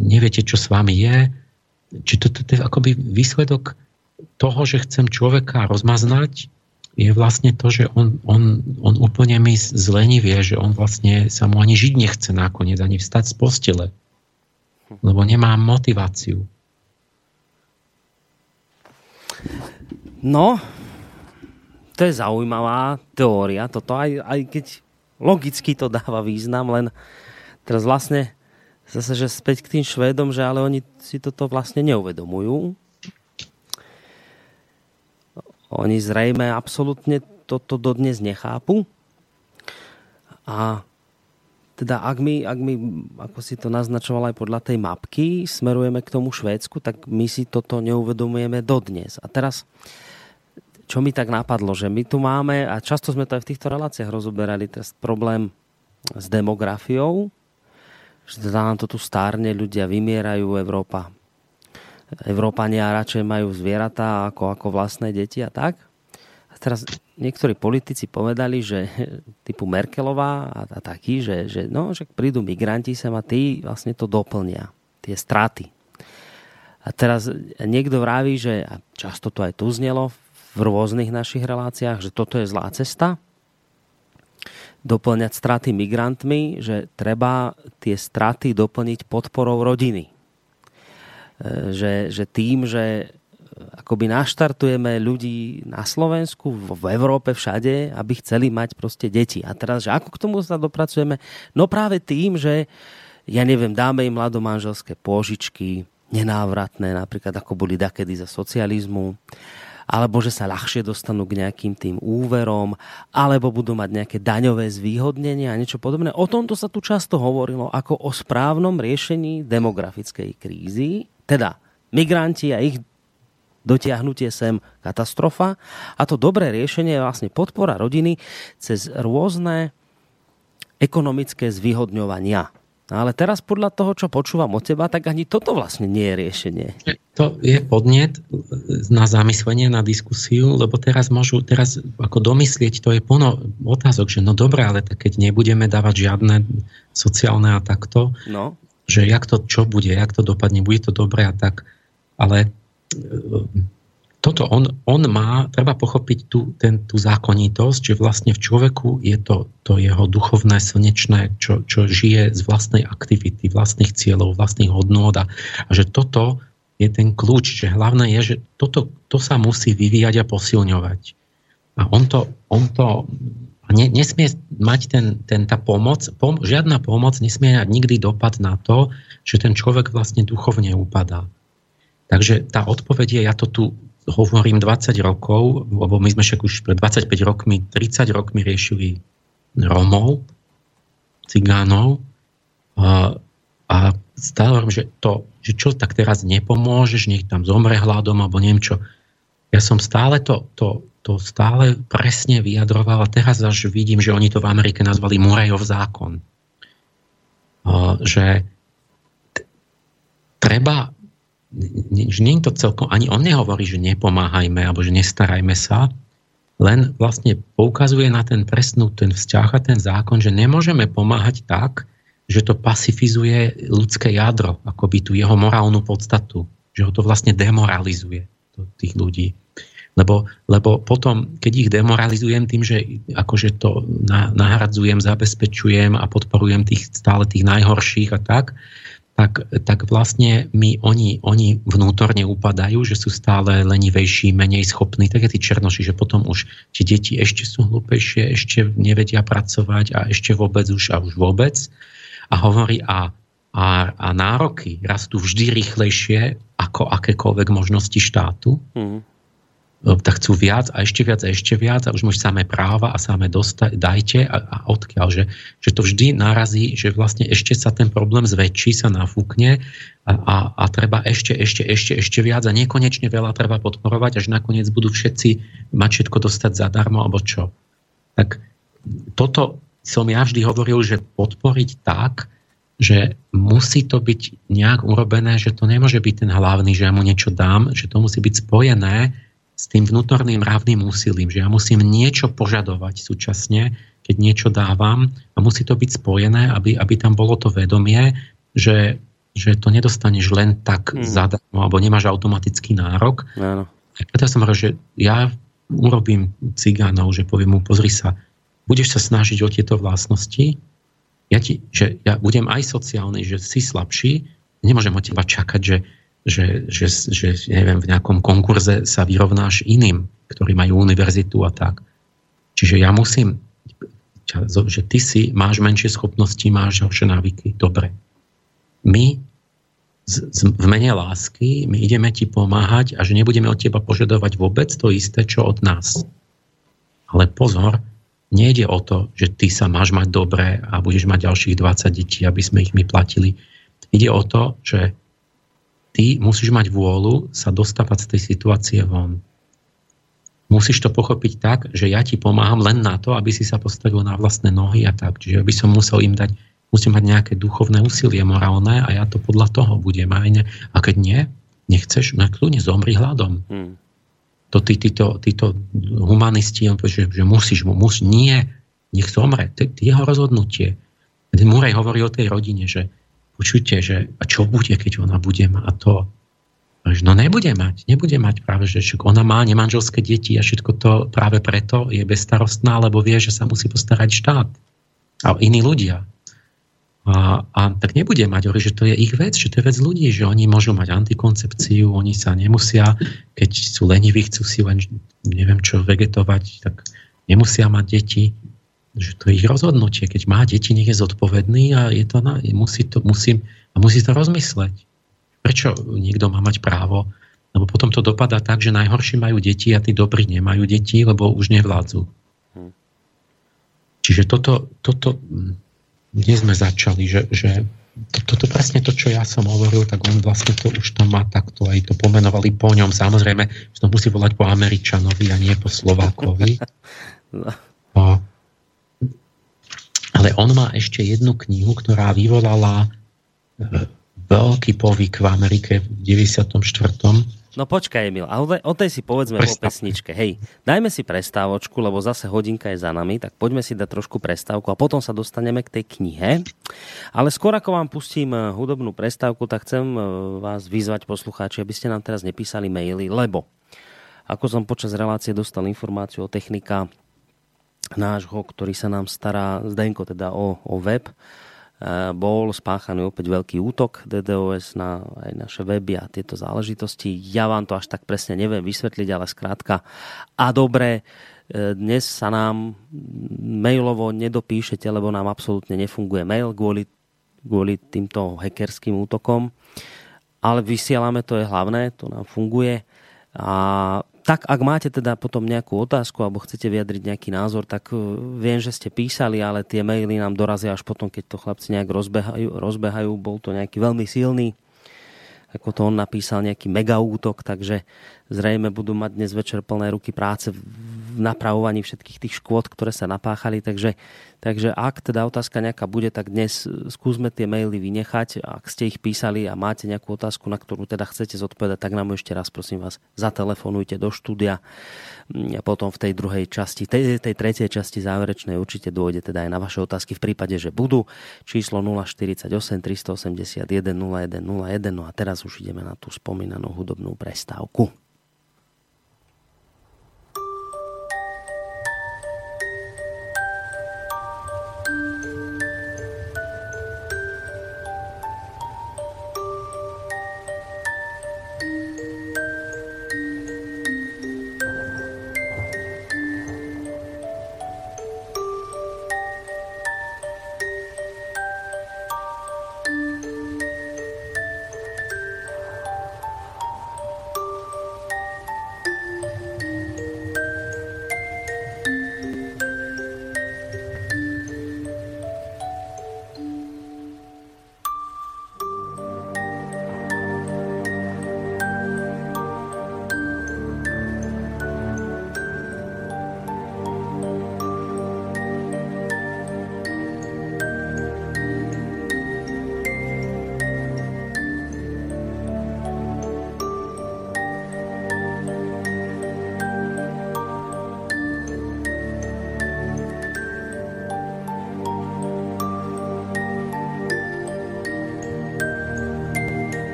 neviete, čo s vami je. Či to, to, to je akoby výsledok toho, že chcem človeka rozmaznať, je vlastne to, že on, on, on úplne mi zlenivie, že on vlastne sa mu ani žiť nechce nakoniec, ani vstať z postele. Lebo nemá motiváciu. No, to je zaujímavá teória, toto aj, aj keď logicky to dáva význam, len teraz vlastne zase, že späť k tým Švédom, že ale oni si toto vlastne neuvedomujú, oni zrejme absolútne toto dodnes nechápu. A teda ak my, ak my, ako si to naznačoval aj podľa tej mapky, smerujeme k tomu Švédsku, tak my si toto neuvedomujeme dodnes. A teraz, čo mi tak napadlo, že my tu máme, a často sme to aj v týchto reláciách rozoberali, teraz problém s demografiou, že teda nám to tu stárne, ľudia vymierajú, Európa Európania radšej majú zvieratá ako, ako vlastné deti a tak. A teraz niektorí politici povedali, že typu Merkelová a, a takí, že, že, no, že prídu migranti sem a tí vlastne to doplnia. Tie straty. A teraz niekto vraví, že a často to aj tu znelo v rôznych našich reláciách, že toto je zlá cesta, doplňať straty migrantmi, že treba tie straty doplniť podporou rodiny že, že tým, že akoby naštartujeme ľudí na Slovensku, v Európe, všade, aby chceli mať proste deti. A teraz, že ako k tomu sa dopracujeme? No práve tým, že ja neviem, dáme im mladomanželské pôžičky, nenávratné, napríklad ako boli dakedy za socializmu, alebo že sa ľahšie dostanú k nejakým tým úverom, alebo budú mať nejaké daňové zvýhodnenie a niečo podobné. O tomto sa tu často hovorilo ako o správnom riešení demografickej krízy, teda migranti a ich dotiahnutie sem katastrofa. A to dobré riešenie je vlastne podpora rodiny cez rôzne ekonomické zvýhodňovania. No ale teraz podľa toho, čo počúvam od teba, tak ani toto vlastne nie je riešenie. To je podnet na zamyslenie, na diskusiu, lebo teraz môžu, teraz ako domyslieť, to je plno otázok, že no dobré, ale keď nebudeme dávať žiadne sociálne a takto, no že jak to, čo bude, jak to dopadne, bude to dobré a tak. Ale e, toto on, on má, treba pochopiť tú, ten, tú zákonitosť, že vlastne v človeku je to, to jeho duchovné, slnečné, čo, čo žije z vlastnej aktivity, vlastných cieľov, vlastných hodnôt a, a že toto je ten kľúč, že hlavné je, že toto to sa musí vyvíjať a posilňovať. A on to, on to ne, nesmie mať ten, ten, tá pomoc, pom, žiadna pomoc nesmie mať nikdy dopad na to, že ten človek vlastne duchovne upadá. Takže tá odpoveď je, ja to tu hovorím 20 rokov, lebo my sme však už pred 25 rokmi, 30 rokmi riešili Romov, cigánov a, a stále hovorím, že to, že čo tak teraz nepomôžeš, nech tam zomre hladom alebo neviem čo. Ja som stále to, to to stále presne vyjadroval a teraz až vidím, že oni to v Amerike nazvali Murejov zákon. Že treba, nie, nie to celkom, ani on nehovorí, že nepomáhajme alebo že nestarajme sa, len vlastne poukazuje na ten presnú ten vzťah a ten zákon, že nemôžeme pomáhať tak, že to pacifizuje ľudské jadro, akoby tú jeho morálnu podstatu, že ho to vlastne demoralizuje tých ľudí. Lebo, lebo potom, keď ich demoralizujem tým, že akože to nahradzujem, zabezpečujem a podporujem tých, stále tých najhorších a tak, tak, tak vlastne mi oni, oni vnútorne upadajú, že sú stále lenivejší, menej schopní, tak je tí černoši, že potom už tie deti ešte sú hlúpejšie, ešte nevedia pracovať a ešte vôbec už a už vôbec. A hovorí, a, a, a nároky rastú vždy rýchlejšie ako akékoľvek možnosti štátu. Mm tak chcú viac a ešte viac a ešte viac a už môž samé práva a samé dosta, dajte a, a odkiaľ, že, že to vždy narazí, že vlastne ešte sa ten problém zväčší, sa nafúkne a, a, a treba ešte, ešte, ešte, ešte viac a nekonečne veľa treba podporovať, až nakoniec budú všetci mať všetko dostať zadarmo alebo čo. Tak toto som ja vždy hovoril, že podporiť tak, že musí to byť nejak urobené, že to nemôže byť ten hlavný, že ja mu niečo dám, že to musí byť spojené s tým vnútorným rávnym úsilím, že ja musím niečo požadovať súčasne, keď niečo dávam a musí to byť spojené, aby, aby tam bolo to vedomie, že, že to nedostaneš len tak mm. zadarmo, alebo nemáš automatický nárok. Áno. Preto som hovoril, že ja urobím cigánov, že poviem mu, pozri sa, budeš sa snažiť o tieto vlastnosti, ja ti, že ja budem aj sociálny, že si slabší, nemôžem od teba čakať, že že, že, že neviem, v nejakom konkurze sa vyrovnáš iným, ktorí majú univerzitu a tak. Čiže ja musím, že ty si, máš menšie schopnosti, máš horšie návyky. Dobre. My z, z, v mene lásky, my ideme ti pomáhať a že nebudeme od teba požadovať vôbec to isté, čo od nás. Ale pozor, nejde o to, že ty sa máš mať dobre a budeš mať ďalších 20 detí, aby sme ich my platili. Ide o to, že ty musíš mať vôľu sa dostávať z tej situácie von. Musíš to pochopiť tak, že ja ti pomáham len na to, aby si sa postavil na vlastné nohy a tak. Čiže by som musel im dať, musím mať nejaké duchovné úsilie morálne a ja to podľa toho budem. A, ne, a keď nie, nechceš, no kľudne zomri hladom. Hmm. To tí, títo, títo humanisti, že, že musíš mu, musí, nie, nech zomre. To je jeho rozhodnutie. Murej hovorí o tej rodine, že počujte, že a čo bude, keď ona bude mať to? No nebude mať, nebude mať práve, že ona má nemanželské deti a všetko to práve preto je bezstarostná, lebo vie, že sa musí postarať štát a iní ľudia. A, a tak nebude mať, že to je ich vec, že to je vec ľudí, že oni môžu mať antikoncepciu, oni sa nemusia, keď sú leniví, chcú si len, neviem čo, vegetovať, tak nemusia mať deti že to je ich rozhodnutie. Keď má deti, nech je zodpovedný a je to na, musí, to, musí, a musí to rozmysleť. Prečo niekto má mať právo? Lebo potom to dopadá tak, že najhorší majú deti a tí dobrí nemajú deti, lebo už nevládzu. Hm. Čiže toto, toto dnes sme začali, že, že to, toto presne to, čo ja som hovoril, tak on vlastne to už tam má takto, aj to pomenovali po ňom. Samozrejme, že to musí volať po Američanovi a nie po Slovákovi. No. no ale on má ešte jednu knihu, ktorá vyvolala e, veľký povyk v Amerike v 94. No počkaj, Emil, a o tej si povedzme Prestav. po pesničke. Hej, dajme si prestávočku, lebo zase hodinka je za nami, tak poďme si dať trošku prestávku a potom sa dostaneme k tej knihe. Ale skôr ako vám pustím e, hudobnú prestávku, tak chcem e, vás vyzvať poslucháči, aby ste nám teraz nepísali maily, lebo ako som počas relácie dostal informáciu o technika nášho, ktorý sa nám stará, Zdenko teda o, o web, e, bol spáchaný opäť veľký útok DDoS na aj naše weby a tieto záležitosti. Ja vám to až tak presne neviem vysvetliť, ale skrátka a dobre, e, dnes sa nám mailovo nedopíšete, lebo nám absolútne nefunguje mail kvôli, kvôli týmto hackerským útokom, ale vysielame, to je hlavné, to nám funguje. A tak ak máte teda potom nejakú otázku alebo chcete vyjadriť nejaký názor, tak uh, viem, že ste písali, ale tie maily nám dorazia až potom, keď to chlapci nejak rozbehajú. rozbehajú. Bol to nejaký veľmi silný, ako to on napísal, nejaký mega útok, takže zrejme budú mať dnes večer plné ruky práce napravovaní všetkých tých škôd, ktoré sa napáchali. Takže, takže ak teda otázka nejaká bude, tak dnes skúsme tie maily vynechať. Ak ste ich písali a máte nejakú otázku, na ktorú teda chcete zodpovedať, tak nám ešte raz prosím vás zatelefonujte do štúdia. A potom v tej druhej časti, tej, tej tretej časti záverečnej určite dôjde teda aj na vaše otázky v prípade, že budú. Číslo 048 381 0101. No a teraz už ideme na tú spomínanú hudobnú prestávku.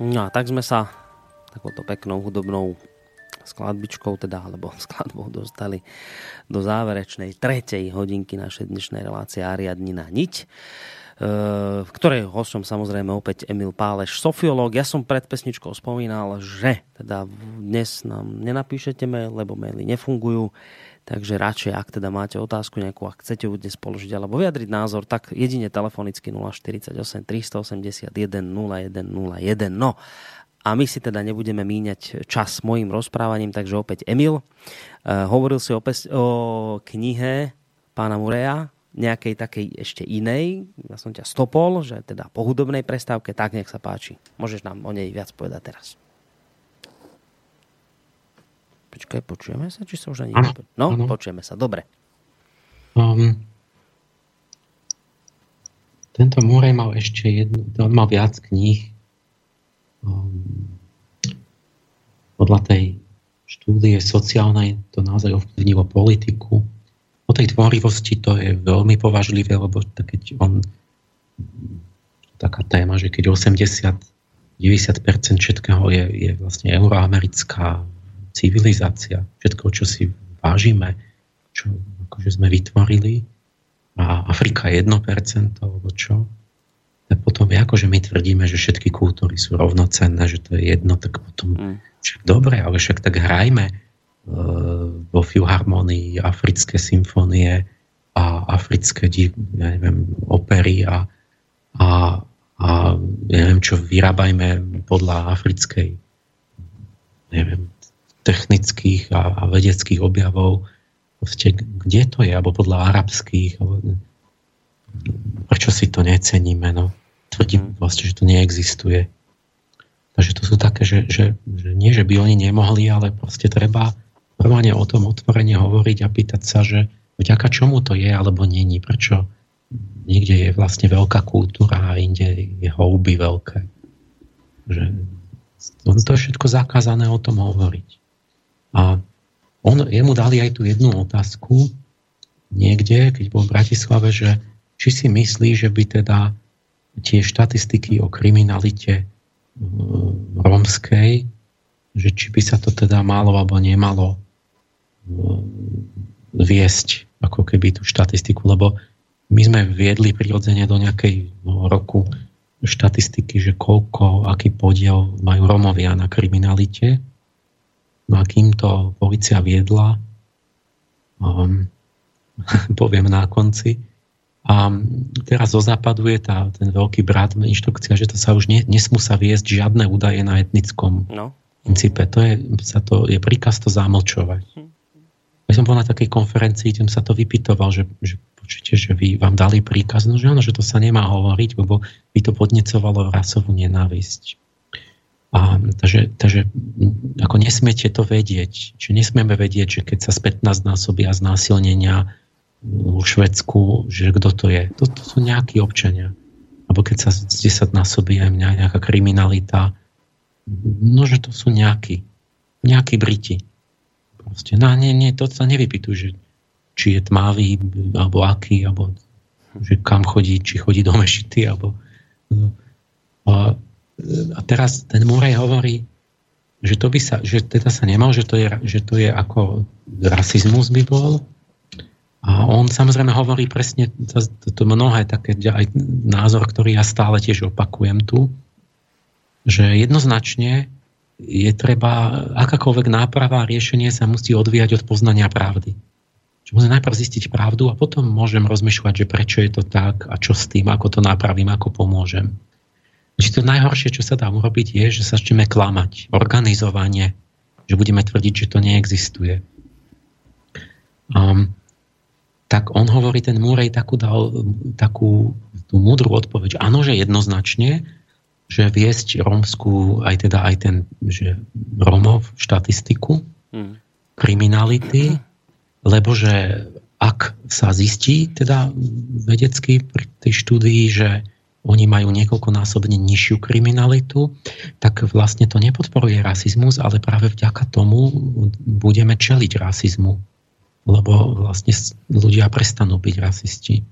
No a tak sme sa takouto peknou hudobnou skladbičkou, teda, alebo skladbou dostali do záverečnej tretej hodinky našej dnešnej relácie Ariadnina niť e, v ktorej hostom samozrejme opäť Emil Páleš, sofiológ. Ja som pred pesničkou spomínal, že teda dnes nám nenapíšete mail, lebo maily nefungujú, takže radšej, ak teda máte otázku nejakú, ak chcete ju dnes položiť alebo vyjadriť názor, tak jedine telefonicky 048 381 0101. No a my si teda nebudeme míňať čas mojim rozprávaním, takže opäť Emil. Uh, hovoril si o, o knihe pána Mureja, nejakej takej ešte inej. Ja som ťa stopol, že teda po hudobnej prestávke, tak nech sa páči. Môžeš nám o nej viac povedať teraz. Počkaj, počujeme sa? Či sa už ani... Ano, no, ano. počujeme sa. Dobre. Um, tento Murej mal ešte jednu, on mal viac kníh, um, podľa tej štúdie sociálnej to naozaj ovplyvnilo politiku. O tej tvorivosti to je veľmi považlivé, lebo keď on taká téma, že keď 80 90% všetkého je, je vlastne euroamerická civilizácia, všetko, čo si vážime, čo akože sme vytvorili a Afrika 1%, alebo čo, tak potom ako, že my tvrdíme, že všetky kultúry sú rovnocenné, že to je jedno, tak potom mm. však dobre, ale však tak hrajme uh, vo filharmonii africké symfónie a africké ja neviem, opery a, a, a ja neviem čo, vyrábajme podľa africkej neviem, technických a, a vedeckých objavov proste, kde to je, alebo podľa arabských alebo, prečo si to neceníme, no tvrdím vlastne, že to neexistuje. Takže to sú také, že, že, že nie, že by oni nemohli, ale proste treba normálne o tom otvorene hovoriť a pýtať sa, že vďaka čomu to je alebo není, prečo niekde je vlastne veľká kultúra a inde je houby veľké. Že to je všetko zakázané o tom hovoriť. A on, jemu dali aj tú jednu otázku niekde, keď bol v Bratislave, že či si myslí, že by teda tie štatistiky o kriminalite mm, rómskej, že či by sa to teda malo alebo nemalo mm, viesť ako keby tú štatistiku, lebo my sme viedli prirodzene do nejakej no, roku štatistiky, že koľko, aký podiel majú Romovia na kriminalite. No a kým to policia viedla, um, poviem na konci, a teraz zo západu je tá, ten veľký brat, inštrukcia, že to sa už ne, nesmú sa viesť žiadne údaje na etnickom no. princípe. To je, sa to, je príkaz to zamlčovať. Hm. Ja som bol na takej konferencii, kde sa to vypytoval, že, že počujete, že vy vám dali príkaz, no že áno, že to sa nemá hovoriť, lebo by to podnecovalo rasovú nenávisť. A, takže, takže ako nesmiete to vedieť, že nesmieme vedieť, že keď sa z 15 násobia znásilnenia vo Švedsku, že kto to je. To, to sú nejakí občania. Alebo keď sa z 10 násobí aj nejaká kriminalita, no že to sú nejakí. Nejakí Briti. Proste, no nie, nie, to sa nevypýtujú, že či je tmavý, alebo aký, alebo že kam chodí, či chodí do mešity, alebo... No. A, a teraz ten Murray hovorí, že to by sa, že teda sa nemal, že to je, že to je ako rasizmus by bol, a on samozrejme hovorí presne to, to mnohé také aj názor, ktorý ja stále tiež opakujem tu, že jednoznačne je treba, akákoľvek náprava a riešenie sa musí odvíjať od poznania pravdy. Čiže musím najprv zistiť pravdu a potom môžem rozmýšľať, že prečo je to tak a čo s tým, ako to napravím, ako pomôžem. Čiže to najhoršie, čo sa dá urobiť, je, že sa začneme klamať. Organizovanie. Že budeme tvrdiť, že to neexistuje. Um, tak on hovorí, ten Múrej takú dal takú tú múdru odpoveď. Áno, že jednoznačne, že viesť rómsku, aj teda aj ten, že Rómov štatistiku, hmm. kriminality, lebo že ak sa zistí teda vedecky pri tej štúdii, že oni majú niekoľkonásobne nižšiu kriminalitu, tak vlastne to nepodporuje rasizmus, ale práve vďaka tomu budeme čeliť rasizmu lebo vlastne ľudia prestanú byť rasisti.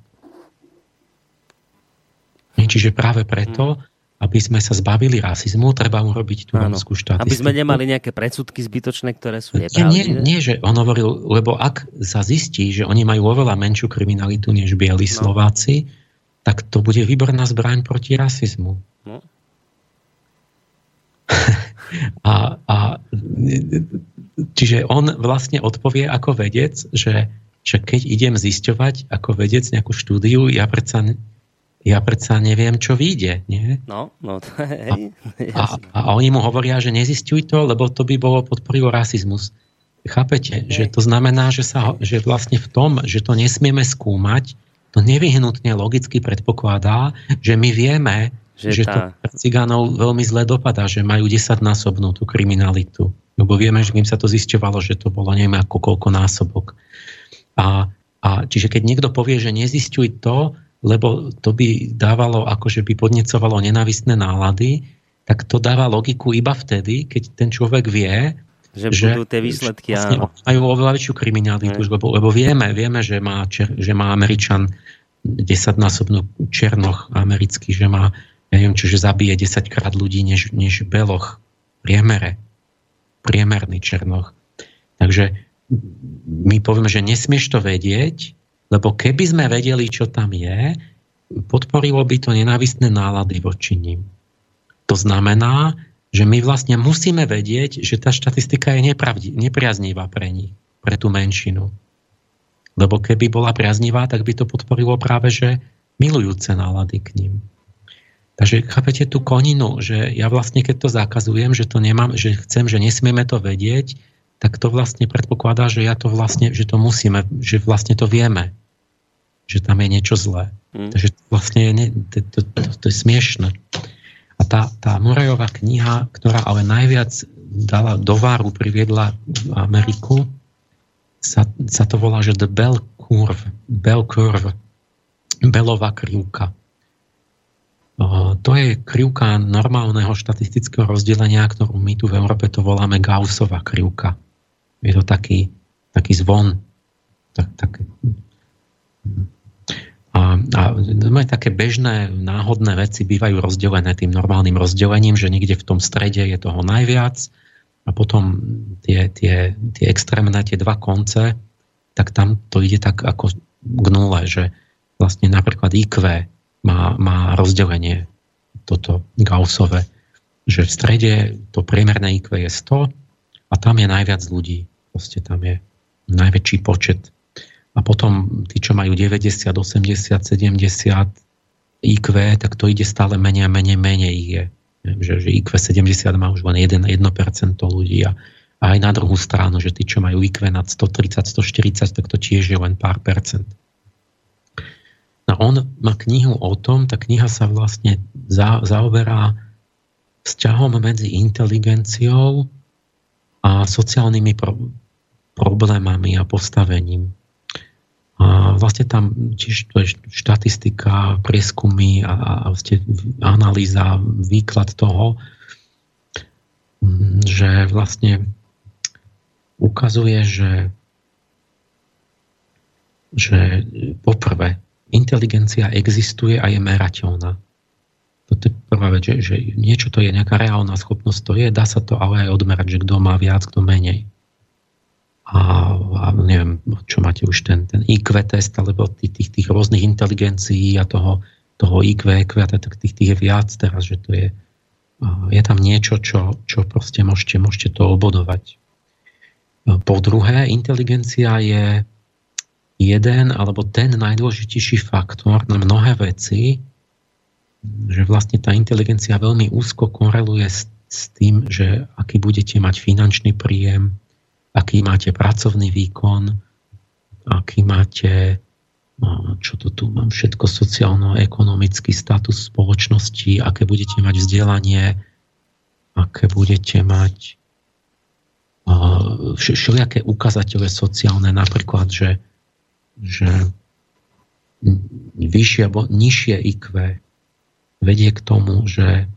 Čiže práve preto aby sme sa zbavili rasizmu, treba urobiť tú romskú štatistiku. Aby sme nemali nejaké predsudky zbytočné, ktoré sú nepravdivé. Nie, nie, že on hovoril, lebo ak sa zistí, že oni majú oveľa menšiu kriminalitu než bieli no. Slováci, tak to bude výborná zbraň proti rasizmu. No. a, a, čiže on vlastne odpovie ako vedec, že, že keď idem zisťovať ako vedec nejakú štúdiu, ja predsa ja predsa neviem, čo vyjde. Nie? No, no, hej, a, a, a oni mu hovoria, že nezistuj to, lebo to by bolo podporilo rasizmus. Chápete? Hej. Že to znamená, že, sa, že vlastne v tom, že to nesmieme skúmať, to nevyhnutne logicky predpokladá, že my vieme, že, že tá... to cigánov veľmi zle dopadá, že majú desaťnásobnú tú kriminalitu. Lebo vieme, že im sa to zisťovalo, že to bolo neviem ako koľko násobok. A, a čiže keď niekto povie, že nezistuj to, lebo to by dávalo, akože by podnecovalo nenavistné nálady, tak to dáva logiku iba vtedy, keď ten človek vie, že, že budú tie výsledky. Vlastne majú oveľa väčšiu kriminalitu, lebo, lebo vieme, vieme, že má, čer, že má Američan desaťnásobnú černoch americký, že má, ja neviem, čiže zabije 10 krát ľudí než, než beloch priemere. Priemerný černoch. Takže my povieme, že nesmieš to vedieť, lebo keby sme vedeli, čo tam je, podporilo by to nenávistné nálady voči ním. To znamená, že my vlastne musíme vedieť, že tá štatistika je nepravdi- nepriaznivá pre nich, pre tú menšinu. Lebo keby bola priaznivá, tak by to podporilo práve, že milujúce nálady k ním. Takže chápete tú koninu, že ja vlastne keď to zakazujem, že to nemám, že chcem, že nesmieme to vedieť, tak to vlastne predpokladá, že ja to vlastne, že to musíme, že vlastne to vieme, že tam je niečo zlé. Mm. Takže vlastne je, to, to, to, to je smiešne. A tá, tá Murajová kniha, ktorá ale najviac dala do váru, priviedla Ameriku, sa, sa to volá, že The Bell Curve, Bell Curve, Belová krivka. To je krivka normálneho štatistického rozdelenia, ktorú my tu v Európe to voláme Gaussová krivka. Je to taký, taký zvon. Tak, tak, a, a také bežné, náhodné veci bývajú rozdelené tým normálnym rozdelením, že niekde v tom strede je toho najviac a potom tie, tie, tie extrémne, tie dva konce, tak tam to ide tak ako k nule, že vlastne napríklad IQ má, má rozdelenie toto Gaussové, že v strede to priemerné IQ je 100 a tam je najviac ľudí. Proste tam je najväčší počet. A potom tí, čo majú 90, 80, 70 IQ, tak to ide stále menej a menej, menej je. Že, že IQ 70 má už len 1, 1% ľudí a, a aj na druhú stranu, že tí, čo majú IQ nad 130, 140, tak to tiež je len pár percent. No on má knihu o tom, tá kniha sa vlastne za, zaoberá vzťahom medzi inteligenciou a sociálnymi pro, problémami a postavením. A vlastne tam to je štatistika, prieskumy a, a vlastne analýza, výklad toho, že vlastne ukazuje, že, že poprvé, inteligencia existuje a je merateľná. Toto je prvá vec, že, že niečo to je, nejaká reálna schopnosť to je, dá sa to ale aj odmerať, že kto má viac, kto menej. A, a neviem, čo máte už ten, ten IQ test, alebo tých, tých, tých rôznych inteligencií a toho, toho IQ, IQ tak tých, tých je viac teraz, že to je, je tam niečo, čo, čo proste môžete, môžete to obodovať. Po druhé, inteligencia je jeden alebo ten najdôležitejší faktor na mnohé veci, že vlastne tá inteligencia veľmi úzko koreluje s, s tým, že aký budete mať finančný príjem, aký máte pracovný výkon, aký máte, no, čo to tu mám, všetko sociálno-ekonomický status spoločnosti, aké budete mať vzdelanie, aké budete mať všelijaké ukazateľe sociálne, napríklad, že, že vyššie alebo nižšie IQ vedie k tomu, že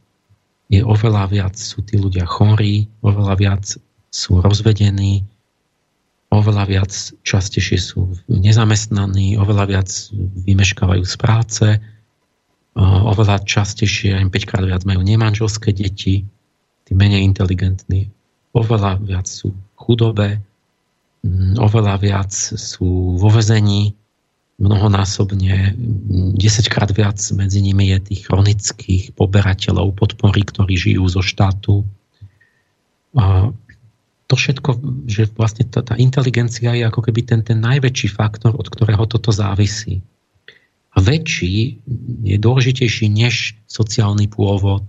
je oveľa viac, sú tí ľudia chorí, oveľa viac sú rozvedení, oveľa viac častejšie sú nezamestnaní, oveľa viac vymeškávajú z práce oveľa častejšie, aj 5 krát viac majú nemanželské deti, tí menej inteligentní, oveľa viac sú chudobé, oveľa viac sú vo vezení, mnohonásobne, 10 krát viac medzi nimi je tých chronických poberateľov podpory, ktorí žijú zo štátu. To všetko, že vlastne tá, tá inteligencia je ako keby ten, ten najväčší faktor, od ktorého toto závisí. A väčší je dôležitejší než sociálny pôvod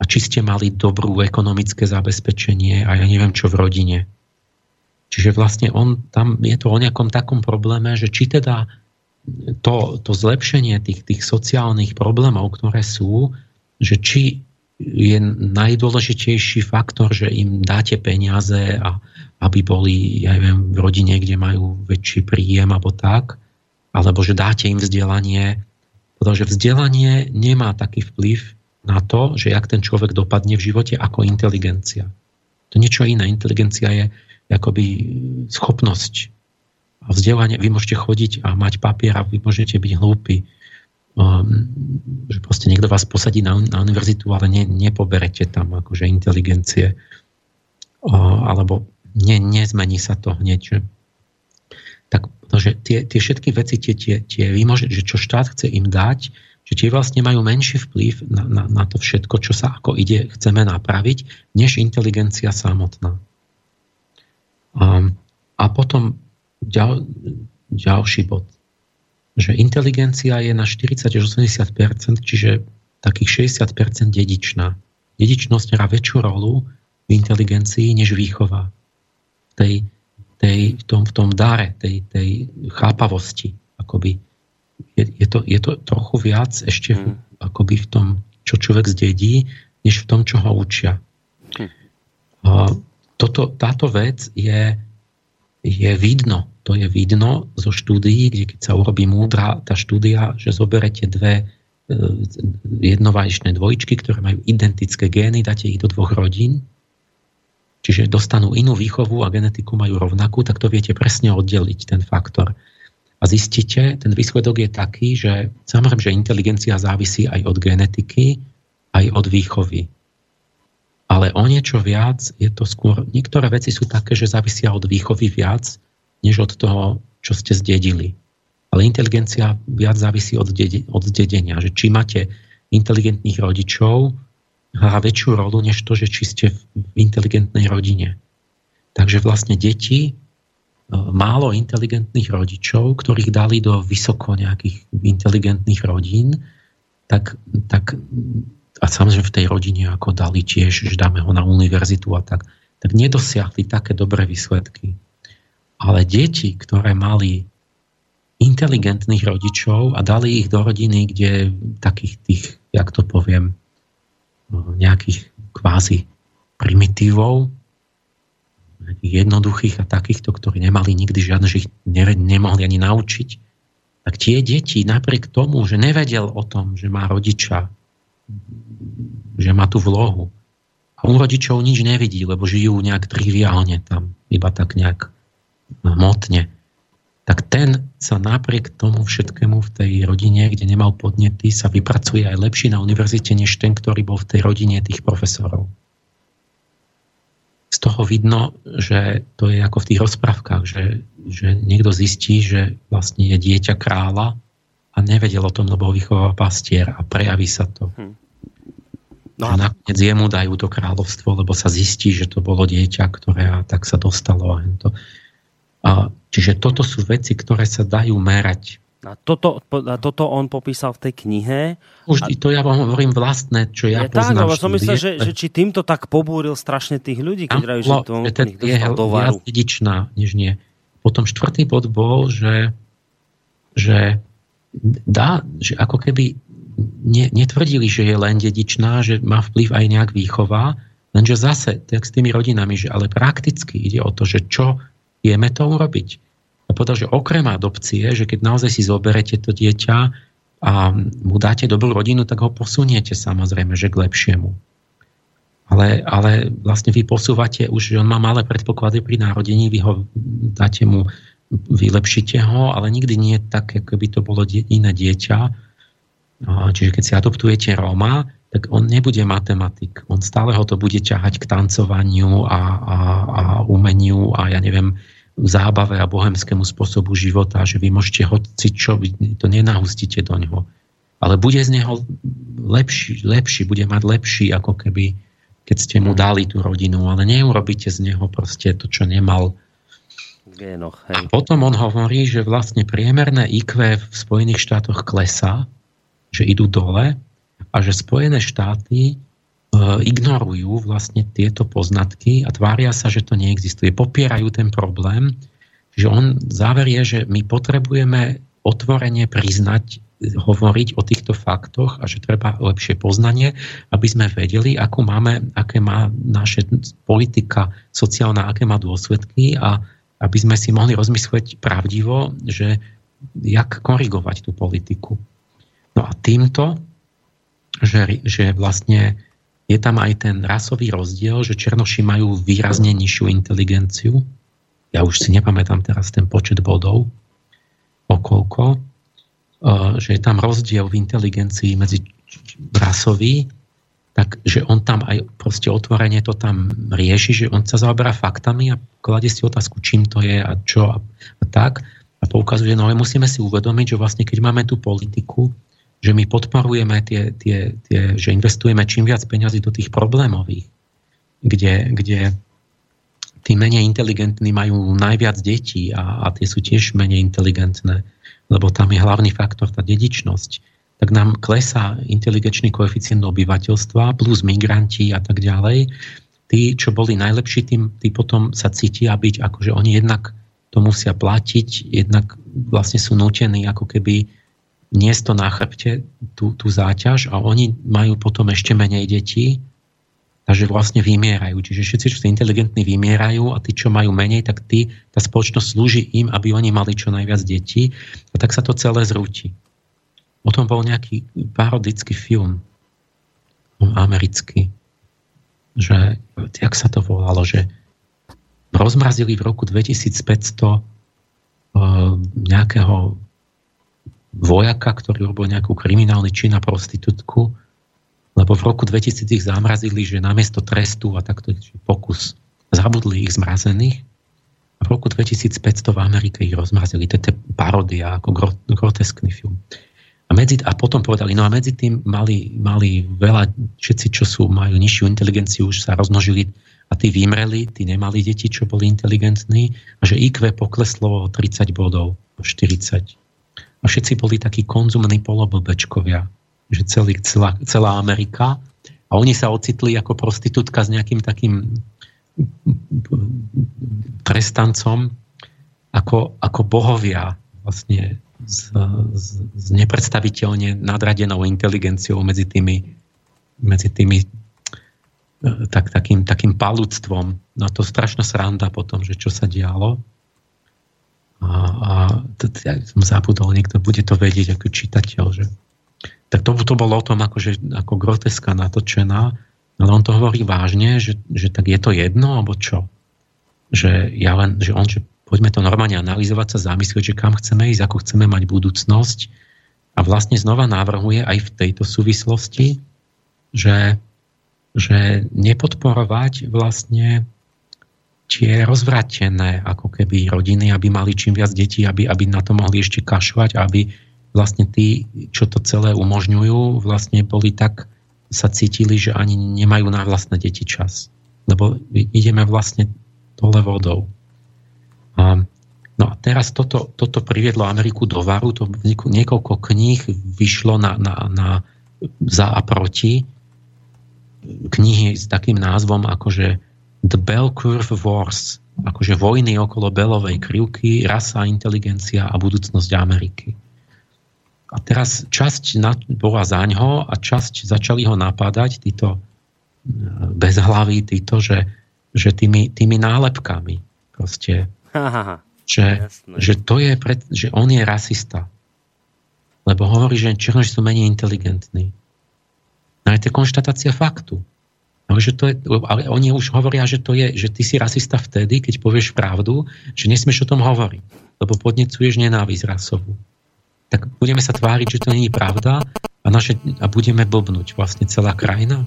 a či ste mali dobrú ekonomické zabezpečenie a ja neviem čo v rodine. Čiže vlastne on, tam je to o nejakom takom probléme, že či teda to, to zlepšenie tých, tých sociálnych problémov, ktoré sú, že či je najdôležitejší faktor, že im dáte peniaze a aby boli, ja neviem, v rodine, kde majú väčší príjem alebo tak, alebo že dáte im vzdelanie, pretože vzdelanie nemá taký vplyv na to, že jak ten človek dopadne v živote ako inteligencia. To niečo iné. Inteligencia je akoby schopnosť a vzdelanie. Vy môžete chodiť a mať papier a vy môžete byť hlúpi Um, že proste niekto vás posadí na, na univerzitu, ale ne, nepoberete tam akože inteligencie alebo ne, nezmení sa to hneď. Že? Tak, že tie, tie všetky veci, tie, tie, tie vy môže, že čo štát chce im dať, že tie vlastne majú menší vplyv na, na, na to všetko, čo sa ako ide, chceme napraviť, než inteligencia samotná. A, a potom ďal, ďalší bod že inteligencia je na 40 až 80% čiže takých 60 dedičná. Dedičnosť hrá väčšiu rolu v inteligencii než výchova. Tej, tej, v, tom, v tom dare, tej, tej chápavosti. Akoby. Je, je, to, je to trochu viac ešte v, mm. akoby v tom, čo človek zdedí, než v tom, čo ho učia. A toto, táto vec je, je vidno to je vidno zo štúdií, kde keď sa urobí múdra tá štúdia, že zoberete dve e, jednovaječné dvojičky, ktoré majú identické gény, dáte ich do dvoch rodín, čiže dostanú inú výchovu a genetiku majú rovnakú, tak to viete presne oddeliť, ten faktor. A zistíte, ten výsledok je taký, že samozrejme, že inteligencia závisí aj od genetiky, aj od výchovy. Ale o niečo viac je to skôr, niektoré veci sú také, že závisia od výchovy viac, než od toho, čo ste zdedili. Ale inteligencia viac závisí od, dede, od zdedenia. Že či máte inteligentných rodičov, hrá väčšiu rolu, než to, že či ste v inteligentnej rodine. Takže vlastne deti, e, málo inteligentných rodičov, ktorých dali do vysoko nejakých inteligentných rodín, tak, tak a samozrejme v tej rodine ako dali tiež, že dáme ho na univerzitu a tak, tak nedosiahli také dobré výsledky. Ale deti, ktoré mali inteligentných rodičov a dali ich do rodiny, kde takých tých, jak to poviem, nejakých kvázi primitívov, jednoduchých a takýchto, ktorí nemali nikdy žiadne, že ich nemohli ani naučiť, tak tie deti napriek tomu, že nevedel o tom, že má rodiča, že má tú vlohu, a u rodičov nič nevidí, lebo žijú nejak triviálne tam, iba tak nejak hmotne, tak ten sa napriek tomu všetkému v tej rodine, kde nemal podnety, sa vypracuje aj lepší na univerzite, než ten, ktorý bol v tej rodine tých profesorov. Z toho vidno, že to je ako v tých rozprávkach, že, že niekto zistí, že vlastne je dieťa kráľa a nevedel o tom, lebo vychoval pastier a prejaví sa to. Hm. No a nakoniec jemu dajú to kráľovstvo, lebo sa zistí, že to bolo dieťa, ktoré a tak sa dostalo. A to. Čiže toto sú veci, ktoré sa dajú merať. A toto, a toto on popísal v tej knihe. Už a... to ja vám hovorím vlastné, čo ja je poznám. Tak, som myslel, že, že či týmto tak pobúril strašne tých ľudí, keď rajú, že to je, je viac dedičná, než nie. Potom štvrtý bod bol, že, že dá, že ako keby ne, netvrdili, že je len dedičná, že má vplyv aj nejak výchova, lenže zase, tak s tými rodinami, že ale prakticky ide o to, že čo Vieme to urobiť. A povedal, že okrem adopcie, že keď naozaj si zoberete to dieťa a mu dáte dobrú rodinu, tak ho posuniete samozrejme, že k lepšiemu. Ale, ale vlastne vy posúvate už, že on má malé predpoklady pri narodení, vy ho dáte mu, vylepšite ho, ale nikdy nie tak, ako by to bolo die, iné dieťa. Čiže keď si adoptujete Róma, tak on nebude matematik. On stále ho to bude ťahať k tancovaniu a, a, a umeniu a ja neviem, zábave a bohemskému spôsobu života, že vy môžete hoci čo, vy to nenahustíte do ňoho. Ale bude z neho lepší, lepší, bude mať lepší, ako keby, keď ste mu dali tú rodinu, ale neurobíte z neho proste to, čo nemal. Génoch, hej. A potom on hovorí, že vlastne priemerné IQ v Spojených štátoch klesá, že idú dole a že Spojené štáty e, ignorujú vlastne tieto poznatky a tvária sa, že to neexistuje. Popierajú ten problém, že on záver je, že my potrebujeme otvorene priznať, hovoriť o týchto faktoch a že treba lepšie poznanie, aby sme vedeli, ako máme, aké má naše politika sociálna, aké má dôsledky a aby sme si mohli rozmyslieť pravdivo, že jak korigovať tú politiku. No a týmto že, že vlastne je tam aj ten rasový rozdiel, že Černoši majú výrazne nižšiu inteligenciu. Ja už si nepamätám teraz ten počet bodov, okolko, eh, že je tam rozdiel v inteligencii medzi rasový, takže on tam aj proste otvorene to tam rieši, že on sa zaoberá faktami a kladie si otázku, čím to je a čo a, a tak. A poukazuje, no ale musíme si uvedomiť, že vlastne keď máme tú politiku, že my podporujeme tie, tie, tie, že investujeme čím viac peňazí do tých problémových, kde, kde tí menej inteligentní majú najviac detí a, a tie sú tiež menej inteligentné, lebo tam je hlavný faktor tá dedičnosť, tak nám klesá inteligenčný koeficient obyvateľstva plus migranti a tak ďalej. Tí, čo boli najlepší, tým, tí potom sa cítia byť, akože oni jednak to musia platiť, jednak vlastne sú nutení ako keby niesť to na chrbte, tú, tú záťaž a oni majú potom ešte menej detí, takže vlastne vymierajú. Čiže všetci, čo sú inteligentní, vymierajú a tí, čo majú menej, tak tí, tá spoločnosť slúži im, aby oni mali čo najviac detí a tak sa to celé zrúti. O tom bol nejaký parodický film americký, že, jak sa to volalo, že rozmrazili v roku 2500 uh, nejakého vojaka, ktorý robil nejakú kriminálny čin na prostitútku, lebo v roku 2000 ich zamrazili, že namiesto trestu a takto pokus zabudli ich zmrazených. A v roku 2500 v Amerike ich rozmrazili. To je parodia, ako groteskný film. A, medzi, a potom povedali, no a medzi tým mali, mali veľa, všetci, čo sú, majú nižšiu inteligenciu, už sa rozmnožili a tí vymreli, tí nemali deti, čo boli inteligentní a že IQ pokleslo o 30 bodov, o 40 a všetci boli takí konzumní poloblbečkovia, že celý, celá, celá Amerika a oni sa ocitli ako prostitútka s nejakým takým trestancom ako, ako bohovia vlastne s, s, s nepredstaviteľne nadradenou inteligenciou medzi tými, medzi tými tak, takým, takým palúctvom. No to strašná sranda potom, že čo sa dialo. A, a ja som zabudol, niekto bude to vedieť ako čitateľ, že tak to, to bolo o tom, ako, že, ako groteska natočená, ale on to hovorí vážne, že, že tak je to jedno, alebo čo? Že, ja len, že on, že poďme to normálne analyzovať sa, zamyslieť, že kam chceme ísť, ako chceme mať budúcnosť a vlastne znova navrhuje aj v tejto súvislosti, že, že nepodporovať vlastne tie rozvratené ako keby rodiny, aby mali čím viac detí, aby, aby na to mohli ešte kašľať, aby vlastne tí, čo to celé umožňujú, vlastne boli tak, sa cítili, že ani nemajú na vlastné deti čas. Lebo ideme vlastne dole vodou. A, no a teraz toto, toto priviedlo Ameriku do varu, to niekoľko kníh vyšlo na, na, na za a proti. Knihy s takým názvom ako, že The Bell Curve Wars, akože vojny okolo Belovej krivky, rasa, inteligencia a budúcnosť Ameriky. A teraz časť bola za ňo a časť začali ho napádať, títo e, bezhlaví, títo, že, že tými, tými nálepkami proste. Aha, že, že, to je pred, že on je rasista. Lebo hovorí, že Černoši sú menej inteligentní. No je to konštatácia faktu. No, že to je, ale oni už hovoria, že to je, že ty si rasista vtedy, keď povieš pravdu, že nesmieš o tom hovoriť, lebo podnecuješ nenávisť rasovú. Tak budeme sa tváriť, že to není pravda a, naše, a budeme blbnúť vlastne celá krajina?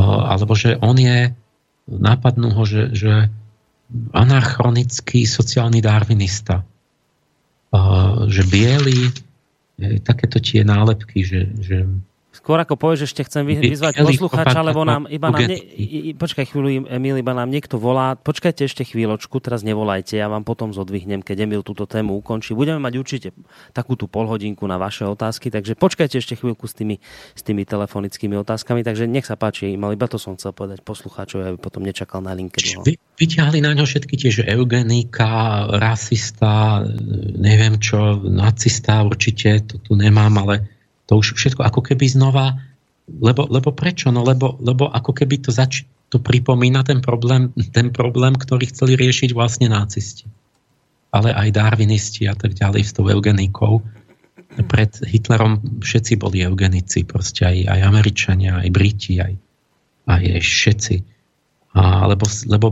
Alebo že on je, nápadnú ho, že, že anachronický sociálny darwinista. Že biely, takéto tie nálepky, že, že Skôr ako povieš, ešte chcem vyzvať poslucháča, lebo nám iba nám... Ne, počkaj chvíľu, Emil, iba nám niekto volá. Počkajte ešte chvíľočku, teraz nevolajte, ja vám potom zodvihnem, keď Emil túto tému ukončí. Budeme mať určite takú tú polhodinku na vaše otázky, takže počkajte ešte chvíľku s tými, s tými telefonickými otázkami, takže nech sa páči, Emil, iba to som chcel povedať poslucháčovi, aby potom nečakal na linke. Vy, vyťahli na ňo všetky tie, že eugenika, rasista, neviem čo, nacista, určite to tu nemám, ale to už všetko ako keby znova, lebo, lebo prečo? No lebo, lebo ako keby to, zač- to pripomína ten problém, ten problém, ktorý chceli riešiť vlastne nacisti. Ale aj darwinisti a tak ďalej s tou eugenikou. Pred Hitlerom všetci boli eugenici, proste aj, aj Američania, aj Briti, aj, aj všetci. A, lebo, lebo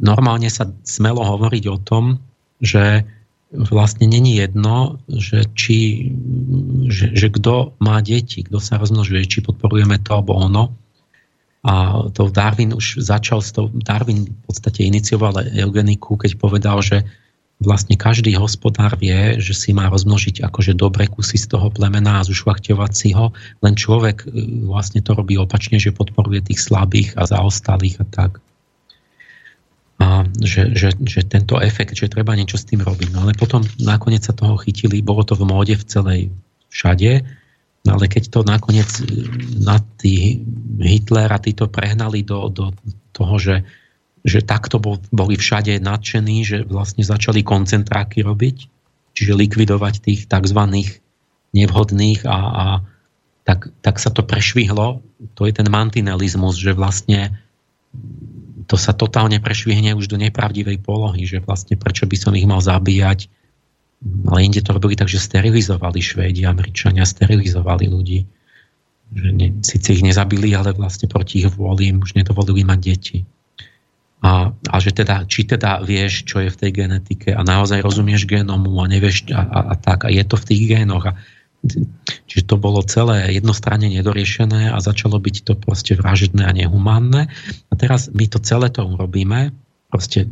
normálne sa smelo hovoriť o tom, že vlastne není jedno, že, či, že, že kto má deti, kto sa rozmnožuje, či podporujeme to alebo ono. A to Darwin už začal s tou, Darwin v podstate inicioval eugeniku, keď povedal, že vlastne každý hospodár vie, že si má rozmnožiť akože dobre kusy z toho plemena a zušlachťovacího, len človek e, vlastne to robí opačne, že podporuje tých slabých a zaostalých a tak a že, že, že tento efekt, že treba niečo s tým robiť. No ale potom nakoniec sa toho chytili, bolo to v móde v celej všade, no ale keď to nakoniec e, na tí Hitler a títo prehnali do, do toho, že, že takto bol, boli všade nadšení, že vlastne začali koncentráky robiť, čiže likvidovať tých tzv. nevhodných a, a tak, tak sa to prešvihlo. To je ten mantinelizmus, že vlastne to sa totálne prešvihne už do nepravdivej polohy, že vlastne prečo by som ich mal zabíjať. Ale inde to robili tak, že sterilizovali Švédi, Američania sterilizovali ľudí. Že ne, síce ich nezabili, ale vlastne proti ich vôli im už nedovolili mať deti. A, a že teda, či teda vieš, čo je v tej genetike a naozaj rozumieš genomu a nevieš a, a, a tak a je to v tých génoch a Čiže to bolo celé jednostranne nedoriešené a začalo byť to proste vražedné a nehumánne. A teraz my to celé to urobíme, proste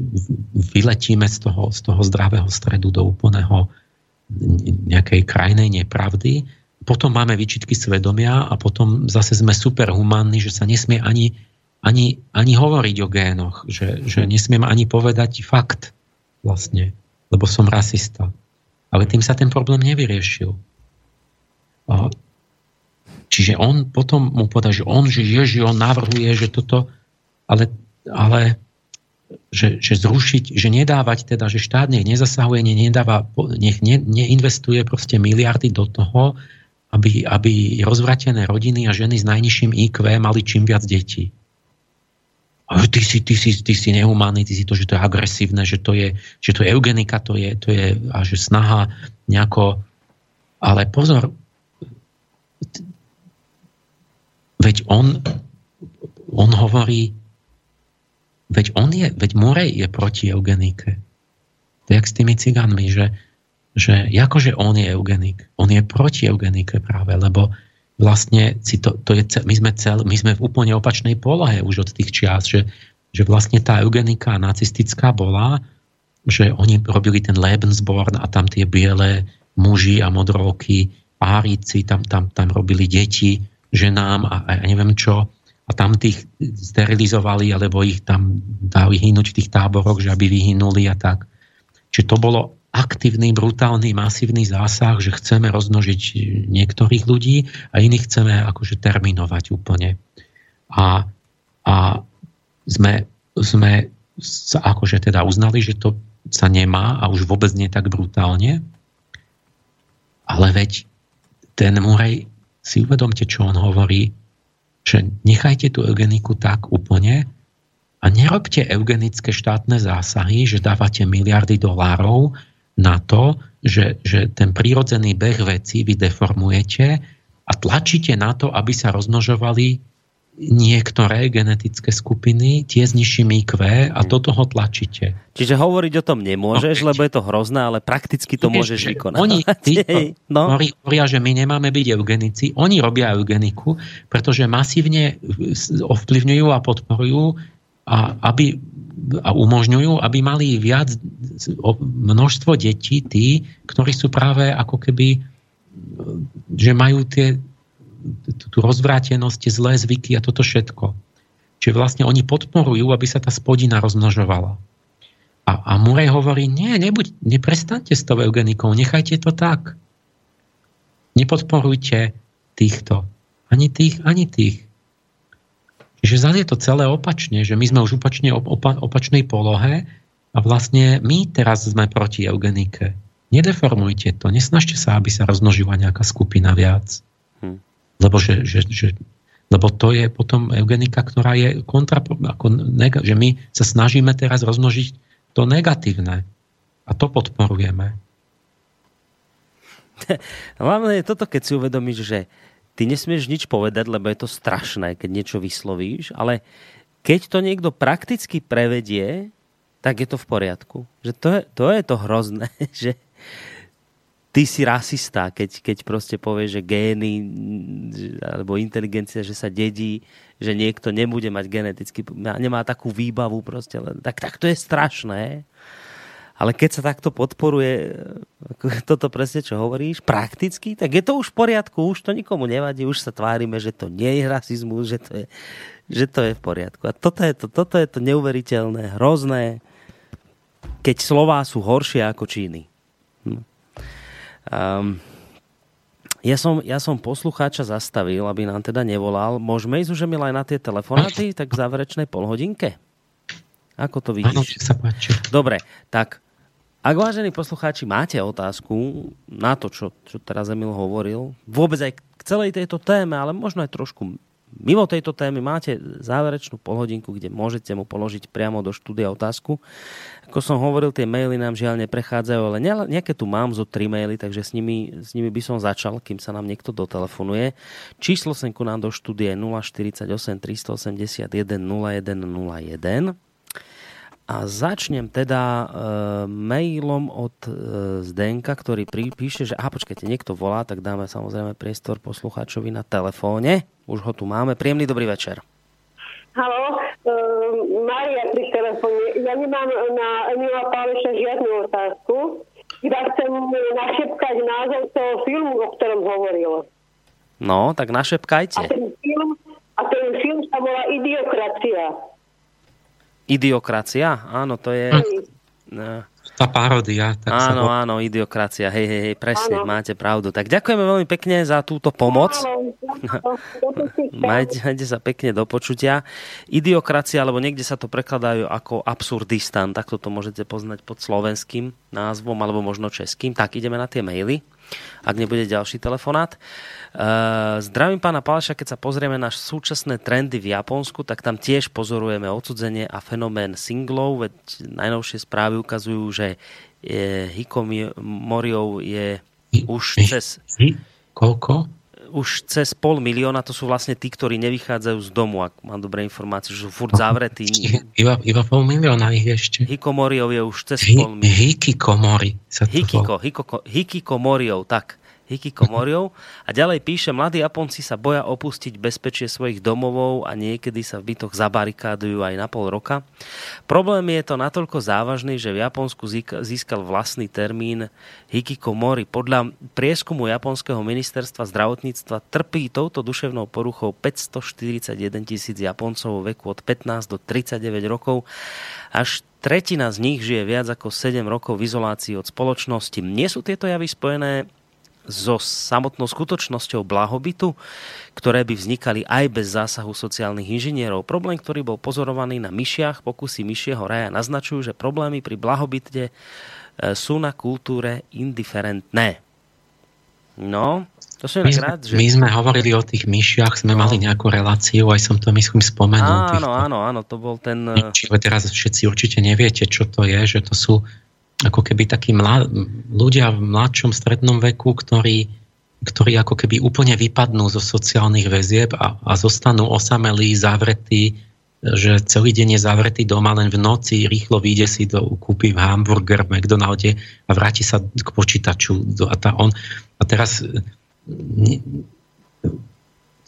vyletíme z toho, z toho zdravého stredu do úplného nejakej krajnej nepravdy. Potom máme výčitky svedomia a potom zase sme super humánni, že sa nesmie ani, ani, ani hovoriť o génoch, že, že nesmiem ani povedať fakt vlastne, lebo som rasista. Ale tým sa ten problém nevyriešil Čiže on potom mu povedal, že on, že Ježi, on navrhuje, že toto, ale, ale že, že zrušiť, že nedávať teda, že štát nech nezasahuje, nech, nedáva, nech ne, neinvestuje proste miliardy do toho, aby, aby rozvratené rodiny a ženy s najnižším IQ mali čím viac detí. Ty si, ty, si, ty si nehumánny, ty si to, že to je agresívne, že to je, že to je eugenika, to je, to je a že snaha nejako... Ale pozor, Veď on, on hovorí, veď on je, veď Morej je proti eugenike. To je jak s tými cigánmi, že, že akože on je eugenik. On je proti eugenike práve, lebo vlastne si to, to je, my, sme cel, my sme v úplne opačnej polohe už od tých čias, že, že vlastne tá eugenika nacistická bola, že oni robili ten Lebensborn a tam tie biele muži a modrovky párici tam, tam, tam robili deti ženám a, a neviem čo a tam tých sterilizovali alebo ich tam dali hynúť v tých táboroch, že aby vyhynuli a tak. Čiže to bolo aktívny, brutálny, masívny zásah, že chceme rozmnožiť niektorých ľudí a iných chceme akože terminovať úplne. A, a sme, sme sa akože teda uznali, že to sa nemá a už vôbec nie tak brutálne. Ale veď ten Murray, si uvedomte, čo on hovorí, že nechajte tú eugeniku tak úplne a nerobte eugenické štátne zásahy, že dávate miliardy dolárov na to, že, že ten prírodzený beh veci vy deformujete a tlačíte na to, aby sa rozmnožovali niektoré genetické skupiny, tie s nižším IQ a do toho tlačíte. Čiže hovoriť o tom nemôžeš, no, lebo je to hrozné, ale prakticky to môžeš vykonať. Oni no. hovoria, že my nemáme byť eugenici. Oni robia eugeniku, pretože masívne ovplyvňujú a podporujú a, aby, a umožňujú, aby mali viac množstvo detí tí, ktorí sú práve ako keby že majú tie tú rozvrátenosť, zlé zvyky a toto všetko. Čiže vlastne oni podporujú, aby sa tá spodina rozmnožovala. A, a Murej hovorí, nie, nebuď, neprestante s tou eugenikou, nechajte to tak. Nepodporujte týchto. Ani tých, ani tých. Čiže zase je to celé opačne, že my sme už opačne opa, opačnej polohe a vlastne my teraz sme proti eugenike. Nedeformujte to, nesnažte sa, aby sa rozmnožila nejaká skupina viac. Lebo, že, že, že, lebo to je potom eugenika, ktorá je kontra, ako nega, že my sa snažíme teraz rozmnožiť to negatívne. A to podporujeme. Hlavne je toto, keď si uvedomíš, že ty nesmieš nič povedať, lebo je to strašné, keď niečo vyslovíš, ale keď to niekto prakticky prevedie, tak je to v poriadku. Že to je to, je to hrozné, že, ty si rasista, keď, keď proste povieš, že gény alebo inteligencia, že sa dedí, že niekto nebude mať geneticky, nemá takú výbavu proste, tak, tak to je strašné. Ale keď sa takto podporuje toto presne, čo hovoríš, prakticky, tak je to už v poriadku, už to nikomu nevadí, už sa tvárime, že to nie je rasizmus, že to je, že to je v poriadku. A toto je to, toto je to neuveriteľné, hrozné, keď slová sú horšie ako číny. Um, ja som, ja som poslucháča zastavil, aby nám teda nevolal. Môžeme ísť už aj na tie telefonáty, tak v záverečnej polhodinke? Ako to vidíš? Áno, sa páči. Dobre, tak ak vážení poslucháči máte otázku na to, čo, čo teraz Emil hovoril, vôbec aj k celej tejto téme, ale možno aj trošku mimo tejto témy máte záverečnú polhodinku, kde môžete mu položiť priamo do štúdia otázku. Ako som hovoril, tie maily nám žiaľ neprechádzajú, ale nejaké tu mám zo tri maily, takže s nimi, s nimi by som začal, kým sa nám niekto dotelefonuje. Číslo senku nám do štúdia je 048 381 0101. A začnem teda e, mailom od e, Zdenka, ktorý píše, že aha, počkajte, niekto volá, tak dáme samozrejme priestor poslucháčovi na telefóne. Už ho tu máme. Príjemný dobrý večer. Halo, uh, Maria pri telefóne. Ja nemám na Emila Páleša žiadnu otázku. Iba chcem našepkať názov toho filmu, o ktorom hovoril. No, tak našepkajte. A ten film, a ten film sa volá Idiokracia. Idiokracia? Áno, to je... Hm. Tá paródia. Tak áno, sa... áno, idiokracia. Hej, hej, hej, presne, áno. máte pravdu. Tak ďakujeme veľmi pekne za túto pomoc. majte, majte sa pekne do počutia. Idiokracia, alebo niekde sa to prekladajú ako absurdistan, tak to môžete poznať pod slovenským názvom, alebo možno českým. Tak ideme na tie maily ak nebude ďalší telefonát. Uh, zdravím pána Paleša, keď sa pozrieme na súčasné trendy v Japonsku, tak tam tiež pozorujeme odsudzenie a fenomén singlov, veď najnovšie správy ukazujú, že je, Hikomoriou je už cez... Koľko? Už cez pol milióna, to sú vlastne tí, ktorí nevychádzajú z domu, ak mám dobré informácie, že sú furt zavretí. Iba, iba pol milióna ich ešte. Hikomoriov je už cez Hi, pol milióna. Hikikomori sa to Hikiko, hikiko, hikikomoriov, tak hikikomoriov. A ďalej píše, mladí Japonci sa boja opustiť bezpečie svojich domovov a niekedy sa v bytoch zabarikádujú aj na pol roka. Problém je to natoľko závažný, že v Japonsku získal vlastný termín hikikomori. Podľa prieskumu Japonského ministerstva zdravotníctva trpí touto duševnou poruchou 541 tisíc Japoncov vo veku od 15 do 39 rokov. Až tretina z nich žije viac ako 7 rokov v izolácii od spoločnosti. Nie sú tieto javy spojené so samotnou skutočnosťou blahobytu, ktoré by vznikali aj bez zásahu sociálnych inžinierov. Problém, ktorý bol pozorovaný na myšiach, pokusy myšieho raja naznačujú, že problémy pri blahobyte e, sú na kultúre indiferentné. No, to som my, rád, že... my sme hovorili o tých myšiach, sme no. mali nejakú reláciu, aj som to myslím spomenul. Áno, týchto... áno, áno, to bol ten... Čiže teraz všetci určite neviete, čo to je, že to sú ako keby takí mlad, ľudia v mladšom strednom veku, ktorí ktorí ako keby úplne vypadnú zo sociálnych väzieb a, a zostanú osamelí, zavretí, že celý deň je zavretý doma, len v noci rýchlo vyjde si do, kúpi hamburger v McDonalde a vráti sa k počítaču. A, tá, on, a teraz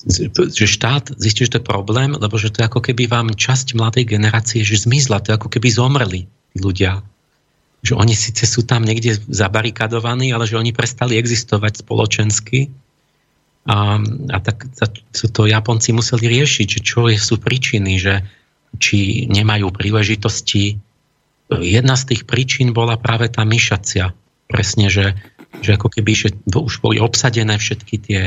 že štát zistí, že to je problém, lebo že to je ako keby vám časť mladej generácie že zmizla, to je ako keby zomreli ľudia. Že oni síce sú tam niekde zabarikadovaní, ale že oni prestali existovať spoločensky. A, a tak to, to Japonci museli riešiť, že čo sú príčiny, že či nemajú príležitosti. Jedna z tých príčin bola práve tá myšacia. Presne, že že ako keby že už boli obsadené všetky tie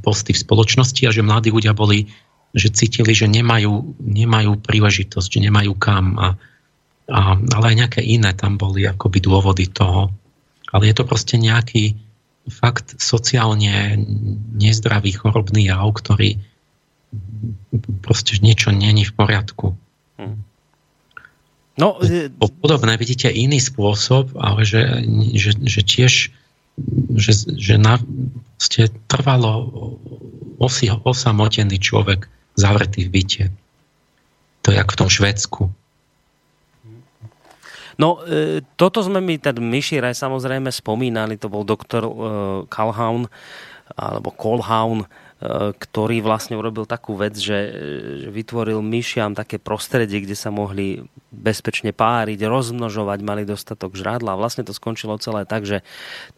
posty v spoločnosti a že mladí ľudia boli, že cítili, že nemajú, nemajú príležitosť, že nemajú kam. A, a, ale aj nejaké iné tam boli akoby dôvody toho. Ale je to proste nejaký fakt sociálne nezdravý chorobný jav, ktorý proste niečo není v poriadku. Hm. No, Podobné vidíte iný spôsob, ale že, že, že tiež že, že na, ste trvalo osi, osamotený človek zavretý v byte. To je jak v tom Švedsku. No, e, toto sme mi, ten Myšíraj samozrejme spomínali, to bol doktor e, alebo Colhoun, E, ktorý vlastne urobil takú vec, že, že vytvoril myšiam také prostredie, kde sa mohli bezpečne páriť, rozmnožovať, mali dostatok žrádla a vlastne to skončilo celé tak, že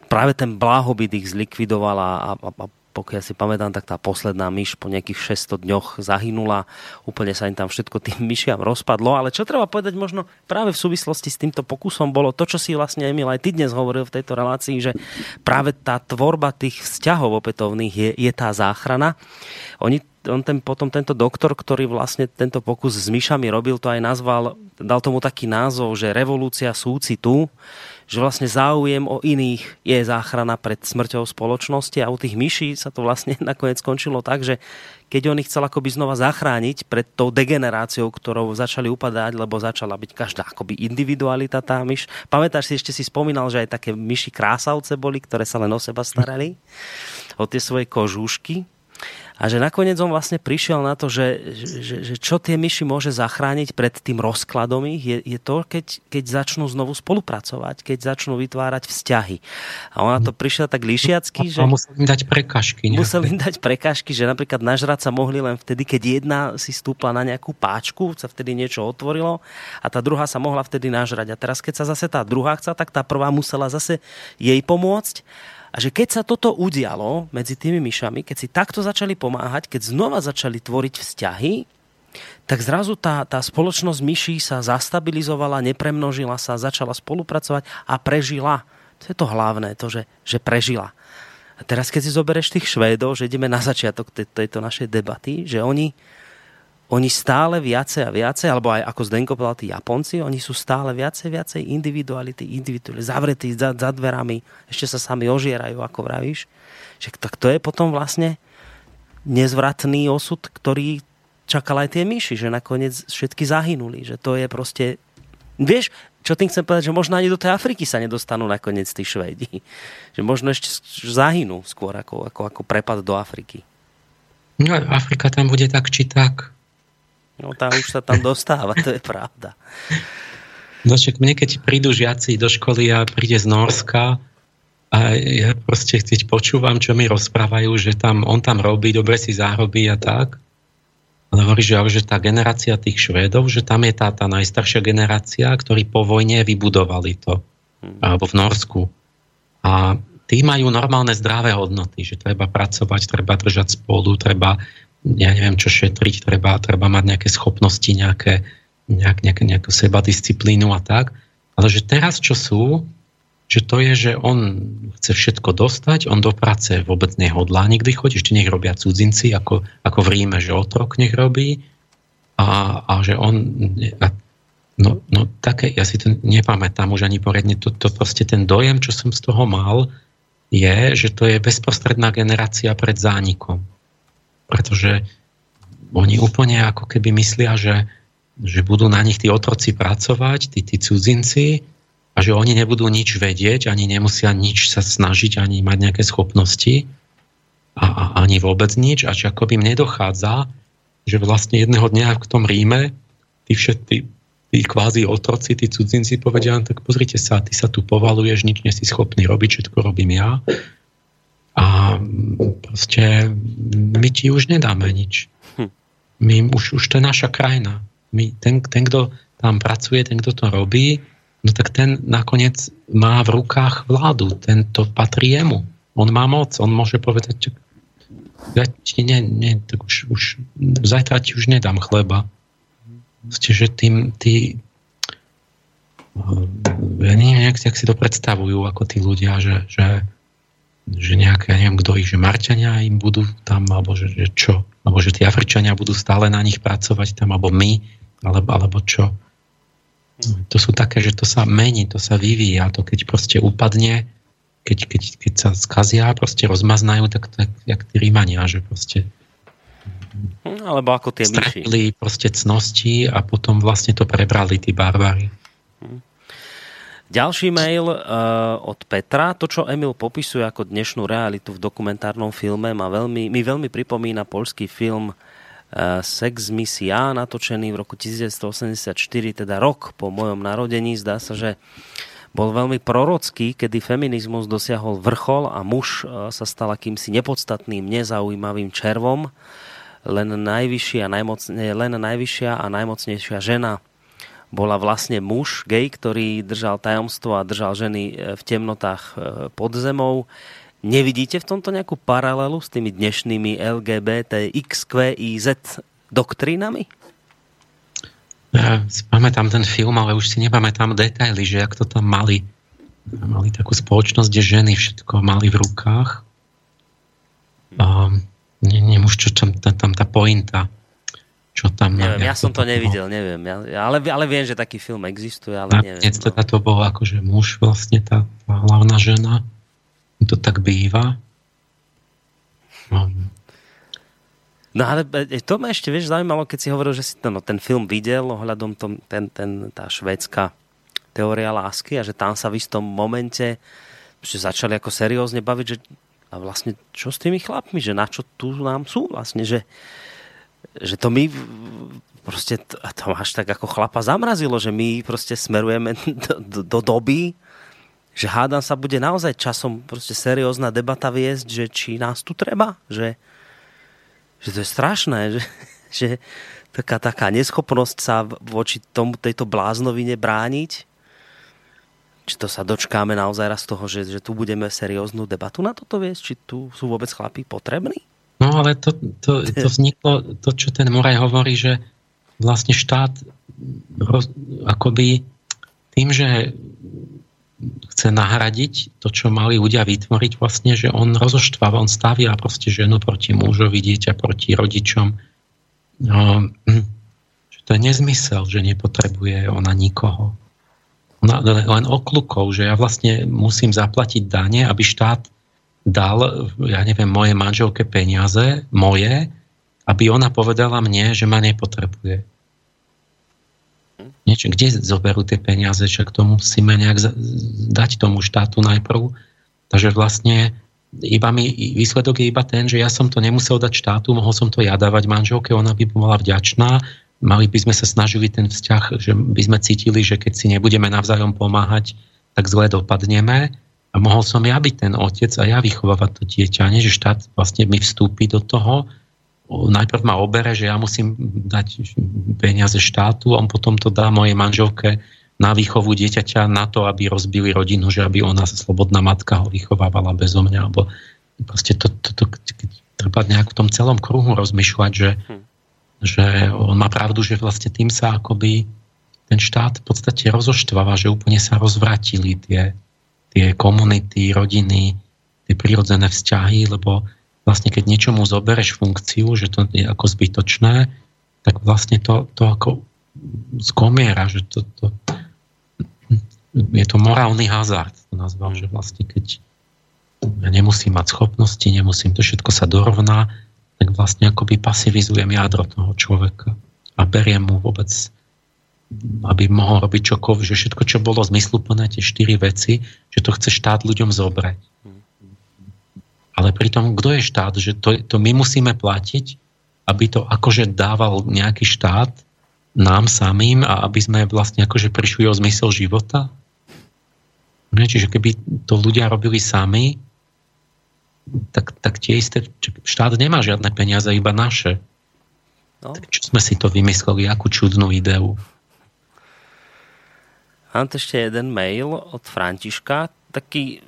práve ten blahobyt ich zlikvidoval a, a, a pokiaľ si pamätám, tak tá posledná myš po nejakých 600 dňoch zahynula. Úplne sa im tam všetko tým myšiam rozpadlo. Ale čo treba povedať možno práve v súvislosti s týmto pokusom bolo to, čo si vlastne Emil aj ty dnes hovoril v tejto relácii, že práve tá tvorba tých vzťahov opätovných je, je tá záchrana. Oni on ten, potom tento doktor, ktorý vlastne tento pokus s myšami robil, to aj nazval, dal tomu taký názov, že revolúcia súcitu, že vlastne záujem o iných je záchrana pred smrťou spoločnosti a u tých myší sa to vlastne nakoniec skončilo tak, že keď on ich chcel akoby znova zachrániť pred tou degeneráciou, ktorou začali upadať, lebo začala byť každá akoby individualita tá myš. Pamätáš si, ešte si spomínal, že aj také myši krásavce boli, ktoré sa len o seba starali, o tie svoje kožúšky a že nakoniec on vlastne prišiel na to, že, že, že čo tie myši môže zachrániť pred tým rozkladom ich, je, je to, keď, keď začnú znovu spolupracovať, keď začnú vytvárať vzťahy. A ona to prišla tak lišiacky, že... A musel im dať prekažky. Nejaké. Musel im dať prekažky, že napríklad nažrať sa mohli len vtedy, keď jedna si stúpla na nejakú páčku, sa vtedy niečo otvorilo a tá druhá sa mohla vtedy nažrať. A teraz, keď sa zase tá druhá chcela, tak tá prvá musela zase jej pomôcť. A že keď sa toto udialo medzi tými myšami, keď si takto začali pomáhať, keď znova začali tvoriť vzťahy, tak zrazu tá, tá spoločnosť myší sa zastabilizovala, nepremnožila sa, začala spolupracovať a prežila. To je to hlavné, to, že, že prežila. A teraz, keď si zoberieš tých Švédov, že ideme na začiatok tejto našej debaty, že oni, oni stále viacej a viacej, alebo aj ako Zdenko povedal, tí Japonci, oni sú stále viacej, viacej individuality, individuality, zavretí za, za dverami, ešte sa sami ožierajú, ako vravíš. Že, tak to je potom vlastne nezvratný osud, ktorý čakal aj tie myši, že nakoniec všetky zahynuli, že to je proste... Vieš, čo tým chcem povedať, že možno ani do tej Afriky sa nedostanú nakoniec tí Švédi. Že možno ešte zahynú skôr ako, ako, ako prepad do Afriky. No, Afrika tam bude tak či tak No tá už sa tam dostáva, to je pravda. No však mne, keď prídu žiaci do školy a príde z Norska a ja proste keď počúvam, čo mi rozprávajú, že tam, on tam robí, dobre si zárobí a tak. Ale hovorí, že, že tá generácia tých Švédov, že tam je tá, tá najstaršia generácia, ktorí po vojne vybudovali to. Hmm. Alebo v Norsku. A tí majú normálne zdravé hodnoty, že treba pracovať, treba držať spolu, treba ja neviem, čo šetriť, treba, treba mať nejaké schopnosti, nejaké, nejak, nejaké, nejakú sebadisciplínu a tak. Ale že teraz čo sú, že to je, že on chce všetko dostať, on do práce vôbec nehodlá nikdy chodiť, ešte nech robia cudzinci, ako, ako v Ríme, že otrok nech robí a, a že on a, no, no také, ja si to nepamätám už ani poriadne, to, to proste ten dojem, čo som z toho mal, je, že to je bezprostredná generácia pred zánikom pretože oni úplne ako keby myslia, že, že budú na nich tí otroci pracovať, tí, tí cudzinci, a že oni nebudú nič vedieť, ani nemusia nič sa snažiť, ani mať nejaké schopnosti a, a ani vôbec nič a že akoby im nedochádza, že vlastne jedného dňa v tom Ríme tí všetci, tí kvázi otroci, tí cudzinci povedia, tak pozrite sa, ty sa tu povaluješ, nič nie si schopný robiť, všetko robím ja. A proste my ti už nedáme nič. Hm. My už, už to je naša krajina. My, ten, ten, kto tam pracuje, ten, kto to robí, no tak ten nakoniec má v rukách vládu. Ten to patrí jemu. On má moc, on môže povedať, ja ti ne, ne, tak už, už zajtra ti už nedám chleba. Ste, že tým, tí, ja neviem, jak, jak si to predstavujú, ako tí ľudia, že, že, že nejaké, ja neviem, kto ich, že Marťania im budú tam, alebo že, že čo, alebo že tí Afričania budú stále na nich pracovať tam, alebo my, alebo, alebo čo. To sú také, že to sa mení, to sa vyvíja, to keď proste upadne, keď, keď, keď sa skazia, proste rozmaznajú, tak to je jak tí Rímania, že proste hm, alebo ako tie stratili myši. proste cnosti a potom vlastne to prebrali tí barbary. Ďalší mail uh, od Petra. To, čo Emil popisuje ako dnešnú realitu v dokumentárnom filme, ma veľmi, mi veľmi pripomína polský film uh, Sex Misia, natočený v roku 1984, teda rok po mojom narodení. Zdá sa, že bol veľmi prorocký, kedy feminizmus dosiahol vrchol a muž e, sa stal akýmsi nepodstatným, nezaujímavým červom. Len, najvyššia, najmocne, len najvyššia a najmocnejšia žena bola vlastne muž, gay, ktorý držal tajomstvo a držal ženy e, v temnotách e, pod zemou. Nevidíte v tomto nejakú paralelu s tými dnešnými LGBT, XQIZ doktrínami? Ja si pamätám ten film, ale už si nepamätám detaily, že jak to tam mali. Mali takú spoločnosť, kde ženy všetko mali v rukách. A neviem už, čo tam, tam, tam tá pointa. Čo tam... Neviem, ja som to, nevidel, bolo. neviem. Ja, ale, ale viem, že taký film existuje, ale Na, neviem. No. teda to bol akože muž vlastne, tá, tá hlavná žena. To tak býva. Um, No ale e, to ma ešte, vieš, zaujímalo, keď si hovoril, že si ten, no, ten film videl ohľadom tom, ten, ten, tá švédska teória lásky a že tam sa v istom momente že začali ako seriózne baviť, že a vlastne čo s tými chlapmi, že na čo tu nám sú vlastne, že, že to my proste, a to až tak ako chlapa zamrazilo, že my proste smerujeme do, do, do doby, že hádam sa bude naozaj časom proste seriózna debata viesť, že či nás tu treba, že, že to je strašné, že, že taká, taká neschopnosť sa voči tomu, tejto bláznovine brániť. Či to sa dočkáme naozaj raz toho, že, že tu budeme serióznu debatu na toto viesť? Či tu sú vôbec chlapí potrební? No ale to, to, to vzniklo, to čo ten Moraj hovorí, že vlastne štát roz, akoby tým, že chce nahradiť to, čo mali ľudia vytvoriť, vlastne, že on rozoštváva, on stavia proste ženu proti mužovi, dieťa proti rodičom. No, že to je nezmysel, že nepotrebuje ona nikoho. Ona len oklukov, že ja vlastne musím zaplatiť dane, aby štát dal, ja neviem, moje manželke peniaze, moje, aby ona povedala mne, že ma nepotrebuje. Niečo, kde zoberú tie peniaze, však to musíme nejak dať tomu štátu najprv. Takže vlastne iba mi, výsledok je iba ten, že ja som to nemusel dať štátu, mohol som to ja dávať manželke, ona by bola vďačná, mali by sme sa snažili ten vzťah, že by sme cítili, že keď si nebudeme navzájom pomáhať, tak zle dopadneme mohol som ja byť ten otec a ja vychovávať to dieťa, nie že štát vlastne mi vstúpi do toho najprv ma obere, že ja musím dať peniaze štátu, on potom to dá mojej manželke na výchovu dieťaťa na to, aby rozbili rodinu, že aby ona slobodná matka ho vychovávala bezo mňa, alebo proste to, to, to, to treba nejak v tom celom kruhu rozmýšľať, že, hm. že on má pravdu, že vlastne tým sa akoby ten štát v podstate rozoštváva, že úplne sa rozvratili tie, tie komunity, rodiny, tie prirodzené vzťahy, lebo vlastne keď niečomu zobereš funkciu, že to je ako zbytočné, tak vlastne to, to ako skomiera, že to, to, je to morálny hazard, to nazval, že vlastne keď ja nemusím mať schopnosti, nemusím, to všetko sa dorovná, tak vlastne akoby pasivizujem jadro toho človeka a beriem mu vôbec aby mohol robiť čokoľvek, že všetko, čo bolo zmysluplné, tie štyri veci, že to chce štát ľuďom zobrať. Ale pritom, kto je štát? Že to, to my musíme platiť, aby to akože dával nejaký štát nám samým a aby sme vlastne akože prišli o zmysel života? Ne, čiže keby to ľudia robili sami, tak, tak tie isté, štát nemá žiadne peniaze, iba naše. No. Tak čo sme si to vymysleli, akú čudnú ideu? Mám tu ešte jeden mail od Františka, taký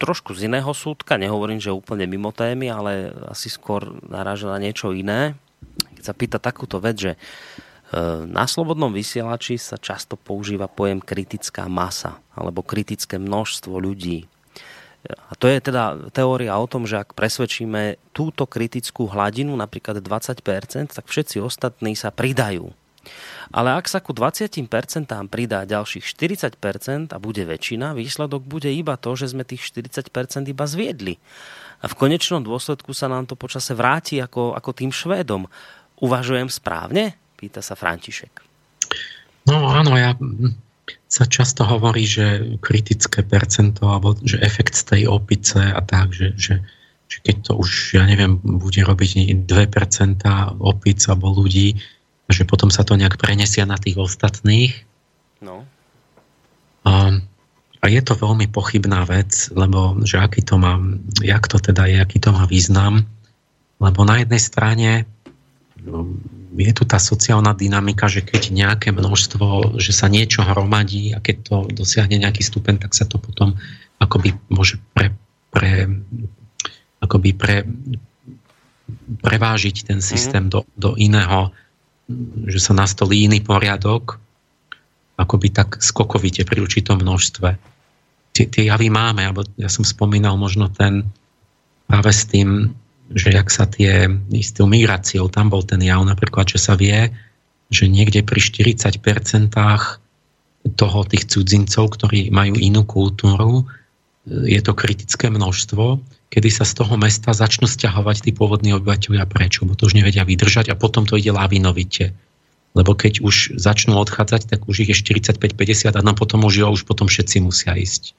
trošku z iného súdka, nehovorím, že úplne mimo témy, ale asi skôr naráža na niečo iné. Keď sa pýta takúto vec, že e, na slobodnom vysielači sa často používa pojem kritická masa alebo kritické množstvo ľudí. A to je teda teória o tom, že ak presvedčíme túto kritickú hladinu, napríklad 20%, tak všetci ostatní sa pridajú ale ak sa ku 20% pridá ďalších 40% a bude väčšina, výsledok bude iba to, že sme tých 40% iba zviedli. A v konečnom dôsledku sa nám to počase vráti ako, ako tým Švédom. Uvažujem správne? Pýta sa František. No áno, ja sa často hovorí, že kritické percento, alebo že efekt z tej opice a tak, že, že, že keď to už, ja neviem, bude robiť 2% opic alebo ľudí, že potom sa to nejak prenesia na tých ostatných. No. A, a je to veľmi pochybná vec, lebo že aký to má, jak to teda je, aký to má význam. Lebo na jednej strane no, je tu tá sociálna dynamika, že keď nejaké množstvo, že sa niečo hromadí a keď to dosiahne nejaký stupeň, tak sa to potom akoby môže pre, pre, akoby pre, prevážiť ten systém mm. do, do iného že sa nastolí iný poriadok, akoby tak skokovite pri určitom množstve. Tie, tie javy máme, alebo ja som spomínal možno ten práve s tým, že jak sa tie istou migráciou, tam bol ten jav napríklad, že sa vie, že niekde pri 40% toho tých cudzincov, ktorí majú inú kultúru, je to kritické množstvo, kedy sa z toho mesta začnú stiahovať tí pôvodní obyvateľia preč, lebo to už nevedia vydržať a potom to ide lavinovite. Lebo keď už začnú odchádzať, tak už ich je 45-50 a no potom už, jo, už potom všetci musia ísť.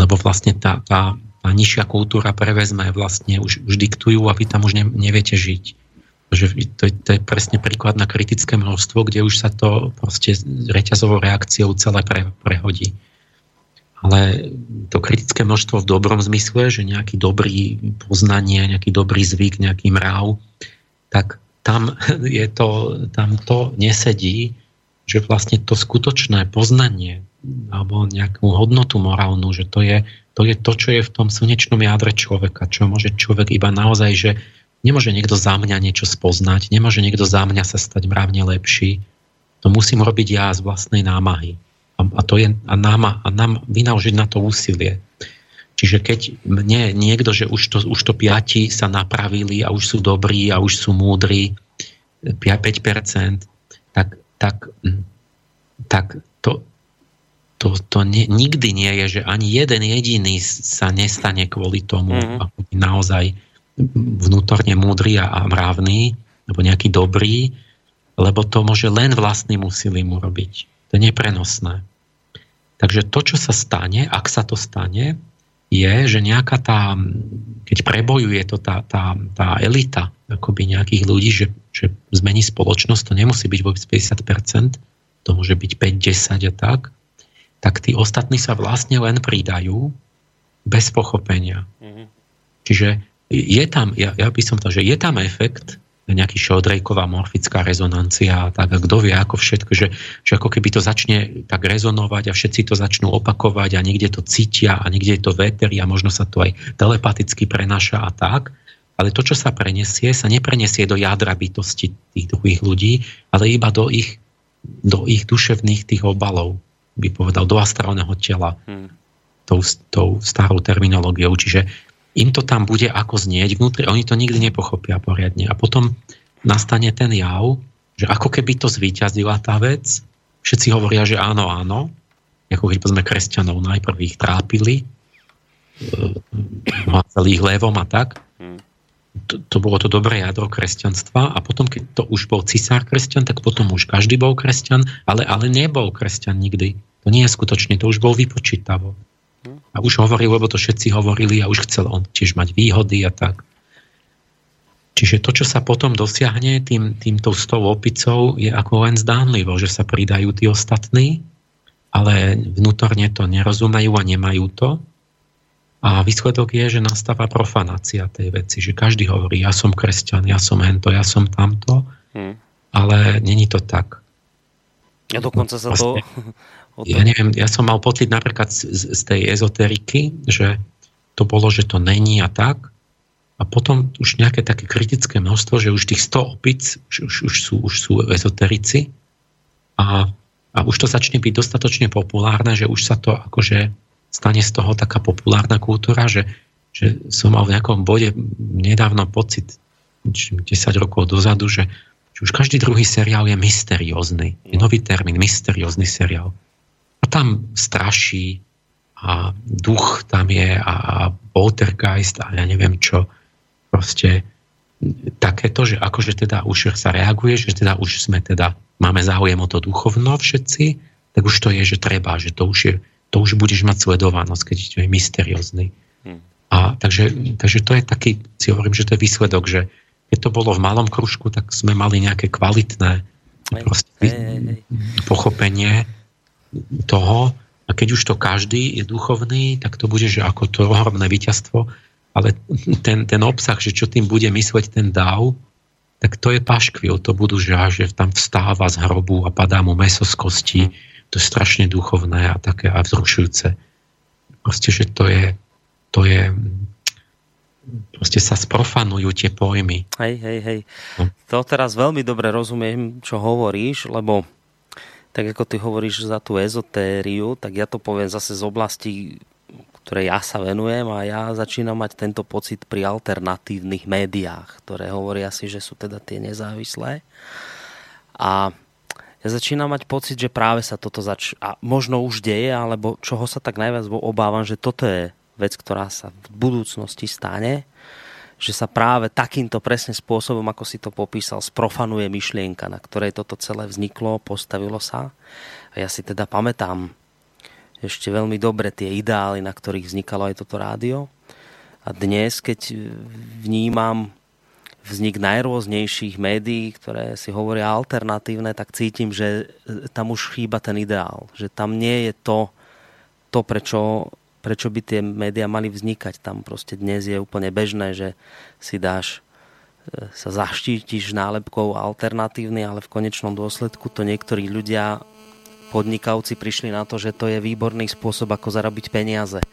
Lebo vlastne tá, tá, tá nižšia kultúra prevezme, vlastne už, už diktujú a vy tam už ne, neviete žiť. Že to, je, to je presne príklad na kritické množstvo, kde už sa to proste reťazovou reakciou celé pre, prehodí ale to kritické množstvo v dobrom zmysle, že nejaký dobrý poznanie, nejaký dobrý zvyk, nejaký mrav, tak tam, je to, tam to nesedí, že vlastne to skutočné poznanie alebo nejakú hodnotu morálnu, že to je, to je to, čo je v tom slnečnom jadre človeka, čo môže človek iba naozaj, že nemôže niekto za mňa niečo spoznať, nemôže niekto za mňa sa stať mravne lepší, to musím robiť ja z vlastnej námahy. A, a, to je, a, nám, a nám vynaložiť na to úsilie. Čiže keď mne niekto, že už to, už to piati sa napravili a už sú dobrí a už sú múdri, 5%, tak, tak, tak to, to, to nie, nikdy nie je, že ani jeden jediný sa nestane kvôli tomu, mm-hmm. ako naozaj vnútorne múdry a, a mravný, alebo nejaký dobrý, lebo to môže len vlastným úsilím urobiť. To je neprenosné. Takže to, čo sa stane, ak sa to stane, je, že nejaká tá, keď prebojuje to tá, tá, tá elita akoby nejakých ľudí, že, že zmení spoločnosť, to nemusí byť vôbec 50%, to môže byť 5-10 a tak, tak tí ostatní sa vlastne len pridajú bez pochopenia. Mm-hmm. Čiže je tam, ja, ja by som to, že je tam efekt, nejaký šodrejková morfická rezonancia a tak, a kto vie ako všetko, že, že ako keby to začne tak rezonovať a všetci to začnú opakovať a niekde to cítia a niekde to veterí a možno sa to aj telepaticky prenáša a tak, ale to, čo sa prenesie, sa neprenesie do jadra bytosti tých druhých ľudí, ale iba do ich, do ich duševných tých obalov, by povedal, do astrálneho tela. Hmm. Tou, tou starou terminológiou. Čiže im to tam bude ako znieť vnútri, oni to nikdy nepochopia poriadne. A potom nastane ten jav, že ako keby to zvíťazila tá vec, všetci hovoria, že áno, áno, ako keď sme kresťanov najprv ich trápili, celý ich levom a tak. To, to bolo to dobré jadro kresťanstva a potom, keď to už bol cisár kresťan, tak potom už každý bol kresťan, ale, ale nebol kresťan nikdy. To nie je skutočne, to už bol vypočítavo. A už hovoril, lebo to všetci hovorili a už chcel on tiež mať výhody a tak. Čiže to, čo sa potom dosiahne tým, týmto tou opicou, je ako len zdánlivo, že sa pridajú tí ostatní, ale vnútorne to nerozumejú a nemajú to. A výsledok je, že nastáva profanácia tej veci, že každý hovorí, ja som kresťan, ja som hento, ja som tamto, hmm. ale není to tak. A dokonca sa to... Ja neviem, ja som mal pocit napríklad z, z tej ezoteriky, že to bolo, že to není a tak. A potom už nejaké také kritické množstvo, že už tých 100 opic už, už, už, sú, už sú ezoterici a, a už to začne byť dostatočne populárne, že už sa to akože stane z toho taká populárna kultúra, že, že som mal v nejakom bode nedávno pocit, 10 rokov dozadu, že, že už každý druhý seriál je mysteriózny. Je nový termín, mysteriózny seriál. Tam straší a duch tam je a, a poltergeist a ja neviem čo proste takéto, že akože teda už sa reaguje, že teda už sme teda, máme záujem o to duchovno všetci, tak už to je, že treba, že to už je, to už budeš mať sledovanosť, keď to je mysteriózny. Hmm. A takže, takže to je taký, si hovorím, že to je výsledok, že keď to bolo v malom kružku, tak sme mali nejaké kvalitné proste, pochopenie toho, a keď už to každý je duchovný, tak to bude, že ako to ohromné víťazstvo, ale ten, ten obsah, že čo tým bude mysleť ten dáv, tak to je paškvil, to budú, že, že tam vstáva z hrobu a padá mu meso z kosti, to je strašne duchovné a také a vzrušujúce. Proste, že to je, to je proste sa sprofanujú tie pojmy. Hej, hej, hej. No. To teraz veľmi dobre rozumiem, čo hovoríš, lebo tak ako ty hovoríš za tú ezotériu, tak ja to poviem zase z oblasti ktorej ja sa venujem a ja začínam mať tento pocit pri alternatívnych médiách, ktoré hovoria si, že sú teda tie nezávislé. A ja začínam mať pocit, že práve sa toto zač... a možno už deje, alebo čoho sa tak najviac obávam, že toto je vec, ktorá sa v budúcnosti stane, že sa práve takýmto presne spôsobom, ako si to popísal, sprofanuje myšlienka, na ktorej toto celé vzniklo, postavilo sa. A ja si teda pamätám ešte veľmi dobre tie ideály, na ktorých vznikalo aj toto rádio. A dnes, keď vnímam vznik najrôznejších médií, ktoré si hovoria alternatívne, tak cítim, že tam už chýba ten ideál. Že tam nie je to, to prečo, prečo by tie médiá mali vznikať. Tam proste dnes je úplne bežné, že si dáš e, sa zaštítiš nálepkou alternatívny, ale v konečnom dôsledku to niektorí ľudia podnikavci prišli na to, že to je výborný spôsob, ako zarobiť peniaze.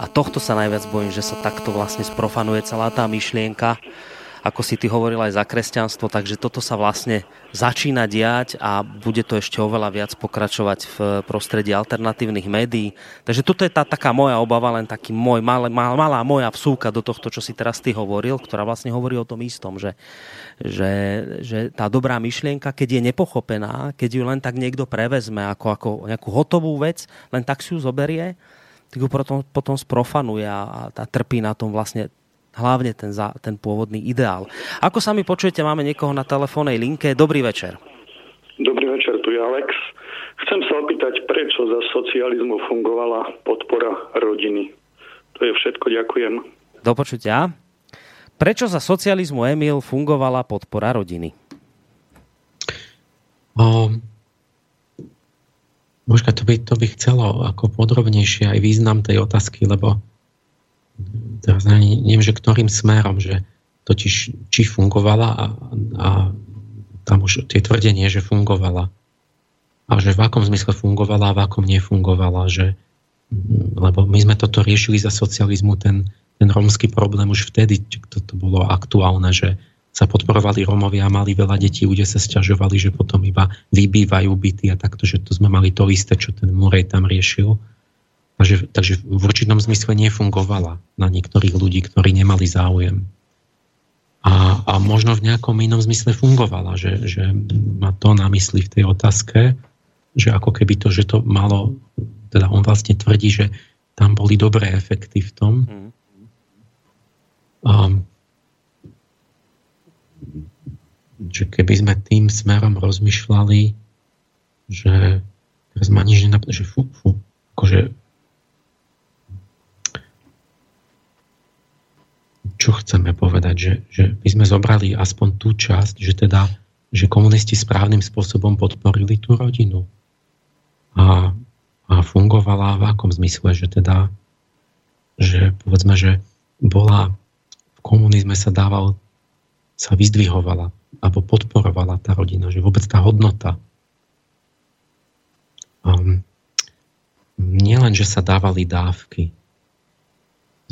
A tohto sa najviac bojím, že sa takto vlastne sprofanuje celá tá myšlienka, ako si ty hovoril aj za kresťanstvo, takže toto sa vlastne začína diať a bude to ešte oveľa viac pokračovať v prostredí alternatívnych médií. Takže toto je tá taká moja obava, len taký môj, mal, mal, malá moja vsúka do tohto, čo si teraz ty hovoril, ktorá vlastne hovorí o tom istom, že že, že tá dobrá myšlienka, keď je nepochopená, keď ju len tak niekto prevezme ako, ako nejakú hotovú vec, len tak si ju zoberie, tak ju potom, potom sprofanuje a, a trpí na tom vlastne hlavne ten, za, ten pôvodný ideál. Ako sa mi počujete, máme niekoho na telefónnej linke. Dobrý večer. Dobrý večer, tu je Alex. Chcem sa opýtať, prečo za socializmu fungovala podpora rodiny. To je všetko, ďakujem. Do počutia. Prečo za socializmu Emil fungovala podpora rodiny? O, možno to by, to by chcelo ako podrobnejšie aj význam tej otázky, lebo teraz ani neviem, že ktorým smerom, že totiž či fungovala a, a tam už tie tvrdenie, že fungovala a že v akom zmysle fungovala a v akom nefungovala, že lebo my sme toto riešili za socializmu, ten, ten rómsky problém už vtedy, to, to bolo aktuálne, že sa podporovali Rómovia a mali veľa detí, ľudia sa stiažovali, že potom iba vybývajú byty a takto, že to sme mali to isté, čo ten Murej tam riešil. Takže, takže v určitom zmysle nefungovala na niektorých ľudí, ktorí nemali záujem. A, a možno v nejakom inom zmysle fungovala, že, že má to na mysli v tej otázke, že ako keby to, že to malo, teda on vlastne tvrdí, že tam boli dobré efekty v tom, um, že keby sme tým smerom rozmýšľali, že teraz ma nič nenap- že fú, fú, akože čo chceme povedať? Že, že my sme zobrali aspoň tú časť, že teda že komunisti správnym spôsobom podporili tú rodinu. A, a fungovala v akom zmysle, že teda, že povedzme, že bola v komunizme sa dával, sa vyzdvihovala alebo podporovala tá rodina, že vôbec tá hodnota. Um, nielen, že sa dávali dávky,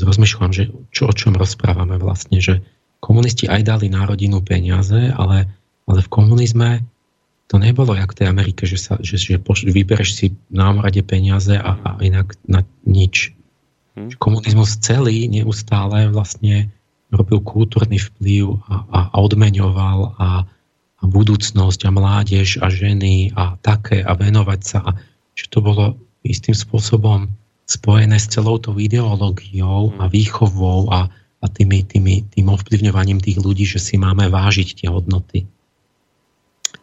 rozmýšľam, že čo, o čom rozprávame vlastne, že komunisti aj dali na rodinu peniaze, ale, ale v komunizme to nebolo jak v tej Amerike, že, sa, že, že poš, vybereš si na omrade peniaze a, a inak na nič. Hmm. Komunizmus celý neustále vlastne robil kultúrny vplyv a, a, a odmeňoval a, a budúcnosť a mládež a ženy a také a venovať sa. A, že to bolo istým spôsobom spojené s celou tou ideológiou a mm. výchovou a, a tými, tými, tým ovplyvňovaním tých ľudí, že si máme vážiť tie hodnoty.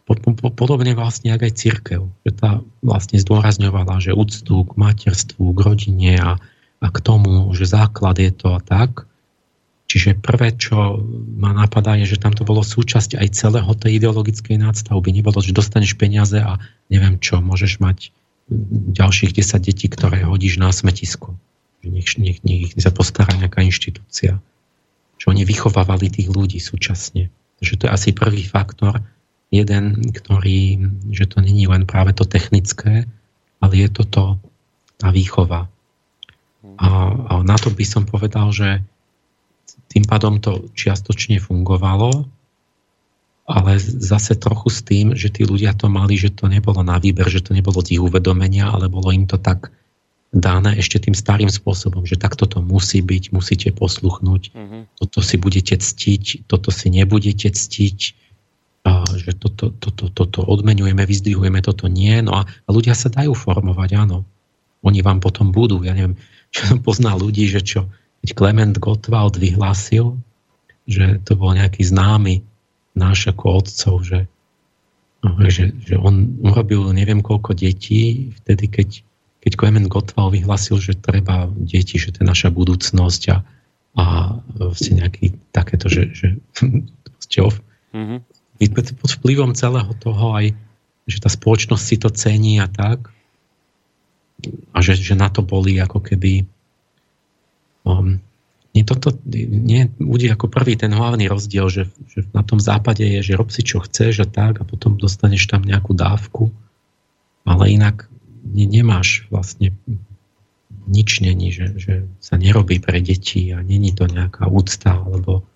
Podobne vlastne ako aj církev, že tá vlastne zdôrazňovala, že úctu k materstvu, k rodine a, a k tomu, že základ je to a tak. Čiže prvé, čo ma napadá, je, že tam to bolo súčasť aj celého tej ideologickej nadstavby. Nebolo, že dostaneš peniaze a neviem čo, môžeš mať ďalších 10 detí, ktoré hodíš na smetisko. Nech, nech, nech sa postará nejaká inštitúcia. Že oni vychovávali tých ľudí súčasne. Takže to je asi prvý faktor, jeden, ktorý, že to není len práve to technické, ale je to to, tá výchova. A, a na to by som povedal, že tým pádom to čiastočne fungovalo, ale zase trochu s tým, že tí ľudia to mali, že to nebolo na výber, že to nebolo z ich uvedomenia, ale bolo im to tak dané ešte tým starým spôsobom, že takto to musí byť, musíte posluchnúť, uh-huh. toto si budete ctiť, toto si nebudete ctiť, že toto, toto, toto odmenujeme, vyzdvihujeme, toto nie. No a, a ľudia sa dajú formovať, áno. Oni vám potom budú. Ja neviem, čo som poznal ľudí, že čo, keď Klement Gottwald vyhlásil, že to bol nejaký známy náš ako otcov, že, no, že, že on urobil neviem koľko detí, vtedy keď, keď Klement Gottwald vyhlasil, že treba deti, že to je naša budúcnosť a, a vlastne nejaký takéto, že, že mm-hmm. pod vplyvom celého toho aj, že tá spoločnosť si to cení a tak a že, že na to boli ako keby um, nie, toto nie bude ako prvý ten hlavný rozdiel, že, že na tom západe je, že rob si čo chceš a tak a potom dostaneš tam nejakú dávku, ale inak ne, nemáš vlastne nič není, že, že sa nerobí pre deti a není to nejaká úcta alebo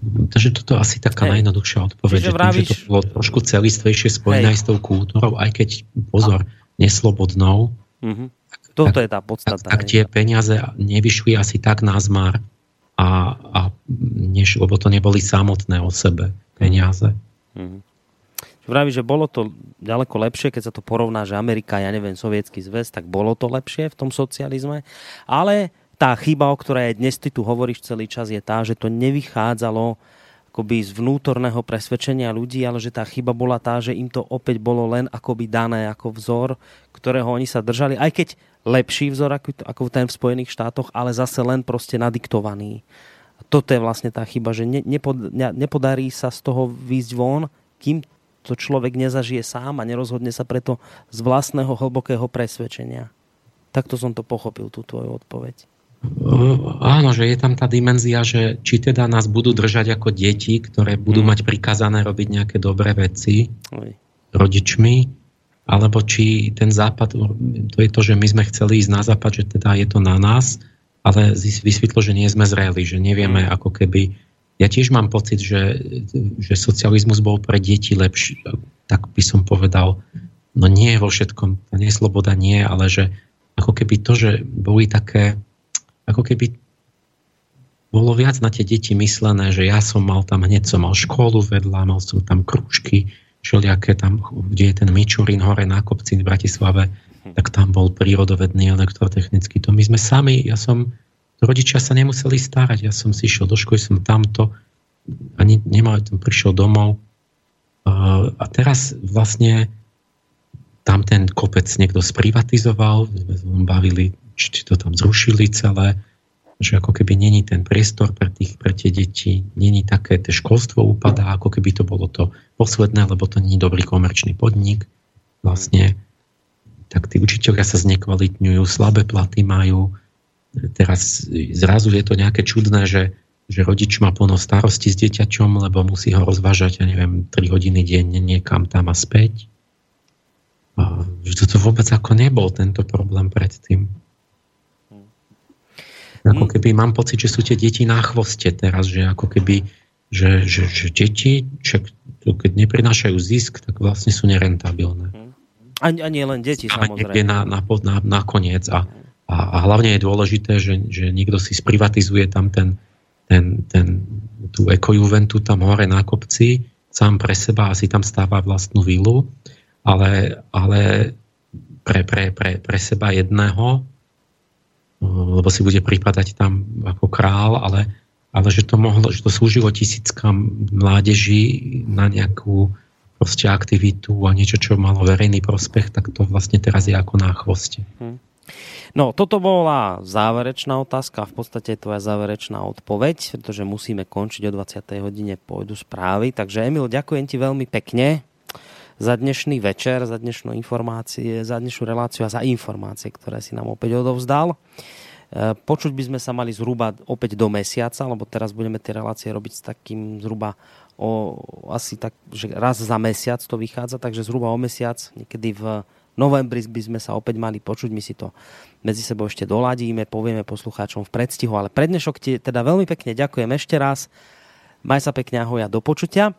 Takže toto asi taká hey. najjednoduchšia odpoveď, že, tým, že to bolo trošku celistvejšie spojené hey. aj s tou kultúrou, aj keď, pozor, neslobodnou, mm-hmm. Toto tak, je tá podstata. Tak, tak tie peniaze nevyšli asi tak na zmar, a, a než, lebo to neboli samotné o sebe peniaze. Mm-hmm. Vraví, že bolo to ďaleko lepšie, keď sa to porovná, že Amerika, ja neviem, sovietský zväz, tak bolo to lepšie v tom socializme. Ale tá chyba, o ktorej dnes ty tu hovoríš celý čas, je tá, že to nevychádzalo akoby z vnútorného presvedčenia ľudí, ale že tá chyba bola tá, že im to opäť bolo len akoby dané ako vzor, ktorého oni sa držali, aj keď lepší vzor ako, ten v Spojených štátoch, ale zase len proste nadiktovaný. A toto je vlastne tá chyba, že ne, nepod, ne, nepodarí sa z toho výjsť von, kým to človek nezažije sám a nerozhodne sa preto z vlastného hlbokého presvedčenia. Takto som to pochopil, tú tvoju odpoveď. Áno, že je tam tá dimenzia, že či teda nás budú držať ako deti, ktoré budú mm. mať prikázané robiť nejaké dobré veci Oj. rodičmi, alebo či ten západ, to je to, že my sme chceli ísť na západ, že teda je to na nás, ale vysvetlo, že nie sme zreli, že nevieme mm. ako keby... Ja tiež mám pocit, že, že socializmus bol pre deti lepší, tak by som povedal, no nie vo všetkom, tá nesloboda nie, ale že ako keby to, že boli také ako keby bolo viac na tie deti myslené, že ja som mal tam, hneď som mal školu vedľa, mal som tam krúžky, všelijaké tam, kde je ten Mičurín hore na kopci v Bratislave, tak tam bol prírodovedný, elektrotechnický. To my sme sami, ja som, rodičia sa nemuseli starať, ja som si išiel do školy, som tamto, ani nemal, som prišiel domov. A teraz vlastne tam ten kopec niekto sprivatizoval, sme bavili či to tam zrušili celé. že ako keby není ten priestor pre, tých, pre tie deti, není také, to školstvo upadá, ako keby to bolo to posledné, lebo to není dobrý komerčný podnik. Vlastne tak tí učiteľia sa znekvalitňujú, slabé platy majú. Teraz zrazu je to nejaké čudné, že, že rodič má plno starosti s dieťačom, lebo musí ho rozvážať, ja neviem, 3 hodiny denne niekam tam a späť. Že toto vôbec ako nebol tento problém predtým. Ako mm. keby mám pocit, že sú tie deti na chvoste teraz, že ako keby, že, že, že deti, však keď neprinášajú zisk, tak vlastne sú nerentabilné. Mm. A, a nie len deti, a samozrejme. Na, na, na, na koniec. A, a, a hlavne je dôležité, že, že niekto si sprivatizuje tam ten, ten, ten, tú ekojuventu tam hore na kopci, sám pre seba asi tam stáva vlastnú vilu, ale, ale pre, pre, pre, pre seba jedného lebo si bude pripadať tam ako král, ale, ale že, to mohlo, že to slúžilo tisíckam mládeží na nejakú proste aktivitu a niečo, čo malo verejný prospech, tak to vlastne teraz je ako na chvoste. Hm. No, toto bola záverečná otázka, v podstate tvoja záverečná odpoveď, pretože musíme končiť o 20. hodine, pôjdu správy. Takže Emil, ďakujem ti veľmi pekne za dnešný večer, za dnešnú informácie, za dnešnú reláciu a za informácie, ktoré si nám opäť odovzdal. E, počuť by sme sa mali zhruba opäť do mesiaca, lebo teraz budeme tie relácie robiť s takým zhruba o, asi tak, že raz za mesiac to vychádza, takže zhruba o mesiac, niekedy v novembri by sme sa opäť mali počuť, my si to medzi sebou ešte doladíme, povieme poslucháčom v predstihu, ale prednešok ti teda veľmi pekne ďakujem ešte raz. Maj sa pekne, ahoj a do počutia.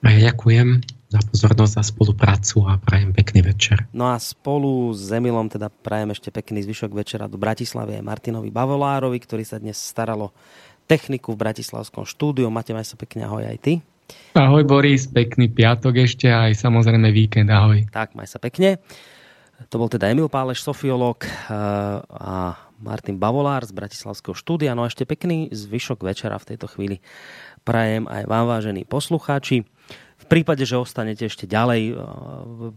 Ďakujem za pozornosť a spoluprácu a prajem pekný večer. No a spolu s Emilom teda prajem ešte pekný zvyšok večera do Bratislavy aj Martinovi Bavolárovi, ktorý sa dnes staralo techniku v Bratislavskom štúdiu. Mate, maj sa pekne, ahoj aj ty. Ahoj Boris, pekný piatok ešte aj samozrejme víkend, ahoj. Tak, maj sa pekne. To bol teda Emil Páleš, sofiolog eh, a Martin Bavolár z Bratislavského štúdia. No a ešte pekný zvyšok večera v tejto chvíli prajem aj vám, vážení poslucháči prípade, že ostanete ešte ďalej eh,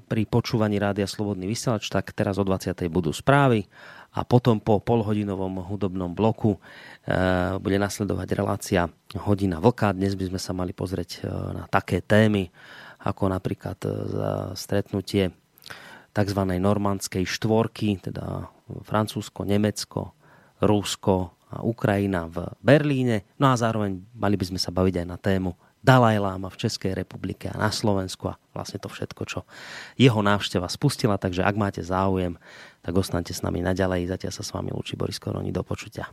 pri počúvaní Rádia Slobodný vysielač, tak teraz o 20. budú správy a potom po polhodinovom hudobnom bloku eh, bude nasledovať relácia Hodina vlka. Dnes by sme sa mali pozrieť eh, na také témy, ako napríklad stretnutie tzv. normandskej štvorky, teda Francúzsko, Nemecko, Rusko a Ukrajina v Berlíne. No a zároveň mali by sme sa baviť aj na tému Dalaj Lama v Českej republike a na Slovensku a vlastne to všetko, čo jeho návšteva spustila. Takže ak máte záujem, tak ostaňte s nami naďalej. Zatiaľ sa s vami lúči Boris Koroni. Do počutia.